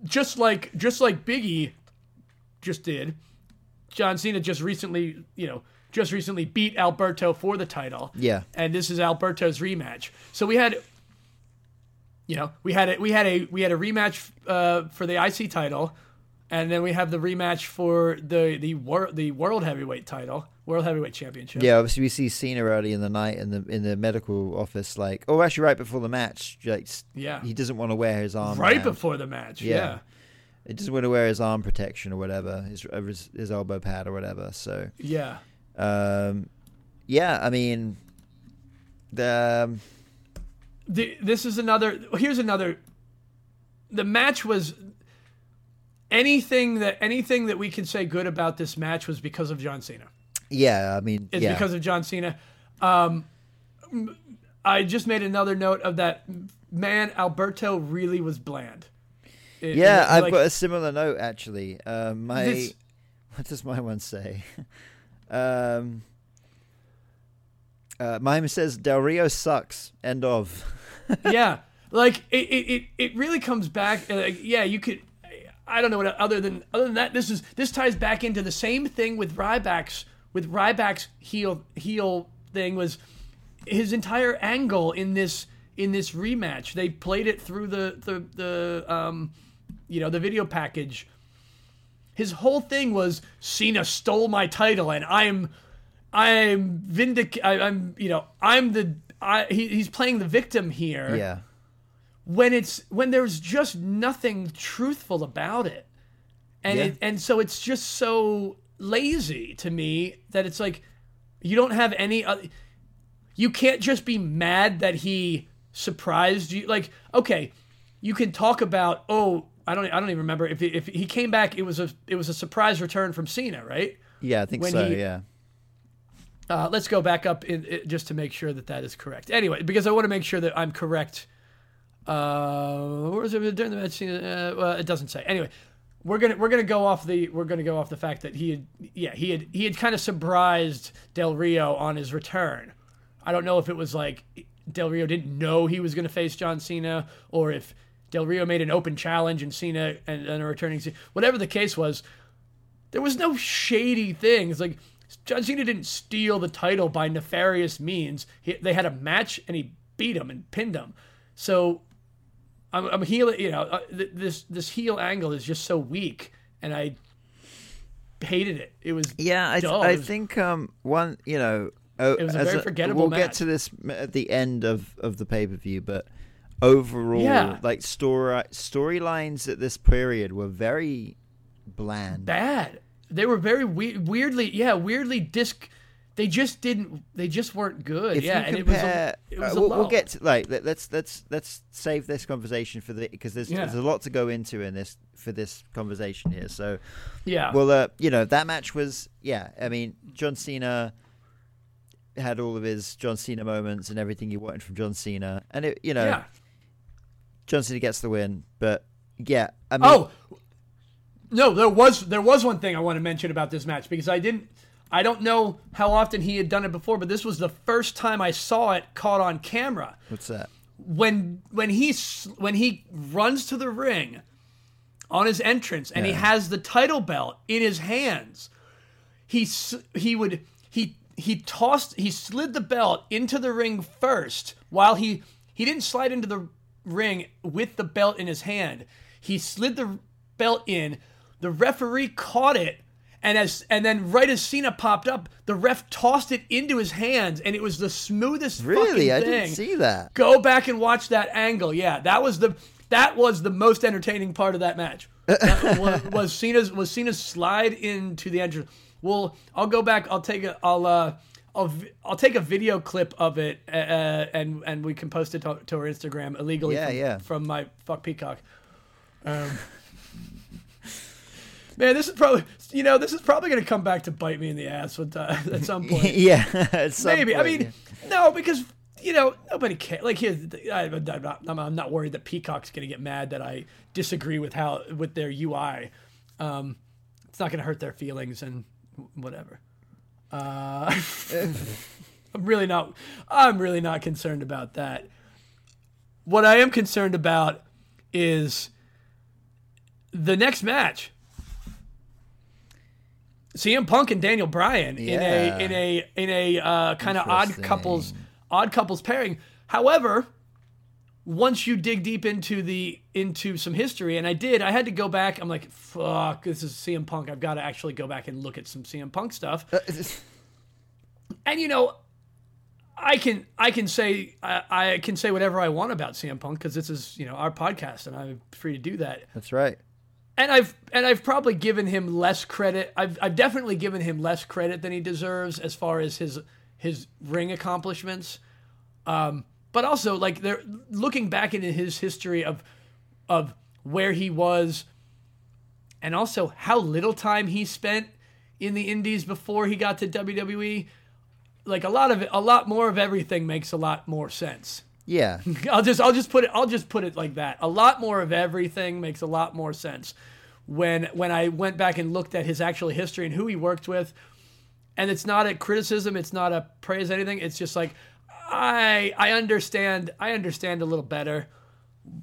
[SPEAKER 1] just like just like Biggie just did. John Cena just recently, you know, just recently beat Alberto for the title.
[SPEAKER 2] Yeah.
[SPEAKER 1] And this is Alberto's rematch. So we had you know, we had a we had a we had a rematch uh, for the IC title and then we have the rematch for the the world the world heavyweight title, world heavyweight championship.
[SPEAKER 2] Yeah, obviously we see Cena early in the night in the in the medical office, like, oh, actually, right before the match, like,
[SPEAKER 1] Yeah.
[SPEAKER 2] he doesn't want to wear his arm.
[SPEAKER 1] right
[SPEAKER 2] band.
[SPEAKER 1] before the match.
[SPEAKER 2] Yeah.
[SPEAKER 1] Yeah.
[SPEAKER 2] He doesn't want to wear his arm protection or whatever, his uh, his, his elbow pad or whatever. So,
[SPEAKER 1] Yeah.
[SPEAKER 2] um, yeah, I mean, the um,
[SPEAKER 1] the, this is another here's another the match was anything that anything that we can say good about this match was because of John Cena.
[SPEAKER 2] yeah, I mean,
[SPEAKER 1] It's
[SPEAKER 2] yeah,
[SPEAKER 1] because of John Cena. Um, I just made another note of that. Man, Alberto really was bland. It-
[SPEAKER 2] yeah.
[SPEAKER 1] it-
[SPEAKER 2] I've
[SPEAKER 1] like,
[SPEAKER 2] got a similar note actually. Um, my
[SPEAKER 1] This-
[SPEAKER 2] what does my one say? um, uh, mine says Del Rio sucks. End of.
[SPEAKER 1] yeah, like it, it, it, it really comes back. uh, Like, yeah, you could. I don't know what other than other than that. This is this ties back into the same thing with Ryback's with Ryback's heel heel thing was his entire angle in this in this rematch. They played it through the the the um you know the video package. His whole thing was Cena stole my title and I'm I'm vindic I, I'm you know I'm the I he, he's playing the victim here
[SPEAKER 2] yeah.
[SPEAKER 1] when it's when there's just nothing truthful about it and
[SPEAKER 2] Yeah.
[SPEAKER 1] it, and so it's just so lazy to me that it's like you don't have any uh, you can't just be mad that he surprised you like okay you can talk about oh I don't I don't even remember if he, if he came back it was a it was a surprise return from Cena right
[SPEAKER 2] Yeah, I think
[SPEAKER 1] When
[SPEAKER 2] so.
[SPEAKER 1] he-
[SPEAKER 2] yeah.
[SPEAKER 1] uh, let's go back up in, in, just to make sure that that is correct. Anyway, because I want to make sure that I'm correct. Uh, where was it during the match? Uh, well, it doesn't say. Anyway, we're gonna we're gonna go off the we're gonna go off the fact that he had yeah he had he had kind of surprised Del Rio on his return. I don't know if it was like Del Rio didn't know he was going to face John Cena, or if Del Rio made an open challenge and Cena and, and a returning Cena. Whatever the case was, there was no shady things. Like John Cena didn't steal the title by nefarious means. He, they had a match and he beat him and pinned him. So I'm, I'm heel. You know, uh, th- this this heel angle is just so weak, and I hated it. It was
[SPEAKER 2] Yeah, I, th-. I
[SPEAKER 1] was-
[SPEAKER 2] think um one you know oh,
[SPEAKER 1] It was a
[SPEAKER 2] as
[SPEAKER 1] very forgettable
[SPEAKER 2] We'll get to this at the end of of the pay per view, but overall,
[SPEAKER 1] Yeah.
[SPEAKER 2] like story storylines at this period were very bland.
[SPEAKER 1] bad. They were very we- weirdly, yeah, weirdly disc they just didn't. They just weren't good.
[SPEAKER 2] if
[SPEAKER 1] yeah,
[SPEAKER 2] you
[SPEAKER 1] and it was. A, it was
[SPEAKER 2] uh, we'll, we'll get to, like let, let's let's let's save this conversation for the because there's
[SPEAKER 1] Yeah.
[SPEAKER 2] there's a lot to go into in this for this conversation here. So
[SPEAKER 1] Yeah.
[SPEAKER 2] well, uh, you know that match was yeah. I mean, John Cena had all of his John Cena moments and everything you wanted from John Cena, and it you know
[SPEAKER 1] yeah.
[SPEAKER 2] John Cena gets the win, but yeah, I mean,
[SPEAKER 1] Oh no, there was there was one thing I want to mention about this match because I didn't I don't know how often he had done it before, but this was the first time I saw it caught on camera.
[SPEAKER 2] what's that?
[SPEAKER 1] When when he when he runs to the ring on his entrance and he has the title belt in his hands, he he would he he tossed he slid the belt into the ring first while he he didn't slide into the ring with the belt in his hand. He slid the belt in. The referee caught it and as and then right as Cena popped up, the ref tossed it into his hands and it was the smoothest
[SPEAKER 2] Really, I didn't see that.
[SPEAKER 1] Go back and watch that angle. Yeah, that was the that was the most entertaining part of that match. That was, was Cena's was Cena's slide into the entrance. Well, I'll go back. I'll take a. I'll uh. I'll, I'll take a video clip of it uh, and and we can post it to, to our Instagram illegally
[SPEAKER 2] Yeah,
[SPEAKER 1] from,
[SPEAKER 2] yeah.
[SPEAKER 1] from my fuck peacock. Um, man, this is probably you know this is probably gonna come back to bite me in the ass with, uh, at some point.
[SPEAKER 2] yeah, some
[SPEAKER 1] Maybe. I
[SPEAKER 2] point,
[SPEAKER 1] mean, no, because you know nobody cares. Like here, I, I'm not. I'm, I'm not worried that Peacock's going to get mad that I disagree with how with their UI. Um, it's not going to hurt their feelings and whatever. Uh, I'm really not. I'm really not concerned about that. What I am concerned about is the next match. CM Punk and Daniel Bryan
[SPEAKER 2] Yeah.
[SPEAKER 1] in a in a in a uh, kind of odd couples odd couples pairing. However, once you dig deep into the into some history, and I did, I had to go back. I'm like, fuck, this is CM Punk. I've got to actually go back and look at some CM Punk stuff.
[SPEAKER 2] Uh,
[SPEAKER 1] And you know, I can I can say I, I can say whatever I want about CM Punk because this is you know our podcast, and I'm free to do that.
[SPEAKER 2] that's right.
[SPEAKER 1] And I've and I've probably given him less credit. I've I've definitely given him less credit than he deserves as far as his his ring accomplishments. Um, but also like they're looking back into his history of of where he was and also how little time he spent in the indies before he got to WWE. Like a lot of it, a lot more of everything makes a lot more sense.
[SPEAKER 2] Yeah,
[SPEAKER 1] I'll just I'll just put it I'll just put it like that. A lot more of everything makes a lot more sense when when I went back and looked at his actual history and who he worked with. And it's not a criticism, it's not a praise anything. It's just like I I understand I understand a little better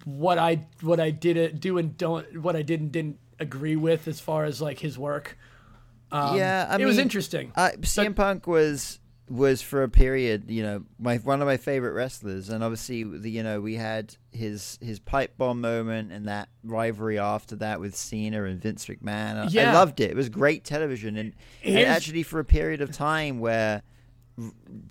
[SPEAKER 1] what I what I did do and don't what I did and didn't agree with as far as like his work. Um,
[SPEAKER 2] yeah. I
[SPEAKER 1] it was interesting.
[SPEAKER 2] Uh, CM Punk was was for a period, you know, my one of my favorite wrestlers, and obviously, the, you know, we had his his pipe bomb moment and that rivalry after that with Cena and Vince McMahon. I- I loved it. It was great television, and, and actually, for a period of time where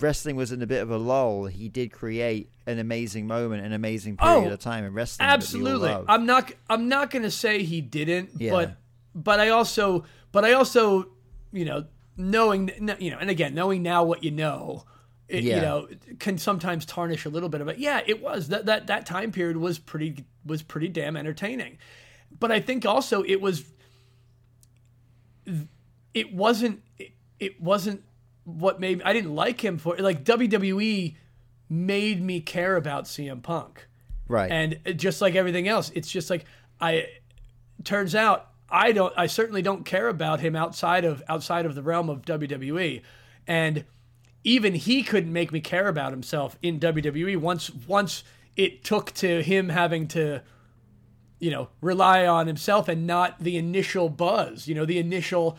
[SPEAKER 2] wrestling was in a bit of a lull, he did create an amazing moment, an amazing oh, period
[SPEAKER 1] Oh,
[SPEAKER 2] of time in wrestling. that we all
[SPEAKER 1] Absolutely. I'm not I'm not going to say he didn't,
[SPEAKER 2] Yeah.
[SPEAKER 1] but but I also but I also, you know, knowing you know, and again, knowing now what you know, it, you know, can sometimes tarnish a little bit of it. Yeah, it was that that that time period was pretty was pretty damn entertaining. But I think also it was it wasn't it, it wasn't what made I didn't like him for like WWE made me care about CM Punk.
[SPEAKER 2] right.
[SPEAKER 1] And just like everything else, it's just like I turns out I don't I certainly don't care about him outside of outside of the realm of WWE. And even he couldn't make me care about himself in WWE once once it took to him having to you know rely on himself and not the initial buzz, you know, the initial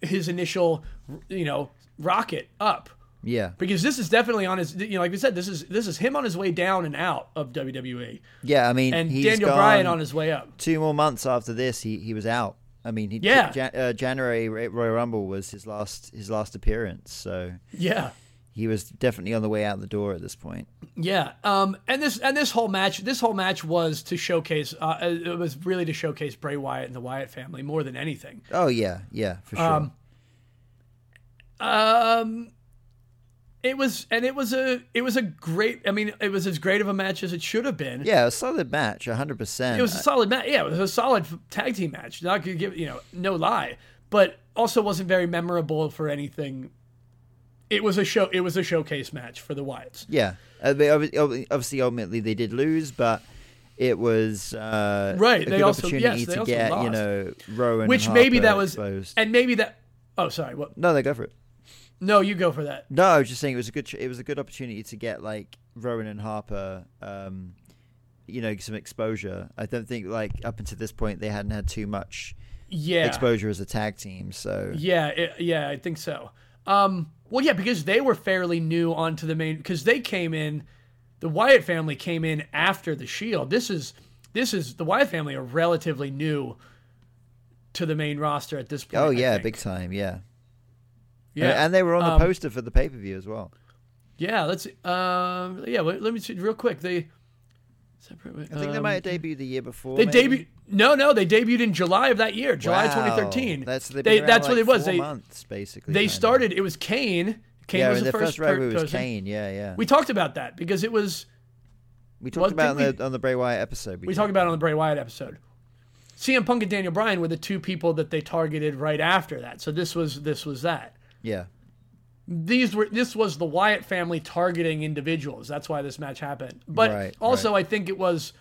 [SPEAKER 1] his initial you know rocket up
[SPEAKER 2] yeah.
[SPEAKER 1] because this is definitely on his you know like we said this is this is him on his way down and out of WWE
[SPEAKER 2] Yeah. I mean,
[SPEAKER 1] and Daniel Bryan on his way up.
[SPEAKER 2] two more months after this, he, he was out. I mean, he
[SPEAKER 1] Yeah.
[SPEAKER 2] Jan- uh, January Royal Rumble was his last his last appearance, so
[SPEAKER 1] Yeah.
[SPEAKER 2] he was definitely on the way out the door at this point.
[SPEAKER 1] Yeah, um, and this and this whole match, this whole match was to showcase. Uh, it was really to showcase Bray Wyatt and the Wyatt family more than anything.
[SPEAKER 2] Oh yeah, yeah, for sure.
[SPEAKER 1] Um, Um, it was, and it was a, it was a great. I mean, it was as great of a match as it should have been.
[SPEAKER 2] Yeah, a solid match, hundred percent.
[SPEAKER 1] It was a solid match. Yeah, it was a solid tag team match. Not gonna give you know, no lie, but also wasn't very memorable for anything. It was a show. It was a showcase match for the Wyatts.
[SPEAKER 2] Yeah, uh, they, obvi- obvi- obviously, ultimately they did lose, but it was uh,
[SPEAKER 1] Right,
[SPEAKER 2] A
[SPEAKER 1] they
[SPEAKER 2] good
[SPEAKER 1] also-
[SPEAKER 2] opportunity
[SPEAKER 1] yes, they
[SPEAKER 2] to
[SPEAKER 1] also
[SPEAKER 2] get you
[SPEAKER 1] lost.
[SPEAKER 2] know Rowan,
[SPEAKER 1] Which
[SPEAKER 2] and
[SPEAKER 1] maybe that was,
[SPEAKER 2] exposed.
[SPEAKER 1] and maybe that. Oh, sorry. What?
[SPEAKER 2] no, they go for it.
[SPEAKER 1] No, you go for that.
[SPEAKER 2] No, I was just saying it was a good. It was a good opportunity to get like Rowan and Harper, um, you know, some exposure. I don't think like up until this point they hadn't had too much
[SPEAKER 1] Yeah.
[SPEAKER 2] exposure as a tag team. So
[SPEAKER 1] Yeah, it, yeah, I think so. Um, well, yeah, because they were fairly new onto the main because they came in, the Wyatt family came in after the Shield. This is this is the Wyatt family are relatively new to the main roster at this point.
[SPEAKER 2] oh yeah, big time, yeah.
[SPEAKER 1] Yeah,
[SPEAKER 2] and they were on the
[SPEAKER 1] Um,
[SPEAKER 2] poster for the pay per view as well.
[SPEAKER 1] yeah. Let's um, yeah. Let, let me see real quick. They, separate,
[SPEAKER 2] I think they
[SPEAKER 1] um,
[SPEAKER 2] might have debuted the year before.
[SPEAKER 1] They debuted. No, no, they debuted in July of that year, July
[SPEAKER 2] Wow.
[SPEAKER 1] 2013.
[SPEAKER 2] That's
[SPEAKER 1] they, that's what it was.
[SPEAKER 2] Four
[SPEAKER 1] They
[SPEAKER 2] months basically.
[SPEAKER 1] they started. It was Kane. Kane
[SPEAKER 2] yeah,
[SPEAKER 1] was the
[SPEAKER 2] the
[SPEAKER 1] first
[SPEAKER 2] first rivalry was
[SPEAKER 1] person.
[SPEAKER 2] Kane. Yeah, yeah.
[SPEAKER 1] We talked about that because it was
[SPEAKER 2] We talked
[SPEAKER 1] Well,
[SPEAKER 2] about it on the, on the Bray Wyatt episode.
[SPEAKER 1] we talked about it on the Bray Wyatt episode. CM Punk and Daniel Bryan were the two people that they targeted right after that. So this was this was that.
[SPEAKER 2] Yeah,
[SPEAKER 1] These were this was the Wyatt family targeting individuals. That's why this match happened. But
[SPEAKER 2] Right,
[SPEAKER 1] also I think it was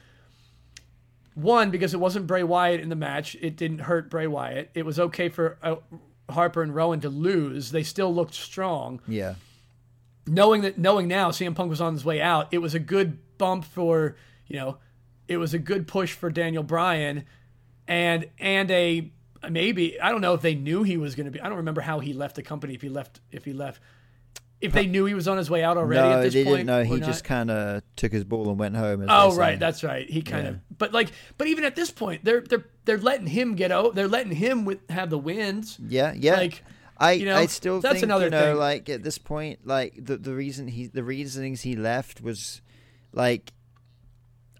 [SPEAKER 1] one because it wasn't Bray Wyatt in the match. It didn't hurt Bray Wyatt. It was okay for uh, Harper and Rowan to lose. They still looked strong.
[SPEAKER 2] yeah,
[SPEAKER 1] knowing that knowing now CM Punk was on his way out, it was a good bump for you know, it was a good push for Daniel Bryan, and and a maybe I don't know if they knew he was going to be. I don't remember how he left the company if he left if he left if they knew he was on his way out already
[SPEAKER 2] no,
[SPEAKER 1] at this
[SPEAKER 2] they
[SPEAKER 1] point.
[SPEAKER 2] didn't know. He
[SPEAKER 1] not.
[SPEAKER 2] just kind of took his ball and went home. As
[SPEAKER 1] Oh right, that's right. He kind
[SPEAKER 2] Yeah.
[SPEAKER 1] of, but like, but even at this point, they're they're they're letting him get out. They're letting him with have the wins.
[SPEAKER 2] yeah, yeah.
[SPEAKER 1] Like,
[SPEAKER 2] I,
[SPEAKER 1] you know,
[SPEAKER 2] I still
[SPEAKER 1] that's
[SPEAKER 2] think
[SPEAKER 1] another
[SPEAKER 2] you know,
[SPEAKER 1] thing.
[SPEAKER 2] like at this point, like the the reason he the reasonings he left was like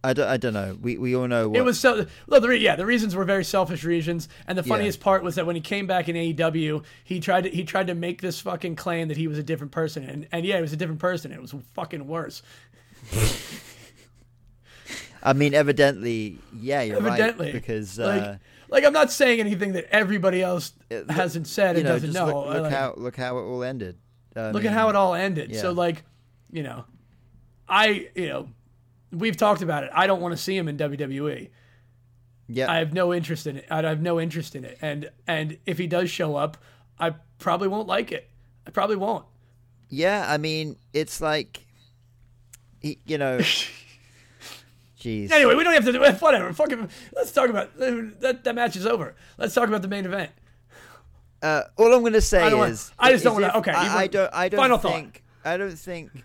[SPEAKER 2] I don't, I don't know. We we all know what
[SPEAKER 1] It was so. Well, the re, yeah, the reasons were very selfish reasons, and the
[SPEAKER 2] Yeah.
[SPEAKER 1] funniest part was that when he came back in AEW, he tried to he tried to make this fucking claim that he was a different person, and and yeah, he was a different person. It was fucking worse.
[SPEAKER 2] I mean, evidently, yeah, you're
[SPEAKER 1] Evidently,
[SPEAKER 2] right because
[SPEAKER 1] like,
[SPEAKER 2] uh,
[SPEAKER 1] like I'm not saying anything that everybody else
[SPEAKER 2] look-
[SPEAKER 1] hasn't said and
[SPEAKER 2] know,
[SPEAKER 1] doesn't know.
[SPEAKER 2] look, look
[SPEAKER 1] like-
[SPEAKER 2] how look how it all ended. I
[SPEAKER 1] look
[SPEAKER 2] mean,
[SPEAKER 1] at how it all ended. So like, you know, I you know, we've talked about it. I don't want to see him in WWE.
[SPEAKER 2] Yeah,
[SPEAKER 1] I have no interest in it. I have no interest in it. And and if he does show up, I probably won't like it. I probably won't.
[SPEAKER 2] yeah. I mean, it's like, he- you know, jeez.
[SPEAKER 1] Anyway, we don't have to do whatever. Fucking, let's talk about that. That match is over. Let's talk about the main event.
[SPEAKER 2] Uh, all I'm going to say
[SPEAKER 1] I don't want-
[SPEAKER 2] is,
[SPEAKER 1] I just don't wanna- okay,
[SPEAKER 2] I, I don't. I don't
[SPEAKER 1] final thought.
[SPEAKER 2] I don't think.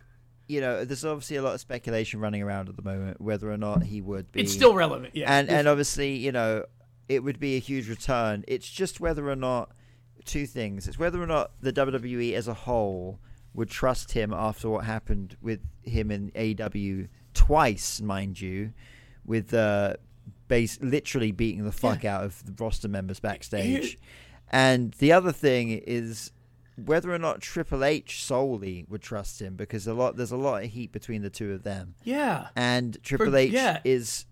[SPEAKER 2] You know, there's obviously a lot of speculation running around at the moment whether or not he would be.
[SPEAKER 1] It's still relevant. Yeah.
[SPEAKER 2] and and obviously, you know, it would be a huge return. It's just whether or not two things. It's whether or not the WWE as a whole would trust him after what happened with him in AEW twice, mind you, with uh, base literally beating the fuck out of the roster members backstage. And the other thing is whether or not Triple H solely would trust him because a lot there's a lot of heat between the two of them
[SPEAKER 1] yeah.
[SPEAKER 2] and Triple H
[SPEAKER 1] yeah.
[SPEAKER 2] is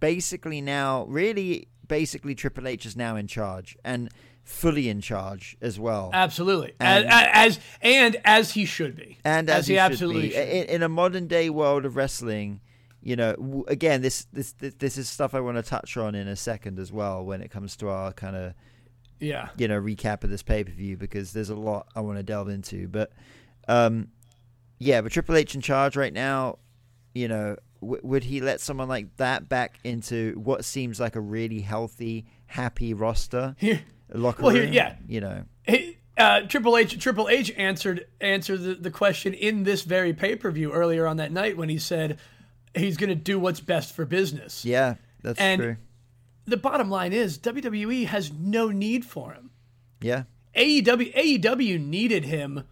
[SPEAKER 2] basically now really basically Triple H is now in charge and fully in charge as well.
[SPEAKER 1] Absolutely.
[SPEAKER 2] And-
[SPEAKER 1] as, as and as he should be.
[SPEAKER 2] and as,
[SPEAKER 1] he,
[SPEAKER 2] should
[SPEAKER 1] absolutely
[SPEAKER 2] be.
[SPEAKER 1] should.
[SPEAKER 2] In, in a modern day world of wrestling, you know, w- again, this this this, this is stuff I want to touch on in a second as well when it comes to our kind of
[SPEAKER 1] yeah.
[SPEAKER 2] you know recap of this pay per view because there's a lot I want to delve into. But um, yeah, but Triple H in charge right now. You know, w- would he let someone like that back into what seems like a really healthy, happy roster
[SPEAKER 1] Here,
[SPEAKER 2] locker
[SPEAKER 1] Well, here-
[SPEAKER 2] room?
[SPEAKER 1] yeah.
[SPEAKER 2] you know,
[SPEAKER 1] he- uh, Triple H Triple H answered answered the, the question in this very pay per view earlier on that night when he said he's going to do what's best for business.
[SPEAKER 2] yeah, that's
[SPEAKER 1] And-
[SPEAKER 2] true.
[SPEAKER 1] The bottom line is WWE has no need for him.
[SPEAKER 2] Yeah,
[SPEAKER 1] AEW AEW needed him.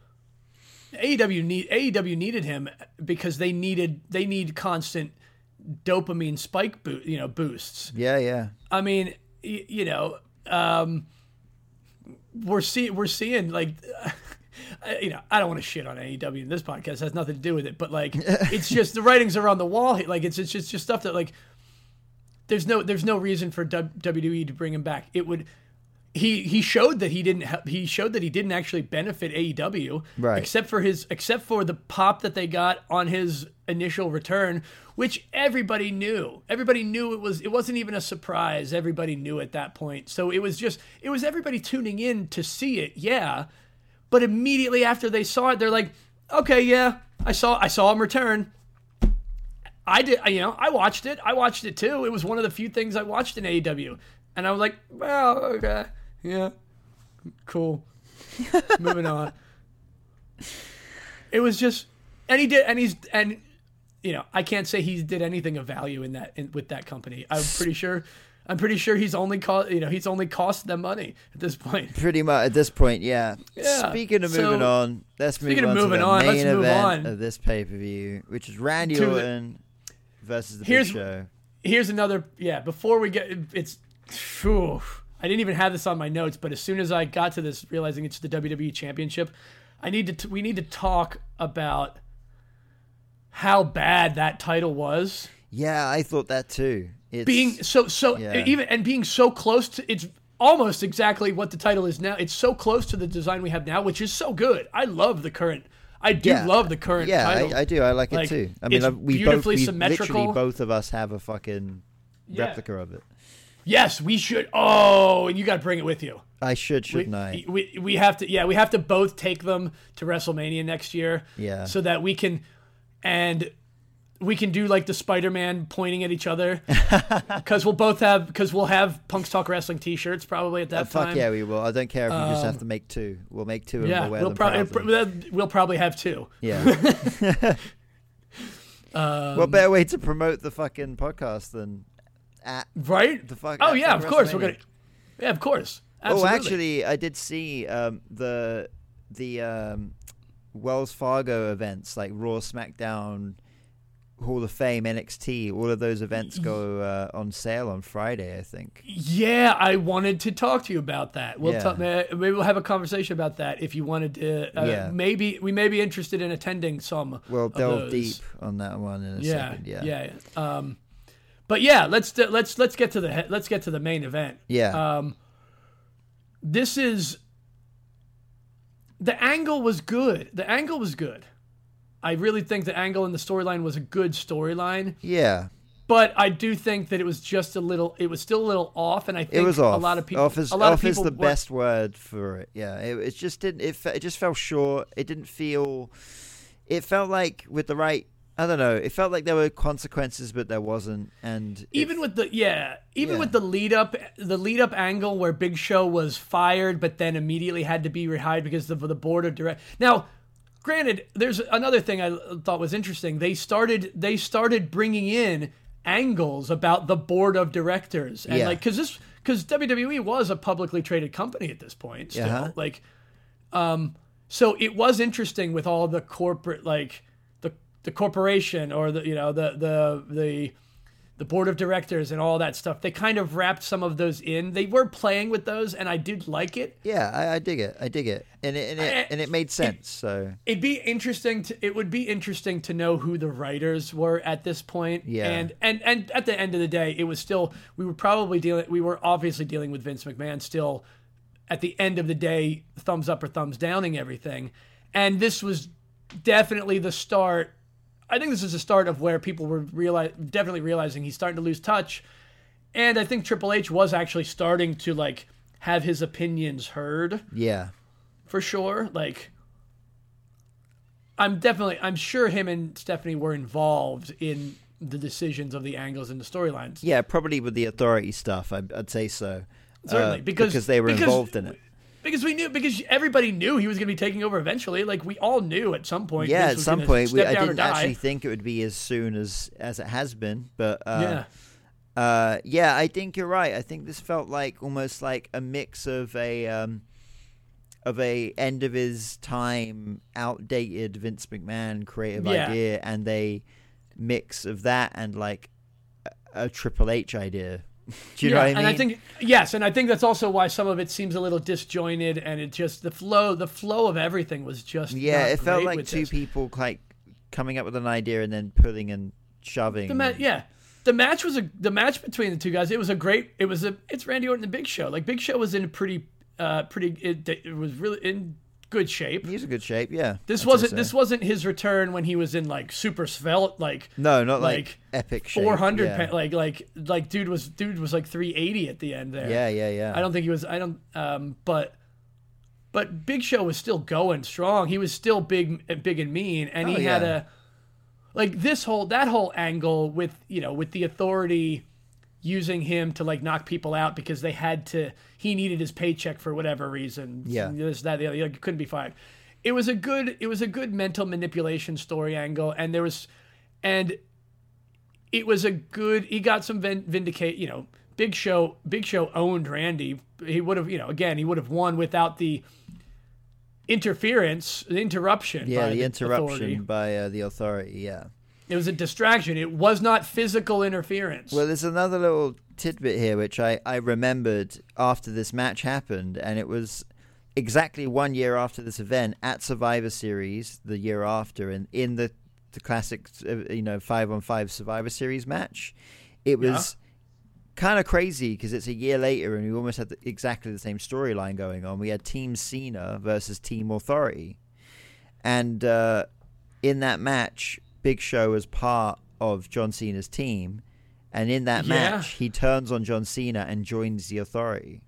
[SPEAKER 1] AEW need AEW needed him because they needed they need constant dopamine spike boot you know boosts.
[SPEAKER 2] yeah, yeah.
[SPEAKER 1] I mean, y- you know, um, we're seeing we're seeing like I- you know, I don't want to shit on AEW in this podcast. It has nothing to do with it, but like, it's just the writings are on the wall. Like, it's it's just just stuff that like, there's no there's no reason for WWE to bring him back. It would. He, he showed that he didn't help, he showed that he didn't actually benefit AEW
[SPEAKER 2] Right.
[SPEAKER 1] except for his except for the pop that they got on his initial return which everybody knew everybody knew it was it wasn't even a surprise everybody knew at that point so it was just it was everybody tuning in to see it yeah but immediately after they saw it they're like okay yeah i saw i saw him return i did you know i watched it. I watched it too. It was one of the few things i watched in aew and i was like well okay. Yeah. Cool. Moving on. It was just and he did and he's and you know i can't say he did anything of value in that in, with that company. I'm pretty sure i'm pretty sure he's only cost you know he's only cost them money at this point.
[SPEAKER 2] Pretty much at this point, yeah.
[SPEAKER 1] Yeah,
[SPEAKER 2] Speaking of
[SPEAKER 1] so-
[SPEAKER 2] moving on, let's move
[SPEAKER 1] Speaking of
[SPEAKER 2] on
[SPEAKER 1] moving
[SPEAKER 2] to the
[SPEAKER 1] on,
[SPEAKER 2] main
[SPEAKER 1] let's move
[SPEAKER 2] event
[SPEAKER 1] on.
[SPEAKER 2] of this pay per view, which is Randy
[SPEAKER 1] To
[SPEAKER 2] Orton versus the
[SPEAKER 1] Here's-
[SPEAKER 2] Big Show.
[SPEAKER 1] here's another yeah before we get it's phew, i didn't even have this on my notes but as soon as i got to this realizing it's the wwe championship i need to t- we need to talk about how bad that title was
[SPEAKER 2] Yeah, I thought that too. It's,
[SPEAKER 1] being so so
[SPEAKER 2] Yeah.
[SPEAKER 1] even and being so close to it's almost exactly what the title is now it's so close to the design we have now which is so good i love the current i do
[SPEAKER 2] Yeah.
[SPEAKER 1] love the current
[SPEAKER 2] yeah,
[SPEAKER 1] title
[SPEAKER 2] I, I do. I like,
[SPEAKER 1] Like,
[SPEAKER 2] it too. I mean, we both, we. Literally, both of us have a fucking
[SPEAKER 1] Yeah.
[SPEAKER 2] replica of it.
[SPEAKER 1] yes we should oh and you got to bring it with you
[SPEAKER 2] I should, shouldn't I?
[SPEAKER 1] we we have to yeah we have to both take them to WrestleMania next year.
[SPEAKER 2] Yeah.
[SPEAKER 1] So that we can and we can do like the Spider-Man pointing at each other because we'll both have because we'll have Punks Talk Wrestling T-shirts probably at that
[SPEAKER 2] Uh, fuck
[SPEAKER 1] time.
[SPEAKER 2] yeah, we will. I don't care if we just have to make two. We'll make two and we'll
[SPEAKER 1] we'll
[SPEAKER 2] them
[SPEAKER 1] probably we'll probably have two.
[SPEAKER 2] Yeah.
[SPEAKER 1] Um,
[SPEAKER 2] what better way to promote the fucking podcast than at
[SPEAKER 1] Right?
[SPEAKER 2] the fuck?
[SPEAKER 1] Oh yeah, of course we're gonna. Yeah, of course. Absolutely.
[SPEAKER 2] Oh, actually, I did see um, the the um, Wells Fargo events like Raw, SmackDown, Hall of Fame, NXT. All of those events go uh, on sale on Friday, I think.
[SPEAKER 1] Yeah, I wanted to talk to you about that. We'll
[SPEAKER 2] Yeah.
[SPEAKER 1] talk, maybe we'll have a conversation about that if you wanted to. Uh,
[SPEAKER 2] Yeah.
[SPEAKER 1] Maybe we may be interested in attending some.
[SPEAKER 2] We'll delve
[SPEAKER 1] those.
[SPEAKER 2] deep on that one in a
[SPEAKER 1] Yeah,
[SPEAKER 2] second. Yeah,
[SPEAKER 1] yeah, yeah. Um, but yeah, let's let's let's get to the let's get to the main event.
[SPEAKER 2] Yeah.
[SPEAKER 1] Um, this is the angle was good. The angle was good. I really think the angle and the storyline was a good storyline.
[SPEAKER 2] yeah.
[SPEAKER 1] But I do think that it was just a little. It was still a little off, and I think
[SPEAKER 2] It was off.
[SPEAKER 1] a lot of people.
[SPEAKER 2] Off is,
[SPEAKER 1] a lot
[SPEAKER 2] off
[SPEAKER 1] of
[SPEAKER 2] is the
[SPEAKER 1] were-
[SPEAKER 2] best word for it. Yeah, it, it just didn't. It, it just fell short. It didn't feel. It felt like with the right. I don't know. It felt like there were consequences, but there wasn't. And
[SPEAKER 1] Even with the yeah, even
[SPEAKER 2] Yeah.
[SPEAKER 1] with the lead up, the lead up angle where Big Show was fired, but then immediately had to be rehired because of the board of direct. Now, granted, there's another thing I thought was interesting. They started they started bringing in angles about the board of directors and
[SPEAKER 2] Yeah.
[SPEAKER 1] like because this because WWE was a publicly traded company at this point. Still,
[SPEAKER 2] Uh-huh.
[SPEAKER 1] like, um, so it was interesting with all the corporate like the the corporation or the you know the the the the board of directors and all that stuff. They kind of wrapped some of those in. They were playing with those, and I did like it.
[SPEAKER 2] yeah, I, I dig it. I dig it, and it and it,
[SPEAKER 1] I-
[SPEAKER 2] and it made sense. So
[SPEAKER 1] It'd be interesting to it would be interesting to know who the writers were at this point.
[SPEAKER 2] Yeah.
[SPEAKER 1] And and and at the end of the day, it was still we were probably dealing we were obviously dealing with Vince McMahon still at the end of the day, thumbs up or thumbs downing everything. And this was definitely the start I think this is the start of where people were realize definitely realizing he's starting to lose touch. And I think Triple H was actually starting to like have his opinions heard
[SPEAKER 2] yeah,
[SPEAKER 1] for sure. Like, I'm definitely, I'm sure him and Stephanie were involved in the decisions of the angles and the storylines.
[SPEAKER 2] yeah, probably with the authority stuff. I'd, I'd say so.
[SPEAKER 1] Certainly,
[SPEAKER 2] Uh,
[SPEAKER 1] because-
[SPEAKER 2] because they were
[SPEAKER 1] because-
[SPEAKER 2] involved in it.
[SPEAKER 1] Because we knew, because everybody knew he was going to be taking over eventually. Like we all knew at some point.
[SPEAKER 2] Yeah, at some point, we, I didn't actually think it would be as soon as as it has been, but uh,
[SPEAKER 1] yeah,
[SPEAKER 2] Uh, yeah, I think you're right. I think this felt like almost like a mix of a um, of a end of his time, outdated Vince McMahon creative
[SPEAKER 1] Yeah.
[SPEAKER 2] idea, and a mix of that and like a, a Triple H idea. Do you know what I mean?
[SPEAKER 1] And I think yes, and I think that's also why some of it seems a little disjointed, and it just the flow, the flow of everything was just
[SPEAKER 2] yeah, it felt like two
[SPEAKER 1] this.
[SPEAKER 2] people like coming up with an idea and then pulling and shoving.
[SPEAKER 1] The ma- yeah, the match was a the match between the two guys. It was a great. It was a it's Randy Orton the Big Show. Like Big Show was in a pretty uh pretty it, it was really in good shape.
[SPEAKER 2] He's in good shape. Yeah.
[SPEAKER 1] This
[SPEAKER 2] I'd
[SPEAKER 1] wasn't
[SPEAKER 2] so.
[SPEAKER 1] this wasn't his return when he was in like super svelte like
[SPEAKER 2] No, not like,
[SPEAKER 1] like
[SPEAKER 2] epic
[SPEAKER 1] 400
[SPEAKER 2] Yeah.
[SPEAKER 1] pa- like like like dude was dude was like 380 at the end there.
[SPEAKER 2] yeah, yeah, yeah.
[SPEAKER 1] I don't think he was. I don't. Um, but but Big Show was still going strong. He was still big, big and mean, and
[SPEAKER 2] Oh,
[SPEAKER 1] he had a like this whole that whole angle with you know with the authority using him to like knock people out because they had to. He needed his paycheck for whatever reason.
[SPEAKER 2] Yeah.
[SPEAKER 1] this that the other. Like, couldn't be fired. It was a good. It was a good mental manipulation story angle, and there was, and it was a good. He got some vindicate. You know, Big Show. Big Show owned Randy. He would have. You know, again, he would have won without the interference, the interruption.
[SPEAKER 2] yeah,
[SPEAKER 1] by
[SPEAKER 2] the interruption
[SPEAKER 1] authority.
[SPEAKER 2] by uh, the authority. Yeah.
[SPEAKER 1] It was a distraction. It was not physical interference.
[SPEAKER 2] Well, there's another little tidbit here which I, I remembered after this match happened, and it was exactly one year after this event at Survivor Series, the year after, and in the the classic, uh, you know, five on five Survivor Series match, it was kind of crazy because it's a year later, and we almost had the, exactly the same storyline going on. We had Team Cena versus Team Authority, and uh, in that match, Big Show was part of John Cena's team, and in that
[SPEAKER 1] Yeah.
[SPEAKER 2] match, he turns on John Cena and joins the Authority.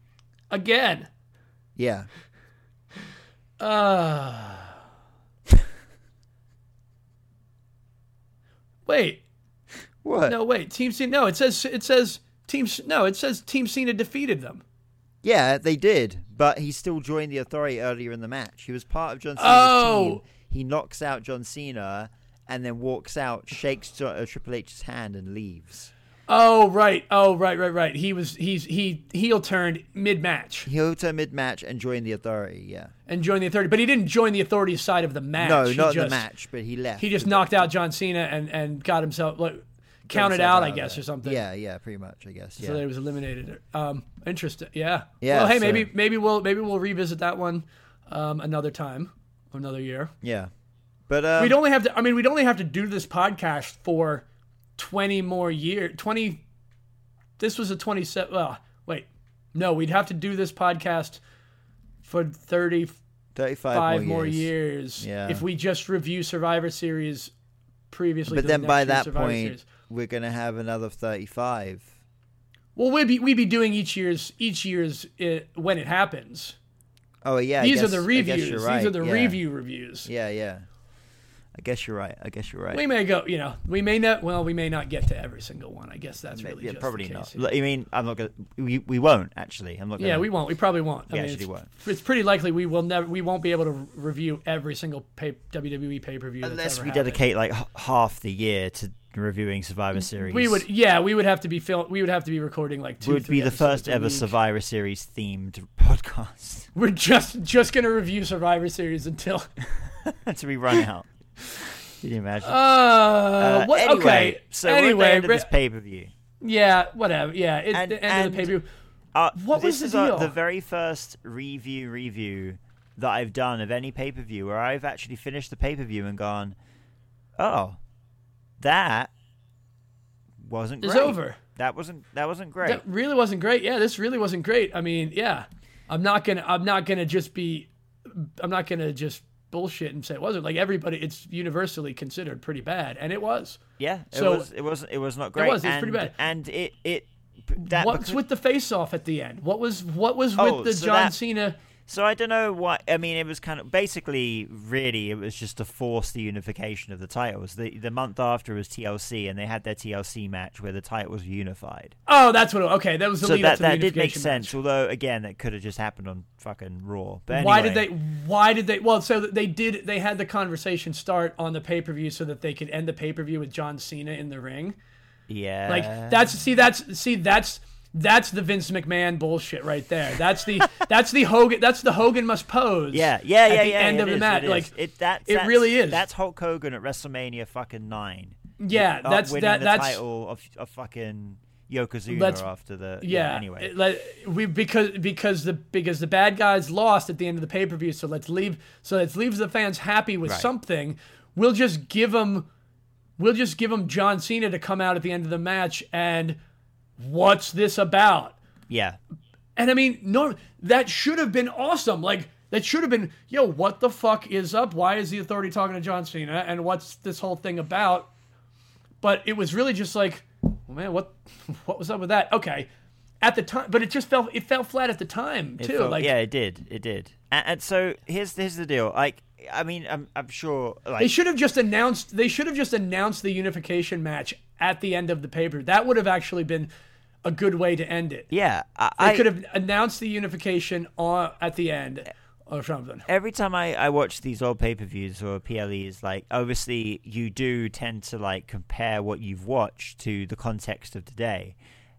[SPEAKER 1] again.
[SPEAKER 2] Yeah,
[SPEAKER 1] Uh Wait,
[SPEAKER 2] what?
[SPEAKER 1] no, wait. Team Cena. No, it says it says Team. No, it says Team Cena defeated them.
[SPEAKER 2] Yeah, they did, but he still joined the Authority earlier in the match. He was part of John Cena's
[SPEAKER 1] Oh.
[SPEAKER 2] team. He knocks out John Cena and then walks out, shakes uh, Triple H's hand, and leaves.
[SPEAKER 1] Oh right. Oh right, right, right. He was he's he heel turned mid match
[SPEAKER 2] Heel turn mid match and joined the Authority. Yeah,
[SPEAKER 1] and joined the authority, but he didn't join the authority's side of the match.
[SPEAKER 2] no,
[SPEAKER 1] He
[SPEAKER 2] not
[SPEAKER 1] just,
[SPEAKER 2] the match, but he left.
[SPEAKER 1] He just knocked out John Cena and and got himself like counted out, I guess, or something.
[SPEAKER 2] Yeah, yeah, pretty much, I guess. Yeah.
[SPEAKER 1] So that he was eliminated. Um, interesting. Yeah.
[SPEAKER 2] Yeah,
[SPEAKER 1] Well, hey,
[SPEAKER 2] so-
[SPEAKER 1] maybe maybe we'll maybe we'll revisit that one um, another time, another year.
[SPEAKER 2] yeah, but um,
[SPEAKER 1] we'd only have to. I mean, we'd only have to do this podcast for twenty more years. Twenty. This was a twenty-seven. Well, wait, no, we'd have to do this podcast for thirty-five
[SPEAKER 2] 35
[SPEAKER 1] more years.
[SPEAKER 2] Yeah.
[SPEAKER 1] If we just review Survivor Series previously.
[SPEAKER 2] But
[SPEAKER 1] to the
[SPEAKER 2] then by that
[SPEAKER 1] Survivor
[SPEAKER 2] point,
[SPEAKER 1] Series.
[SPEAKER 2] we're gonna have another 35.
[SPEAKER 1] well, we'd be we'd be doing each year's each year's uh, when it happens.
[SPEAKER 2] Oh yeah,
[SPEAKER 1] These
[SPEAKER 2] guess-
[SPEAKER 1] are the reviews.
[SPEAKER 2] you're
[SPEAKER 1] These are the
[SPEAKER 2] yeah.
[SPEAKER 1] review reviews.
[SPEAKER 2] Yeah, yeah. I guess you're right. I guess you're right.
[SPEAKER 1] We may go, you know, we may not. Well, we may not get to every single one. I guess that's really
[SPEAKER 2] yeah, probably
[SPEAKER 1] the
[SPEAKER 2] not. L- I mean, I'm not gonna. We, we won't actually. I'm not. Gonna,
[SPEAKER 1] Yeah, we won't. We probably won't. I
[SPEAKER 2] Yeah,
[SPEAKER 1] mean,
[SPEAKER 2] actually
[SPEAKER 1] it's,
[SPEAKER 2] won't.
[SPEAKER 1] it's pretty likely we will never. We won't be able to review every single pay, WWE pay per view
[SPEAKER 2] unless we dedicate like h- half the year to reviewing Survivor Series.
[SPEAKER 1] We would, yeah, we would have to be film. We would have to be recording like two.
[SPEAKER 2] would be the first ever
[SPEAKER 1] week.
[SPEAKER 2] Survivor Series themed podcast
[SPEAKER 1] We're just just gonna review Survivor Series until.
[SPEAKER 2] until we run out. Can you imagine?
[SPEAKER 1] Uh,
[SPEAKER 2] Uh,
[SPEAKER 1] what?
[SPEAKER 2] anyway,
[SPEAKER 1] okay.
[SPEAKER 2] so we're at the
[SPEAKER 1] anyway,
[SPEAKER 2] end of this pay per view.
[SPEAKER 1] yeah, whatever. Yeah, it's
[SPEAKER 2] And-
[SPEAKER 1] the end of the pay per view.
[SPEAKER 2] Uh,
[SPEAKER 1] What
[SPEAKER 2] this
[SPEAKER 1] was the
[SPEAKER 2] is uh,
[SPEAKER 1] deal?
[SPEAKER 2] the very first review review that I've done of any pay per view where I've actually finished the pay per view and gone, oh, that wasn't
[SPEAKER 1] It's
[SPEAKER 2] great.
[SPEAKER 1] over.
[SPEAKER 2] That wasn't that wasn't great.
[SPEAKER 1] That really wasn't great. Yeah, this really wasn't great. I mean, yeah, I'm not gonna, I'm not gonna just be, I'm not gonna just bullshit and say it wasn't. Like everybody, it's universally considered pretty bad, and it was.
[SPEAKER 2] yeah, it
[SPEAKER 1] So-
[SPEAKER 2] was it was it was not great.
[SPEAKER 1] was, it was
[SPEAKER 2] and,
[SPEAKER 1] pretty bad.
[SPEAKER 2] And it it that
[SPEAKER 1] What's
[SPEAKER 2] because-
[SPEAKER 1] with the face off at the end? What was what was with
[SPEAKER 2] Oh,
[SPEAKER 1] the
[SPEAKER 2] so
[SPEAKER 1] John
[SPEAKER 2] that-
[SPEAKER 1] Cena?
[SPEAKER 2] So I don't know what I mean. It was kind of basically, really, it was just to force the unification of the titles. The the month after was TLC, and they had their TLC match where the titles were unified.
[SPEAKER 1] Oh, that's what. Okay, that was the
[SPEAKER 2] so
[SPEAKER 1] lead up
[SPEAKER 2] that
[SPEAKER 1] the
[SPEAKER 2] that did make sense.
[SPEAKER 1] match.
[SPEAKER 2] Although again, that could have just happened on fucking Raw. But
[SPEAKER 1] Why did they? Why did they? Well, so they did. They had the conversation start on the pay per view so that they could end the pay per view with John Cena in the ring.
[SPEAKER 2] Yeah,
[SPEAKER 1] Like that's see that's see that's that's the Vince McMahon bullshit right there. That's the that's the Hogan that's the Hogan must pose.
[SPEAKER 2] Yeah, yeah, yeah.
[SPEAKER 1] at the
[SPEAKER 2] yeah.
[SPEAKER 1] end of the
[SPEAKER 2] is,
[SPEAKER 1] match.
[SPEAKER 2] it.
[SPEAKER 1] Like
[SPEAKER 2] it, that's,
[SPEAKER 1] it
[SPEAKER 2] that's-
[SPEAKER 1] really is.
[SPEAKER 2] That's Hulk Hogan at WrestleMania fucking nine.
[SPEAKER 1] yeah, that's that
[SPEAKER 2] the
[SPEAKER 1] that's
[SPEAKER 2] title of, of fucking Yokozuna
[SPEAKER 1] Let's-
[SPEAKER 2] after the
[SPEAKER 1] Yeah.
[SPEAKER 2] anyway,
[SPEAKER 1] it- let- we because because the because the bad guys lost at the end of the pay per view. So let's leave. So let's leave the fans happy with
[SPEAKER 2] Right.
[SPEAKER 1] something. We'll just give them. We'll just give them John Cena to come out at the end of the match and what's this about?
[SPEAKER 2] yeah,
[SPEAKER 1] And I mean, no, that should have been awesome. Like that should have been, yo, what the fuck is up? Why is the authority talking to John Cena? And what's this whole thing about? But it was really just like, well, man, what what was up with that? Okay. At the time, but it just fell it fell flat at the time too.
[SPEAKER 2] felt-
[SPEAKER 1] like
[SPEAKER 2] yeah, it did, it did. And, and so here's here's the deal. Like, I mean, I'm I'm sure like
[SPEAKER 1] they should have just announced they should have just announced the unification match at the end of the paper. That would have actually been a good way to end it.
[SPEAKER 2] yeah, I,
[SPEAKER 1] They could have announced the unification on, at the end or something.
[SPEAKER 2] every time I, I watch these old pay per views or PLEs, like obviously you do tend to like compare what you've watched to the context of today.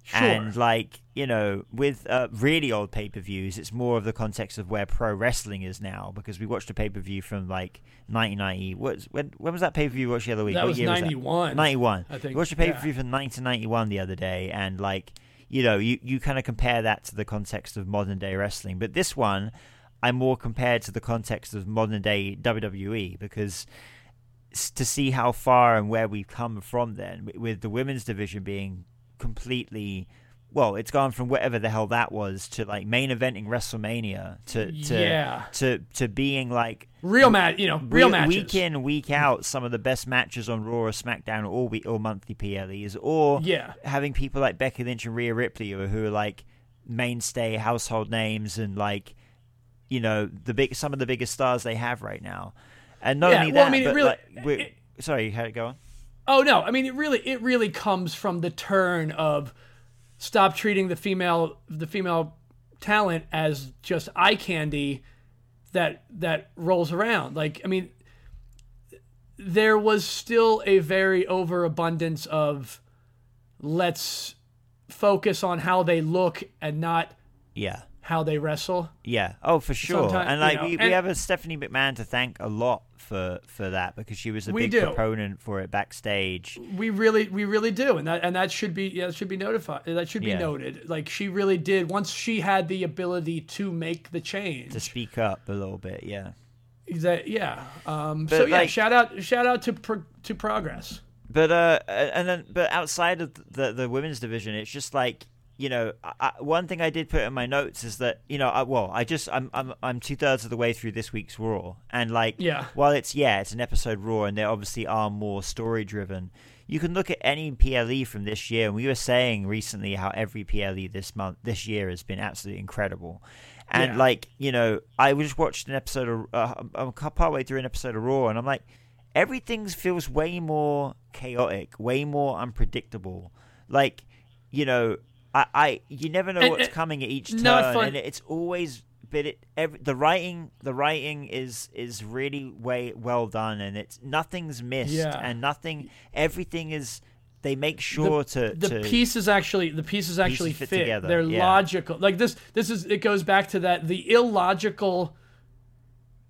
[SPEAKER 1] Sure.
[SPEAKER 2] And like you know, with uh, really old pay per views, it's more of the context of where pro wrestling is now because we watched a pay per view from like 1990. What when when was that pay per view? Watched the other week?
[SPEAKER 1] That
[SPEAKER 2] What
[SPEAKER 1] was
[SPEAKER 2] year was
[SPEAKER 1] 91.
[SPEAKER 2] 91.
[SPEAKER 1] I think,
[SPEAKER 2] We watched a pay per
[SPEAKER 1] yeah.
[SPEAKER 2] view from 1991 the other day, and like you know, you you kind of compare that to the context of modern day wrestling, but this one. I more compared to the context of modern day WWE because to see how far and where we've come from then with the women's division being completely well it's gone from whatever the hell that was to like main eventing WrestleMania to to
[SPEAKER 1] Yeah.
[SPEAKER 2] to to being like
[SPEAKER 1] Real match, you know, real
[SPEAKER 2] we-
[SPEAKER 1] matches.
[SPEAKER 2] week in week out some of the best matches on Raw or SmackDown or week or monthly PLEs or
[SPEAKER 1] Yeah.
[SPEAKER 2] having people like Becky Lynch and Rhea Ripley who are like mainstay household names and like you know the big some of the biggest stars they have right now and not
[SPEAKER 1] Yeah,
[SPEAKER 2] only
[SPEAKER 1] well, I
[SPEAKER 2] that
[SPEAKER 1] mean,
[SPEAKER 2] but
[SPEAKER 1] really-
[SPEAKER 2] like, we sorry how it go on
[SPEAKER 1] Oh no, I mean it really it really comes from the turn of stop treating the female the female talent as just eye candy that that rolls around. Like I mean there was still a very overabundance of let's focus on how they look and not
[SPEAKER 2] yeah
[SPEAKER 1] how they wrestle.
[SPEAKER 2] Yeah. Oh, for sure.
[SPEAKER 1] Sometime-
[SPEAKER 2] and
[SPEAKER 1] you
[SPEAKER 2] like
[SPEAKER 1] know,
[SPEAKER 2] we, we
[SPEAKER 1] and-
[SPEAKER 2] have a Stephanie McMahon to thank a lot for for that because she was a
[SPEAKER 1] We
[SPEAKER 2] big
[SPEAKER 1] do.
[SPEAKER 2] proponent for it backstage.
[SPEAKER 1] We really, we really do, and that and that should be yeah, that should be notified. That should be
[SPEAKER 2] Yeah.
[SPEAKER 1] noted. Like she really did. Once she had the ability to make the change,
[SPEAKER 2] To speak up a little bit, yeah.
[SPEAKER 1] that yeah. Um, so yeah,
[SPEAKER 2] like-
[SPEAKER 1] shout out, shout out to pro, to progress.
[SPEAKER 2] But uh, and then but outside of the the women's division, it's just like you know, I, one thing I did put in my notes is that you know, I, well, I just I'm I'm I'm two thirds of the way through this week's Raw, and like,
[SPEAKER 1] Yeah.
[SPEAKER 2] while it's yeah, it's an episode Raw, and they obviously are more story driven. You can look at any PLE from this year, and we were saying recently how every PLE this month, this year, has been absolutely incredible. And
[SPEAKER 1] Yeah.
[SPEAKER 2] like you know, I just watched an episode of uh, I'm partway through an episode of Raw, and I'm like, everything feels way more chaotic, way more unpredictable. Like, you know, I, I you never know
[SPEAKER 1] And-
[SPEAKER 2] what's
[SPEAKER 1] and-
[SPEAKER 2] coming at each turn,
[SPEAKER 1] fun-
[SPEAKER 2] and it's always. But it every, the writing the writing is is really way well done, and it's nothing's missed,
[SPEAKER 1] Yeah.
[SPEAKER 2] and nothing everything is. They make sure to
[SPEAKER 1] the
[SPEAKER 2] to
[SPEAKER 1] pieces actually the pieces actually
[SPEAKER 2] fit
[SPEAKER 1] fit.
[SPEAKER 2] together,
[SPEAKER 1] They're
[SPEAKER 2] yeah.
[SPEAKER 1] logical. Like this this is it goes back to that the illogical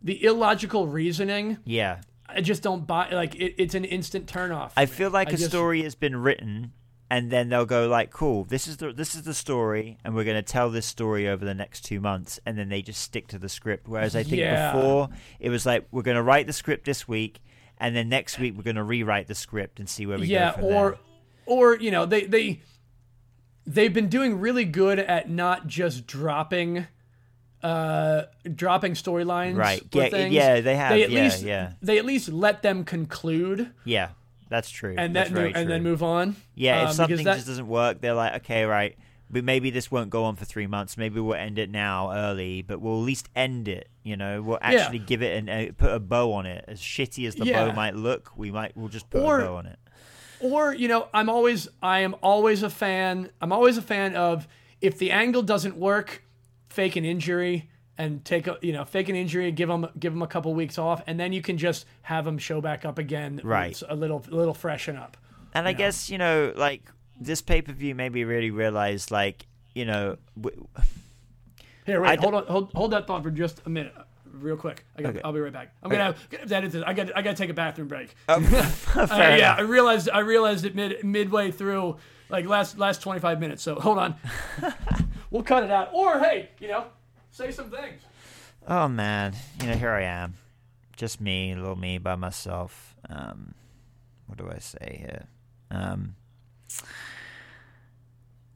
[SPEAKER 1] the illogical reasoning.
[SPEAKER 2] yeah.
[SPEAKER 1] I just don't buy like it, it's an instant turn off.
[SPEAKER 2] I feel like
[SPEAKER 1] I
[SPEAKER 2] a
[SPEAKER 1] just-
[SPEAKER 2] story has been written, and then they'll go like, "Cool, this is the this is the story, and we're going to tell this story over the next two months," and then they just stick to the script. Whereas I think
[SPEAKER 1] Yeah.
[SPEAKER 2] before it was like, "We're going to write the script this week, and then next week we're going to rewrite the script and see where we
[SPEAKER 1] yeah,
[SPEAKER 2] go from
[SPEAKER 1] or
[SPEAKER 2] there."
[SPEAKER 1] or you know they they they've been doing really good at not just dropping uh dropping storylines
[SPEAKER 2] Right. Yeah,
[SPEAKER 1] things.
[SPEAKER 2] yeah, they have,
[SPEAKER 1] They at
[SPEAKER 2] yeah,
[SPEAKER 1] least
[SPEAKER 2] yeah.
[SPEAKER 1] they at least let them conclude
[SPEAKER 2] Yeah, that's true.
[SPEAKER 1] and
[SPEAKER 2] that's
[SPEAKER 1] move, and then move on.
[SPEAKER 2] Yeah,
[SPEAKER 1] Um,
[SPEAKER 2] if
[SPEAKER 1] because
[SPEAKER 2] something
[SPEAKER 1] that-
[SPEAKER 2] just doesn't work, they're like, okay, right, but maybe this won't go on for three months. Maybe we'll end it now early, but we'll at least end it. You know, we'll
[SPEAKER 1] Yeah.
[SPEAKER 2] actually give it and uh, put a bow on it. As shitty as the
[SPEAKER 1] Yeah.
[SPEAKER 2] bow might look, we might we'll just put
[SPEAKER 1] Or-
[SPEAKER 2] a bow on it.
[SPEAKER 1] or you know i'm always i am always a fan i'm always a fan of if the angle doesn't work fake an injury and take a you know fake an injury give them give them a couple weeks off and then you can just have them show back up again
[SPEAKER 2] Right.
[SPEAKER 1] A little a little freshen up
[SPEAKER 2] And I guess you know, like this pay per view made me really realize, like you know, w-
[SPEAKER 1] here
[SPEAKER 2] I
[SPEAKER 1] wait
[SPEAKER 2] d-
[SPEAKER 1] hold on hold, hold that thought for just a minute real quick. I got,
[SPEAKER 2] Okay.
[SPEAKER 1] I'll be right back. I'm gonna have, gonna have to edit this. I got I got to take a bathroom break.
[SPEAKER 2] Oh, Fair
[SPEAKER 1] Uh, yeah, I realized I realized it mid midway through, like last last 25 minutes. So hold on, we'll cut it out. Or hey, you know, say some things.
[SPEAKER 2] Oh man, you know here I am, just me, little me by myself. Um, what do I say here? Um,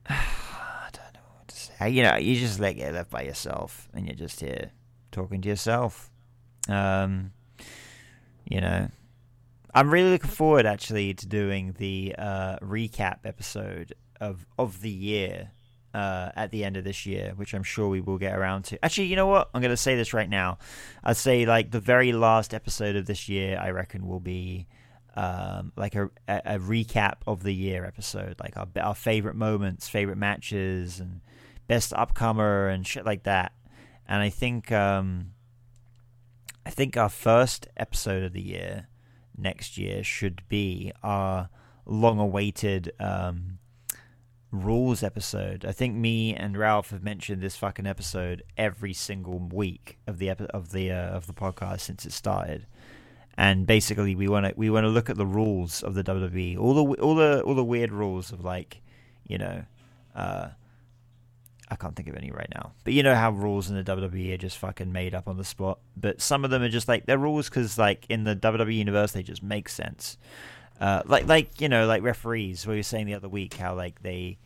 [SPEAKER 2] I don't know what to say. You know, you just like get left by yourself, and you're just here talking to yourself. Um, you know, I'm really looking forward actually to doing the uh, recap episode of of the year uh, at the end of this year, which I'm sure we will get around to. Actually, you know what? I'm going to say this right now. I'd say like the very last episode of this year, I reckon will be um, like a, a, recap of the year episode, like our our favorite moments, favorite matches, and best upcomer and shit like that. And I think um, I think our first episode of the year next year should be our long-awaited um, rules episode. I think me and Ralph have mentioned this fucking episode every single week of the epi- of the uh, of the podcast since it started. And basically, we want to we want to look at the rules of the WWE, all the all the all the weird rules of like, you know, uh, I can't think of any right now. But you know how rules in the WWE are just fucking made up on the spot. But some of them are just like they're rules because like in the WWE universe they just make sense. Uh, like like you know like referees. We were saying the other week how like they,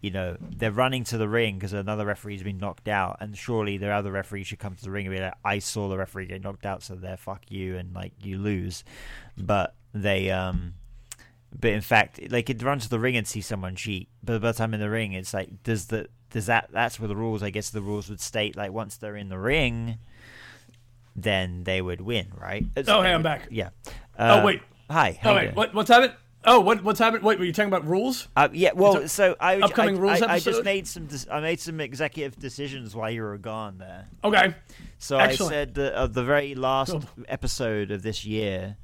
[SPEAKER 2] you know, they're running to the ring because another referee's been knocked out, and surely their other referee should come to the ring and be like, "I saw the referee get knocked out, so there, fuck you," and like you lose. But they um but in fact, they could run to the ring and see someone cheat. But by the time in the ring, it's like, does the does that? That's where the rules. I guess the rules would state like once they're in the ring, then they would win, right? It's-
[SPEAKER 1] Oh, hey, I'm back.
[SPEAKER 2] Yeah.
[SPEAKER 1] Oh,
[SPEAKER 2] Uh,
[SPEAKER 1] wait.
[SPEAKER 2] Hi. how
[SPEAKER 1] Oh wait, what what's happened? Oh, what what's happened? Wait, were you talking about rules?
[SPEAKER 2] Uh, yeah, well,
[SPEAKER 1] It's
[SPEAKER 2] so I,
[SPEAKER 1] upcoming
[SPEAKER 2] I,
[SPEAKER 1] rules
[SPEAKER 2] I, I just made some I made some executive decisions while you were gone there.
[SPEAKER 1] Okay.
[SPEAKER 2] So
[SPEAKER 1] Excellent.
[SPEAKER 2] I said that uh, the very last
[SPEAKER 1] Oh.
[SPEAKER 2] episode of this year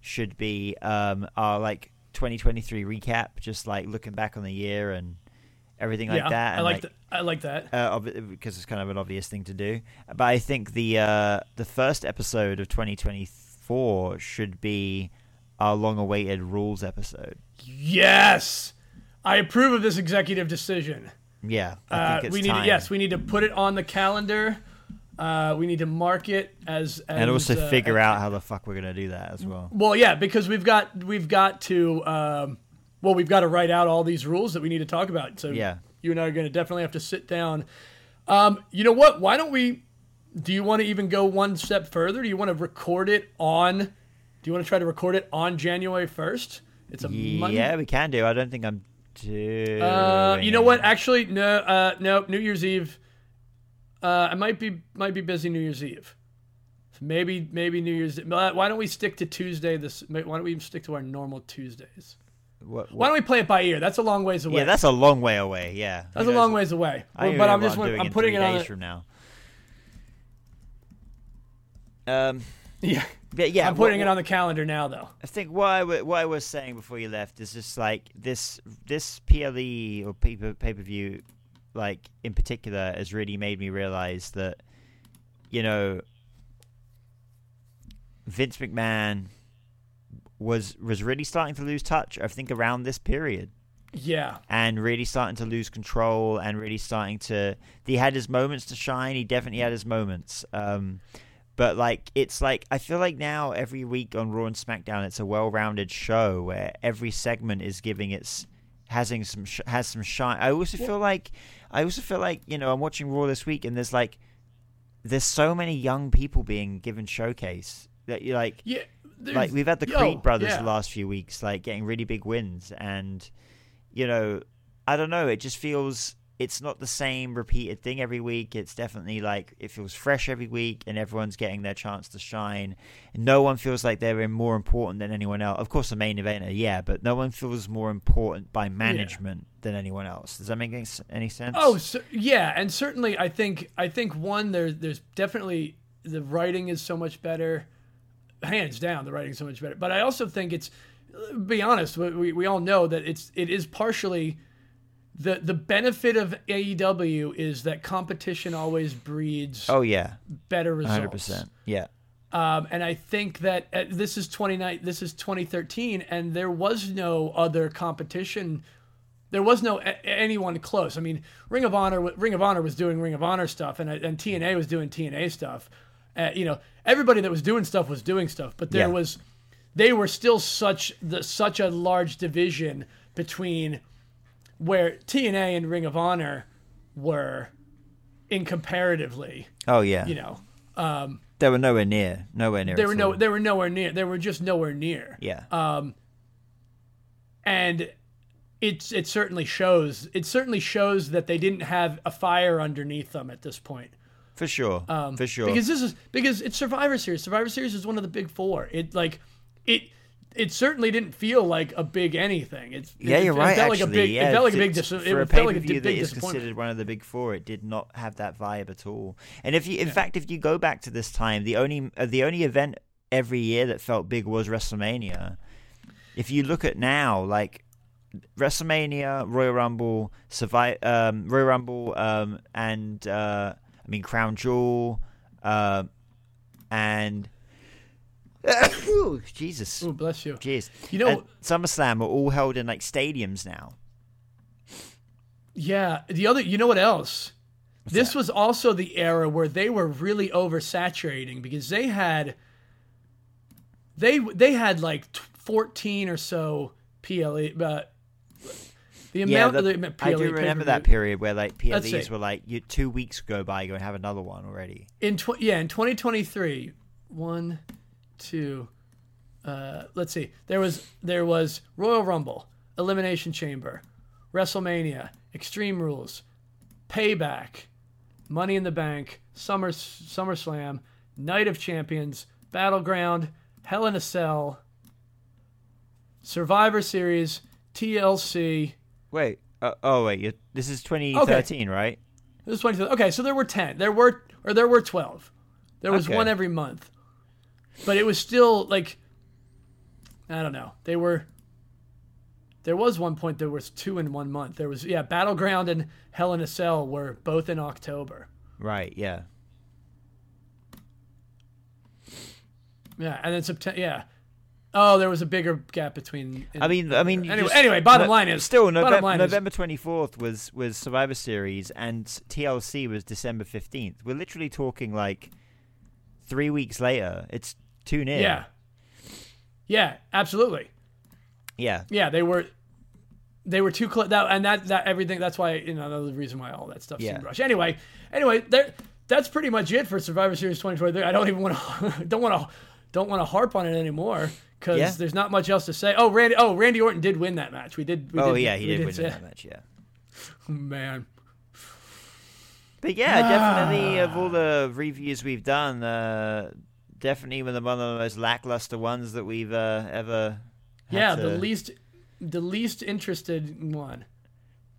[SPEAKER 2] should be um, our like 2023 recap, just like looking back on the year and everything like
[SPEAKER 1] yeah,
[SPEAKER 2] that.
[SPEAKER 1] I
[SPEAKER 2] and,
[SPEAKER 1] like that. I like that.
[SPEAKER 2] uh, because it's kind of an obvious thing to do. But I think the uh, the first episode of 2024 should be our long-awaited rules episode.
[SPEAKER 1] Yes, I approve of this executive decision.
[SPEAKER 2] Yeah, I
[SPEAKER 1] Uh,
[SPEAKER 2] it's
[SPEAKER 1] we need
[SPEAKER 2] time.
[SPEAKER 1] to, yes, we need to put it on the calendar. Uh, we need to mark it as, as
[SPEAKER 2] and also
[SPEAKER 1] uh,
[SPEAKER 2] figure out how the fuck we're gonna do that as well.
[SPEAKER 1] Well, yeah, because we've got we've got to um, well, we've got to write out all these rules that we need to talk about. So
[SPEAKER 2] Yeah.
[SPEAKER 1] you and I are going to definitely have to sit down. Um, you know what? Why don't we? Do you want to even go one step further? Do you want to record it on? Do you want to try to record it on January first? It's a Monday.
[SPEAKER 2] Yeah, we can do. I don't think I'm doing.
[SPEAKER 1] Uh, you know what? Actually, no. Uh, no. New Year's Eve. Uh, I might be might be busy New Year's Eve. So maybe maybe New Year's. Uh, why don't we stick to Tuesday? This. Why don't we even stick to our normal Tuesdays?
[SPEAKER 2] What,
[SPEAKER 1] Why don't we play it by ear? That's a long ways away.
[SPEAKER 2] yeah, that's a long way away. Yeah,
[SPEAKER 1] that's
[SPEAKER 2] Who
[SPEAKER 1] a long ways away.
[SPEAKER 2] I
[SPEAKER 1] but I'm just
[SPEAKER 2] what doing
[SPEAKER 1] I'm putting it on.
[SPEAKER 2] days from now. Um,
[SPEAKER 1] yeah,
[SPEAKER 2] but yeah,
[SPEAKER 1] I'm putting
[SPEAKER 2] what-
[SPEAKER 1] it on the calendar now, though.
[SPEAKER 2] I think what I, what I was saying before you left is just like this this PLE or pay per view, like in particular, has really made me realize that, you know, Vince McMahon was was really starting to lose touch. I think around this period
[SPEAKER 1] Yeah,
[SPEAKER 2] and really starting to lose control and really starting to he had his moments to shine he definitely had his moments um but like it's like i feel like now every week on raw and smackdown it's a well-rounded show where every segment is giving its having some sh- has some shine i also feel like i also feel like you know i'm watching raw this week and there's like there's so many young people being given showcase that you like
[SPEAKER 1] yeah.
[SPEAKER 2] like we've had the
[SPEAKER 1] yo,
[SPEAKER 2] Creed brothers
[SPEAKER 1] yeah.
[SPEAKER 2] the last few weeks, like getting really big wins, and you know, I don't know, it just feels it's not the same repeated thing every week. It's definitely like it feels fresh every week, and everyone's getting their chance to shine. No one feels like they're more important than anyone else. Of course, the main eventer, uh, yeah, but no one feels more important by management than anyone else. Does that make any sense?
[SPEAKER 1] Oh, so, yeah, and certainly I think I think one there's there's definitely the writing is so much better, hands down the writing is so much better. But I also think it's uh, be honest, we, we all know that it's it is partially the the benefit of AEW is that competition always breeds
[SPEAKER 2] Oh yeah,
[SPEAKER 1] better results.
[SPEAKER 2] hundred percent. Yeah,
[SPEAKER 1] Um, and I think that uh, this is 29 this is 2013 and there was no other competition there was no a- anyone close. I mean, Ring of Honor Ring of Honor was doing Ring of Honor stuff and and TNA was doing TNA stuff. Uh, you know, everybody that was doing stuff was doing stuff, but there
[SPEAKER 2] Yeah.
[SPEAKER 1] was they were still such the such a large division between where TNA and Ring of Honor were in comparatively,
[SPEAKER 2] oh yeah.
[SPEAKER 1] you know.
[SPEAKER 2] they were nowhere near, nowhere near.
[SPEAKER 1] They were no they were nowhere near. They were just nowhere near.
[SPEAKER 2] Yeah, Um,
[SPEAKER 1] and it's it certainly shows it certainly shows that they didn't have a fire underneath them at this point
[SPEAKER 2] for sure, Um, for sure.
[SPEAKER 1] um, because this is because it's survivor series survivor series is one of the big four it like it it certainly didn't feel like a big anything it's
[SPEAKER 2] yeah,
[SPEAKER 1] it,
[SPEAKER 2] you're
[SPEAKER 1] it
[SPEAKER 2] right.
[SPEAKER 1] felt
[SPEAKER 2] actually,
[SPEAKER 1] like a big
[SPEAKER 2] yeah,
[SPEAKER 1] it felt like a big dis-
[SPEAKER 2] for a
[SPEAKER 1] felt a
[SPEAKER 2] pay-per-view
[SPEAKER 1] di- big
[SPEAKER 2] that is
[SPEAKER 1] disappointment
[SPEAKER 2] considered one of the big four. It did not have that vibe at all. And if you, in fact, if you go back to this time, the only uh, the only event every year that felt big was WrestleMania. If you look at now, like WrestleMania, Royal Rumble, Survive, um, Royal Rumble, um, and uh, I mean Crown Jewel, uh, and Ooh, Jesus,
[SPEAKER 1] Oh, bless you
[SPEAKER 2] jeez,
[SPEAKER 1] You know-
[SPEAKER 2] And SummerSlam are all held in like stadiums now.
[SPEAKER 1] yeah the other you know what else this
[SPEAKER 2] that?
[SPEAKER 1] was also the era where they were really oversaturating because they had they they had like t- 14 or so PLE uh, the amount
[SPEAKER 2] Yeah,
[SPEAKER 1] of
[SPEAKER 2] the-
[SPEAKER 1] the
[SPEAKER 2] I do remember that period where like PLEs were like you, two weeks go by, you go and have another one already.
[SPEAKER 1] in tw- yeah in 2023 one two uh let's see there was there was royal rumble elimination chamber wrestlemania extreme rules payback money in the bank summer summerslam night of champions battleground hell in a cell survivor series tlc
[SPEAKER 2] Wait, uh, oh wait, this is 2013, right?
[SPEAKER 1] This is 20. Okay, so there were 10. There were or there were 12. There was
[SPEAKER 2] Okay.
[SPEAKER 1] one every month. But it was still like I don't know. They were There was one point there was two in one month. There was yeah, Battleground and Hell in a Cell were both in October.
[SPEAKER 2] Right, yeah.
[SPEAKER 1] Yeah, and then September yeah. Oh, there was a bigger gap between
[SPEAKER 2] I mean, I mean,
[SPEAKER 1] Anyway,
[SPEAKER 2] just-
[SPEAKER 1] anyway, bottom
[SPEAKER 2] no-
[SPEAKER 1] line is
[SPEAKER 2] still November,
[SPEAKER 1] line
[SPEAKER 2] November 24th was was Survivor Series and TLC was December 15th. We're literally talking like three weeks later. It's too near.
[SPEAKER 1] Yeah. Yeah, absolutely.
[SPEAKER 2] yeah,
[SPEAKER 1] Yeah, they were they were too close. That and that that everything. That's why you know another reason why all that stuff
[SPEAKER 2] Yeah.
[SPEAKER 1] seemed rushed. Anyway, anyway, there. That's pretty much it for Survivor Series 2023. I don't even want to don't want to don't want to harp on it anymore because
[SPEAKER 2] Yeah.
[SPEAKER 1] there's not much else to say. Oh, Randy. Oh, Randy Orton did win that match. We did. We
[SPEAKER 2] oh
[SPEAKER 1] did,
[SPEAKER 2] yeah, he
[SPEAKER 1] we
[SPEAKER 2] did win
[SPEAKER 1] say-
[SPEAKER 2] that match. Yeah.
[SPEAKER 1] Man,
[SPEAKER 2] But yeah, definitely of all the reviews we've done, uh, definitely one of the one of the most lackluster ones that we've uh, ever. had
[SPEAKER 1] yeah,
[SPEAKER 2] to-
[SPEAKER 1] the least the least interested one.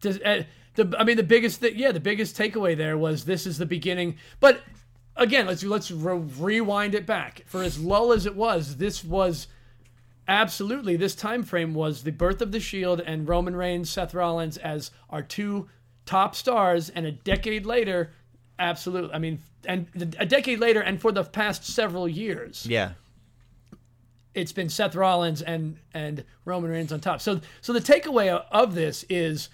[SPEAKER 1] Does, uh, the I mean the biggest thing, yeah, the biggest takeaway there was this is the beginning. But again, let's let's re- rewind it back. For as lull as it was, this was absolutely this time frame was the birth of the Shield and Roman Reigns, Seth Rollins as our two top stars, and a decade later, absolutely. I mean, and a decade later, and for the past several years,
[SPEAKER 2] Yeah.
[SPEAKER 1] it's been Seth Rollins and and Roman Reigns on top. So so the takeaway of this is,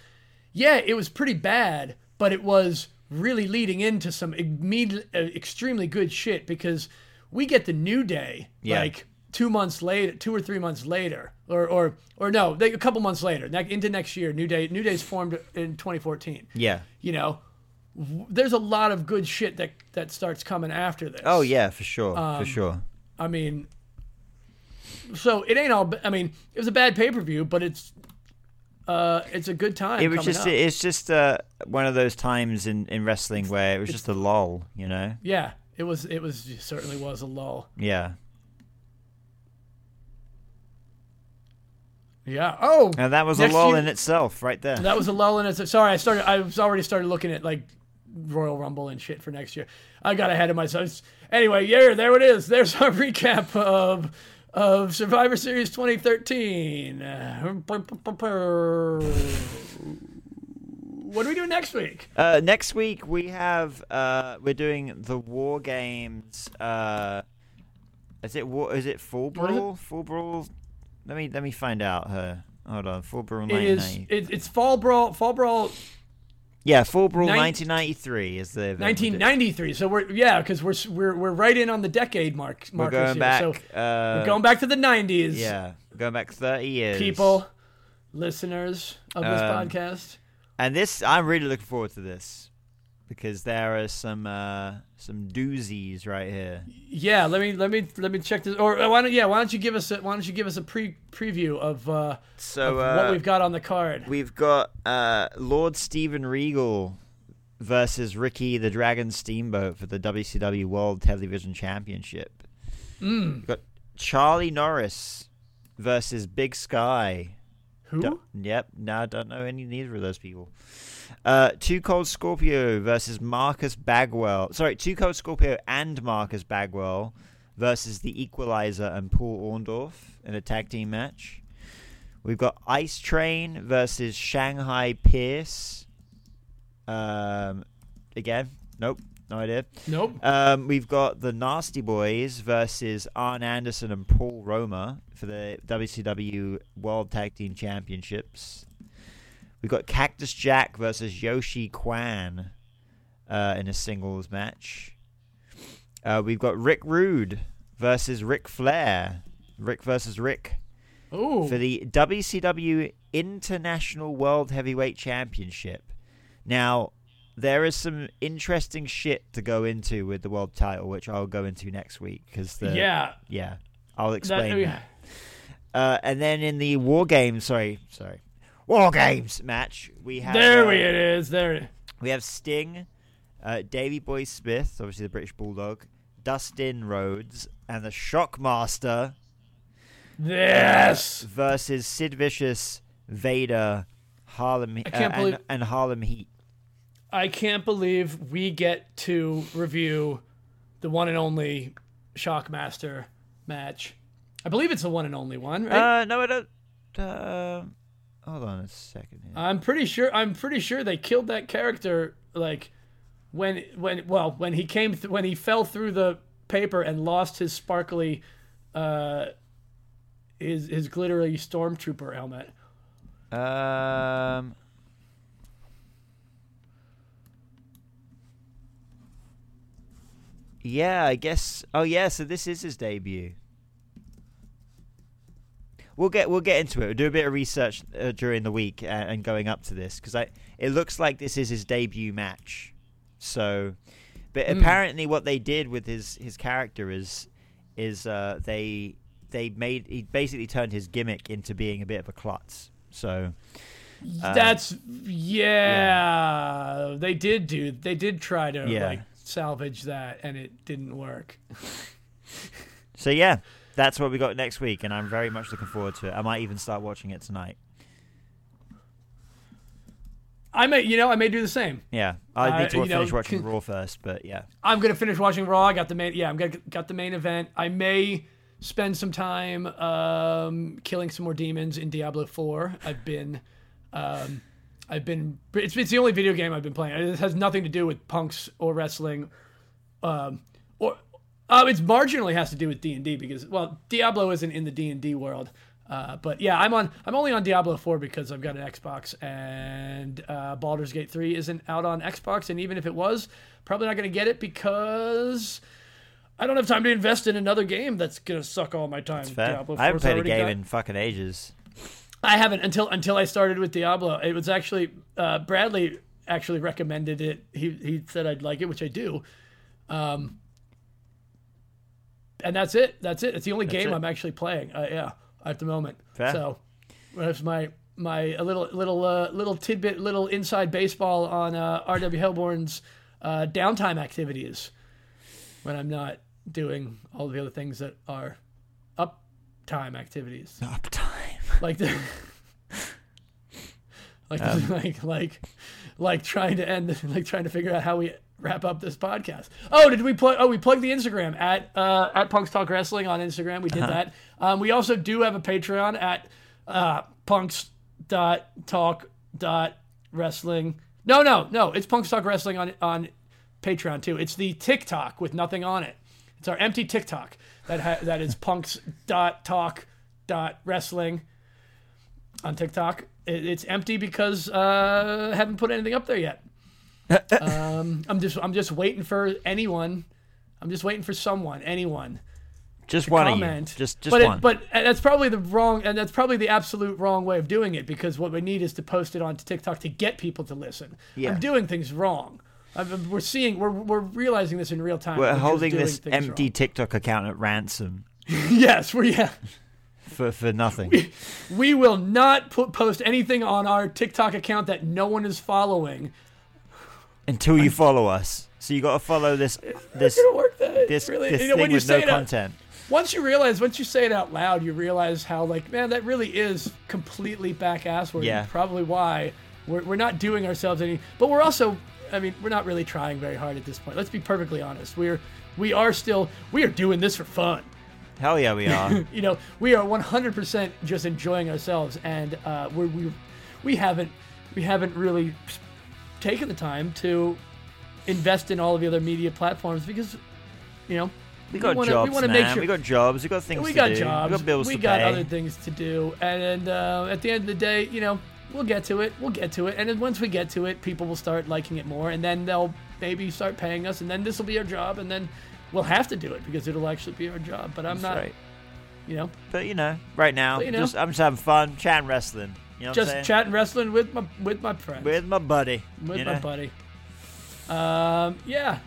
[SPEAKER 1] yeah, it was pretty bad, but it was really leading into some immediate, uh, extremely good shit because we get the New Day
[SPEAKER 2] Yeah.
[SPEAKER 1] like two months later, two or three months later, or or or no, a couple months later, into next year. New Day New Day's formed in 2014.
[SPEAKER 2] Yeah.
[SPEAKER 1] You know. There's a lot of good shit that that starts coming after this.
[SPEAKER 2] Oh yeah, for sure,
[SPEAKER 1] Um,
[SPEAKER 2] for sure.
[SPEAKER 1] I mean, so it ain't all. I mean, it was a bad pay per view, but it's uh, it's a good time.
[SPEAKER 2] It was just
[SPEAKER 1] up.
[SPEAKER 2] it's just uh, one of those times in, in wrestling where it was just a lull, you know.
[SPEAKER 1] yeah, it was. It was it certainly was a lull.
[SPEAKER 2] Yeah.
[SPEAKER 1] Yeah. Oh,
[SPEAKER 2] And that was a lull
[SPEAKER 1] year-
[SPEAKER 2] in itself, right there.
[SPEAKER 1] that was a lull in it. Sorry, I started. I was already started looking at like Royal Rumble and shit for next year. I got ahead of myself. Anyway, yeah, there it is. There's our recap of of Survivor Series 2013. what are we doing next week?
[SPEAKER 2] Uh, next week we have uh, we're doing the War Games. Uh, is it war? Is it Full
[SPEAKER 1] What is it?
[SPEAKER 2] Brawl? Full Brawl. Let me let me find out. Her. Hold on. Full Brawl.
[SPEAKER 1] It is. It, it's Fall Brawl. Fall Brawl
[SPEAKER 2] Yeah, Full Brawl
[SPEAKER 1] Nin-
[SPEAKER 2] 1993 is the event we
[SPEAKER 1] 1993. So we're yeah, because we're we're we're right in on the decade mark.
[SPEAKER 2] We're going
[SPEAKER 1] here.
[SPEAKER 2] back.
[SPEAKER 1] So
[SPEAKER 2] uh,
[SPEAKER 1] we're going back to the 90s.
[SPEAKER 2] Yeah, going back 30 years.
[SPEAKER 1] people, listeners of this
[SPEAKER 2] Um,
[SPEAKER 1] podcast.
[SPEAKER 2] And this, I'm really looking forward to this because there are some uh, some doozies right here.
[SPEAKER 1] Yeah, let me let me let me check this. Or uh, why don't yeah? Why don't you give us a, why don't you give us a pre preview of, uh,
[SPEAKER 2] So
[SPEAKER 1] of
[SPEAKER 2] uh,
[SPEAKER 1] what we've got on the card?
[SPEAKER 2] We've got uh, Lord Steven Regal versus Ricky the Dragon Steamboat for the WCW World Television Championship.
[SPEAKER 1] Mm.
[SPEAKER 2] We've got Charlie Norris versus Big Sky.
[SPEAKER 1] Who?
[SPEAKER 2] Yep, no, I don't know any neither of those people. Uh, Two Cold Scorpio versus Marcus Bagwell. Sorry, Two Cold Scorpio and Marcus Bagwell versus the Equalizer and Paul Orndorff in a tag team match. We've got Ice Train versus Shanghai Pierce. Um, again, nope, no idea.
[SPEAKER 1] Nope.
[SPEAKER 2] Um, we've got the Nasty Boys versus Arn Anderson and Paul Roma for the WCW World Tag Team Championships. We've got Cactus Jack versus Yoshi Kwan uh, in a singles match. Uh, we've got Rick Rude versus Ric Flair. Rick versus Rick
[SPEAKER 1] Ooh.
[SPEAKER 2] for the WCW International World Heavyweight Championship. Now, there is some interesting shit to go into with the world title, which I'll go into next week because the
[SPEAKER 1] yeah.
[SPEAKER 2] yeah I'll explain.
[SPEAKER 1] yeah.
[SPEAKER 2] that. Uh, and then in the War Games, sorry, sorry, War Games match, we have
[SPEAKER 1] There
[SPEAKER 2] uh,
[SPEAKER 1] we it is. There.
[SPEAKER 2] we have Sting, uh, Davy Boy Smith, obviously the British Bulldog, Dustin Rhodes, and the Shockmaster
[SPEAKER 1] Yes.
[SPEAKER 2] versus Sid Vicious, Vader, Harlem, uh,
[SPEAKER 1] believe-
[SPEAKER 2] and, and Harlem Heat.
[SPEAKER 1] I can't believe we get to review the one and only Shockmaster match. I believe it's the one and only one, right?
[SPEAKER 2] Uh, no, I don't. Uh, hold on a second. Here.
[SPEAKER 1] I'm pretty sure. I'm pretty sure they killed that character like when when well when he came th- when he fell through the paper and lost his sparkly uh his his glittery stormtrooper helmet.
[SPEAKER 2] Um. Yeah, I guess. Oh, yeah. So this is his debut. We'll get we'll get into it. We'll do a bit of research uh, during the week uh, and going up to this because I it looks like this is his debut match. So, but
[SPEAKER 1] Hmm.
[SPEAKER 2] apparently, what they did with his his character is is uh, they they made he basically turned his gimmick into being a bit of a klutz. So. Uh,
[SPEAKER 1] That's yeah, They did do. They did try to
[SPEAKER 2] Yeah.
[SPEAKER 1] like salvage that, and it didn't work.
[SPEAKER 2] So yeah, that's what we got next week, and I'm very much looking forward to it. I might even start watching it tonight.
[SPEAKER 1] I may, you know, I may do the same.
[SPEAKER 2] Yeah, I
[SPEAKER 1] Uh,
[SPEAKER 2] need to
[SPEAKER 1] know,
[SPEAKER 2] finish watching
[SPEAKER 1] can-
[SPEAKER 2] Raw first, but yeah,
[SPEAKER 1] I'm gonna finish watching Raw. I got the main. Yeah, I'm gonna got the main event. I may spend some time um, killing some more demons in Diablo 4. I've been, um, I've been. It's, it's the only video game I've been playing. It has nothing to do with punks or wrestling, um, or uh, it's marginally has to do with D and D because well, Diablo isn't in the D and D world. Uh, but yeah, I'm on. I'm only on Diablo 4 because I've got an Xbox, and uh, Baldur's Gate 3 isn't out on Xbox. And even if it was, probably not going to get it because I don't have time to invest in another game that's going to suck all my time.
[SPEAKER 2] fair.
[SPEAKER 1] Diablo
[SPEAKER 2] I haven't played a game
[SPEAKER 1] got-
[SPEAKER 2] in fucking ages.
[SPEAKER 1] I haven't until until I started with Diablo. It was actually uh, Bradley actually recommended it. He he said I'd like it, which I do. Um, and that's it. That's it. It's the only game
[SPEAKER 2] it.
[SPEAKER 1] I'm actually playing. Uh, yeah, at the moment.
[SPEAKER 2] Fair.
[SPEAKER 1] So that's my my a little little uh, little tidbit, little inside baseball on uh, R.W. Hellborn's uh, downtime activities when I'm not doing all the other things that are uptime activities
[SPEAKER 2] Uptime.
[SPEAKER 1] like the like like like like trying to end like trying to figure out how we wrap up this podcast. Oh, did we plug? Oh, we plugged the Instagram at uh, at Punks Talk Wrestling on Instagram. We did that. Um, we also do have a Patreon at uh, Punks dot Talk dot Wrestling. No, no, no. It's Punk's Talk Wrestling on on Patreon too. It's the TikTok with nothing on it. It's our empty TikTok that ha- that is Punk's dot talk dot wrestling on TikTok. It, it's empty because uh, I haven't put anything up there yet. Um, I'm just I'm just waiting for anyone. I'm just waiting for someone, anyone
[SPEAKER 2] Just one
[SPEAKER 1] comment.
[SPEAKER 2] of you. Just just
[SPEAKER 1] but
[SPEAKER 2] one.
[SPEAKER 1] It, but that's probably the wrong, and that's probably the absolute wrong way of doing it because what we need is to post it onto TikTok to get people to listen.
[SPEAKER 2] Yeah.
[SPEAKER 1] I'm doing things wrong. I'm, we're seeing, we're, we're realizing this in real time.
[SPEAKER 2] We're
[SPEAKER 1] just
[SPEAKER 2] holding this empty
[SPEAKER 1] wrong.
[SPEAKER 2] TikTok account at ransom
[SPEAKER 1] yes, we're yeah.
[SPEAKER 2] for for nothing.
[SPEAKER 1] We will not put post anything on our TikTok account that no one is following.
[SPEAKER 2] Until you follow us. So you got to follow this this
[SPEAKER 1] It's gonna work. That
[SPEAKER 2] this,
[SPEAKER 1] really,
[SPEAKER 2] this
[SPEAKER 1] you know,
[SPEAKER 2] thing
[SPEAKER 1] when you
[SPEAKER 2] with
[SPEAKER 1] say
[SPEAKER 2] no
[SPEAKER 1] it out-
[SPEAKER 2] content.
[SPEAKER 1] once you realize, once you say it out loud, you realize how like, man, that really is completely back ass work.
[SPEAKER 2] Yeah.
[SPEAKER 1] Probably why we're, we're not doing ourselves any, but we're also, I mean, we're not really trying very hard at this point. Let's be perfectly honest. We're, we are still, we are doing this for fun.
[SPEAKER 2] Hell yeah, we are.
[SPEAKER 1] You know, we are 100% just enjoying ourselves, and uh, we're, we, we haven't, we haven't really taken the time to invest in all of the other media platforms because, you know,
[SPEAKER 2] We got
[SPEAKER 1] wanna,
[SPEAKER 2] jobs,
[SPEAKER 1] we wanna
[SPEAKER 2] man.
[SPEAKER 1] make sure
[SPEAKER 2] we got jobs. We got things
[SPEAKER 1] we
[SPEAKER 2] to
[SPEAKER 1] got
[SPEAKER 2] do.
[SPEAKER 1] jobs.
[SPEAKER 2] We got bills
[SPEAKER 1] we
[SPEAKER 2] to
[SPEAKER 1] got
[SPEAKER 2] pay.
[SPEAKER 1] other things to do, and uh, at the end of the day, you know, we'll get to it. We'll get to it, and then once we get to it, people will start liking it more, and then they'll maybe start paying us, and then this will be our job, and then we'll have to do it because it'll actually be our job. But I'm
[SPEAKER 2] That's
[SPEAKER 1] not,
[SPEAKER 2] right.
[SPEAKER 1] you know,
[SPEAKER 2] But you know, right now,
[SPEAKER 1] you know.
[SPEAKER 2] just I'm just having fun, chatting wrestling. You know
[SPEAKER 1] just chatting wrestling with my with my friends,
[SPEAKER 2] with my buddy.
[SPEAKER 1] with my
[SPEAKER 2] know?
[SPEAKER 1] buddy. Um, yeah.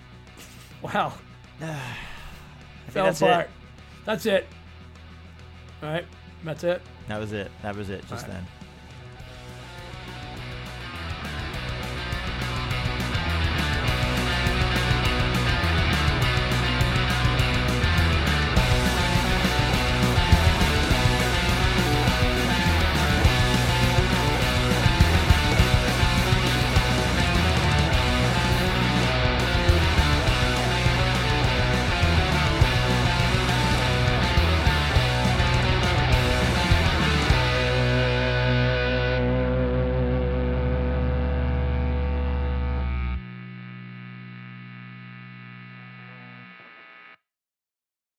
[SPEAKER 1] Wow. Fell
[SPEAKER 2] that's
[SPEAKER 1] apart.
[SPEAKER 2] it.
[SPEAKER 1] That's it. All right. That's it.
[SPEAKER 2] That was it. That was it. Just
[SPEAKER 1] right.
[SPEAKER 2] then.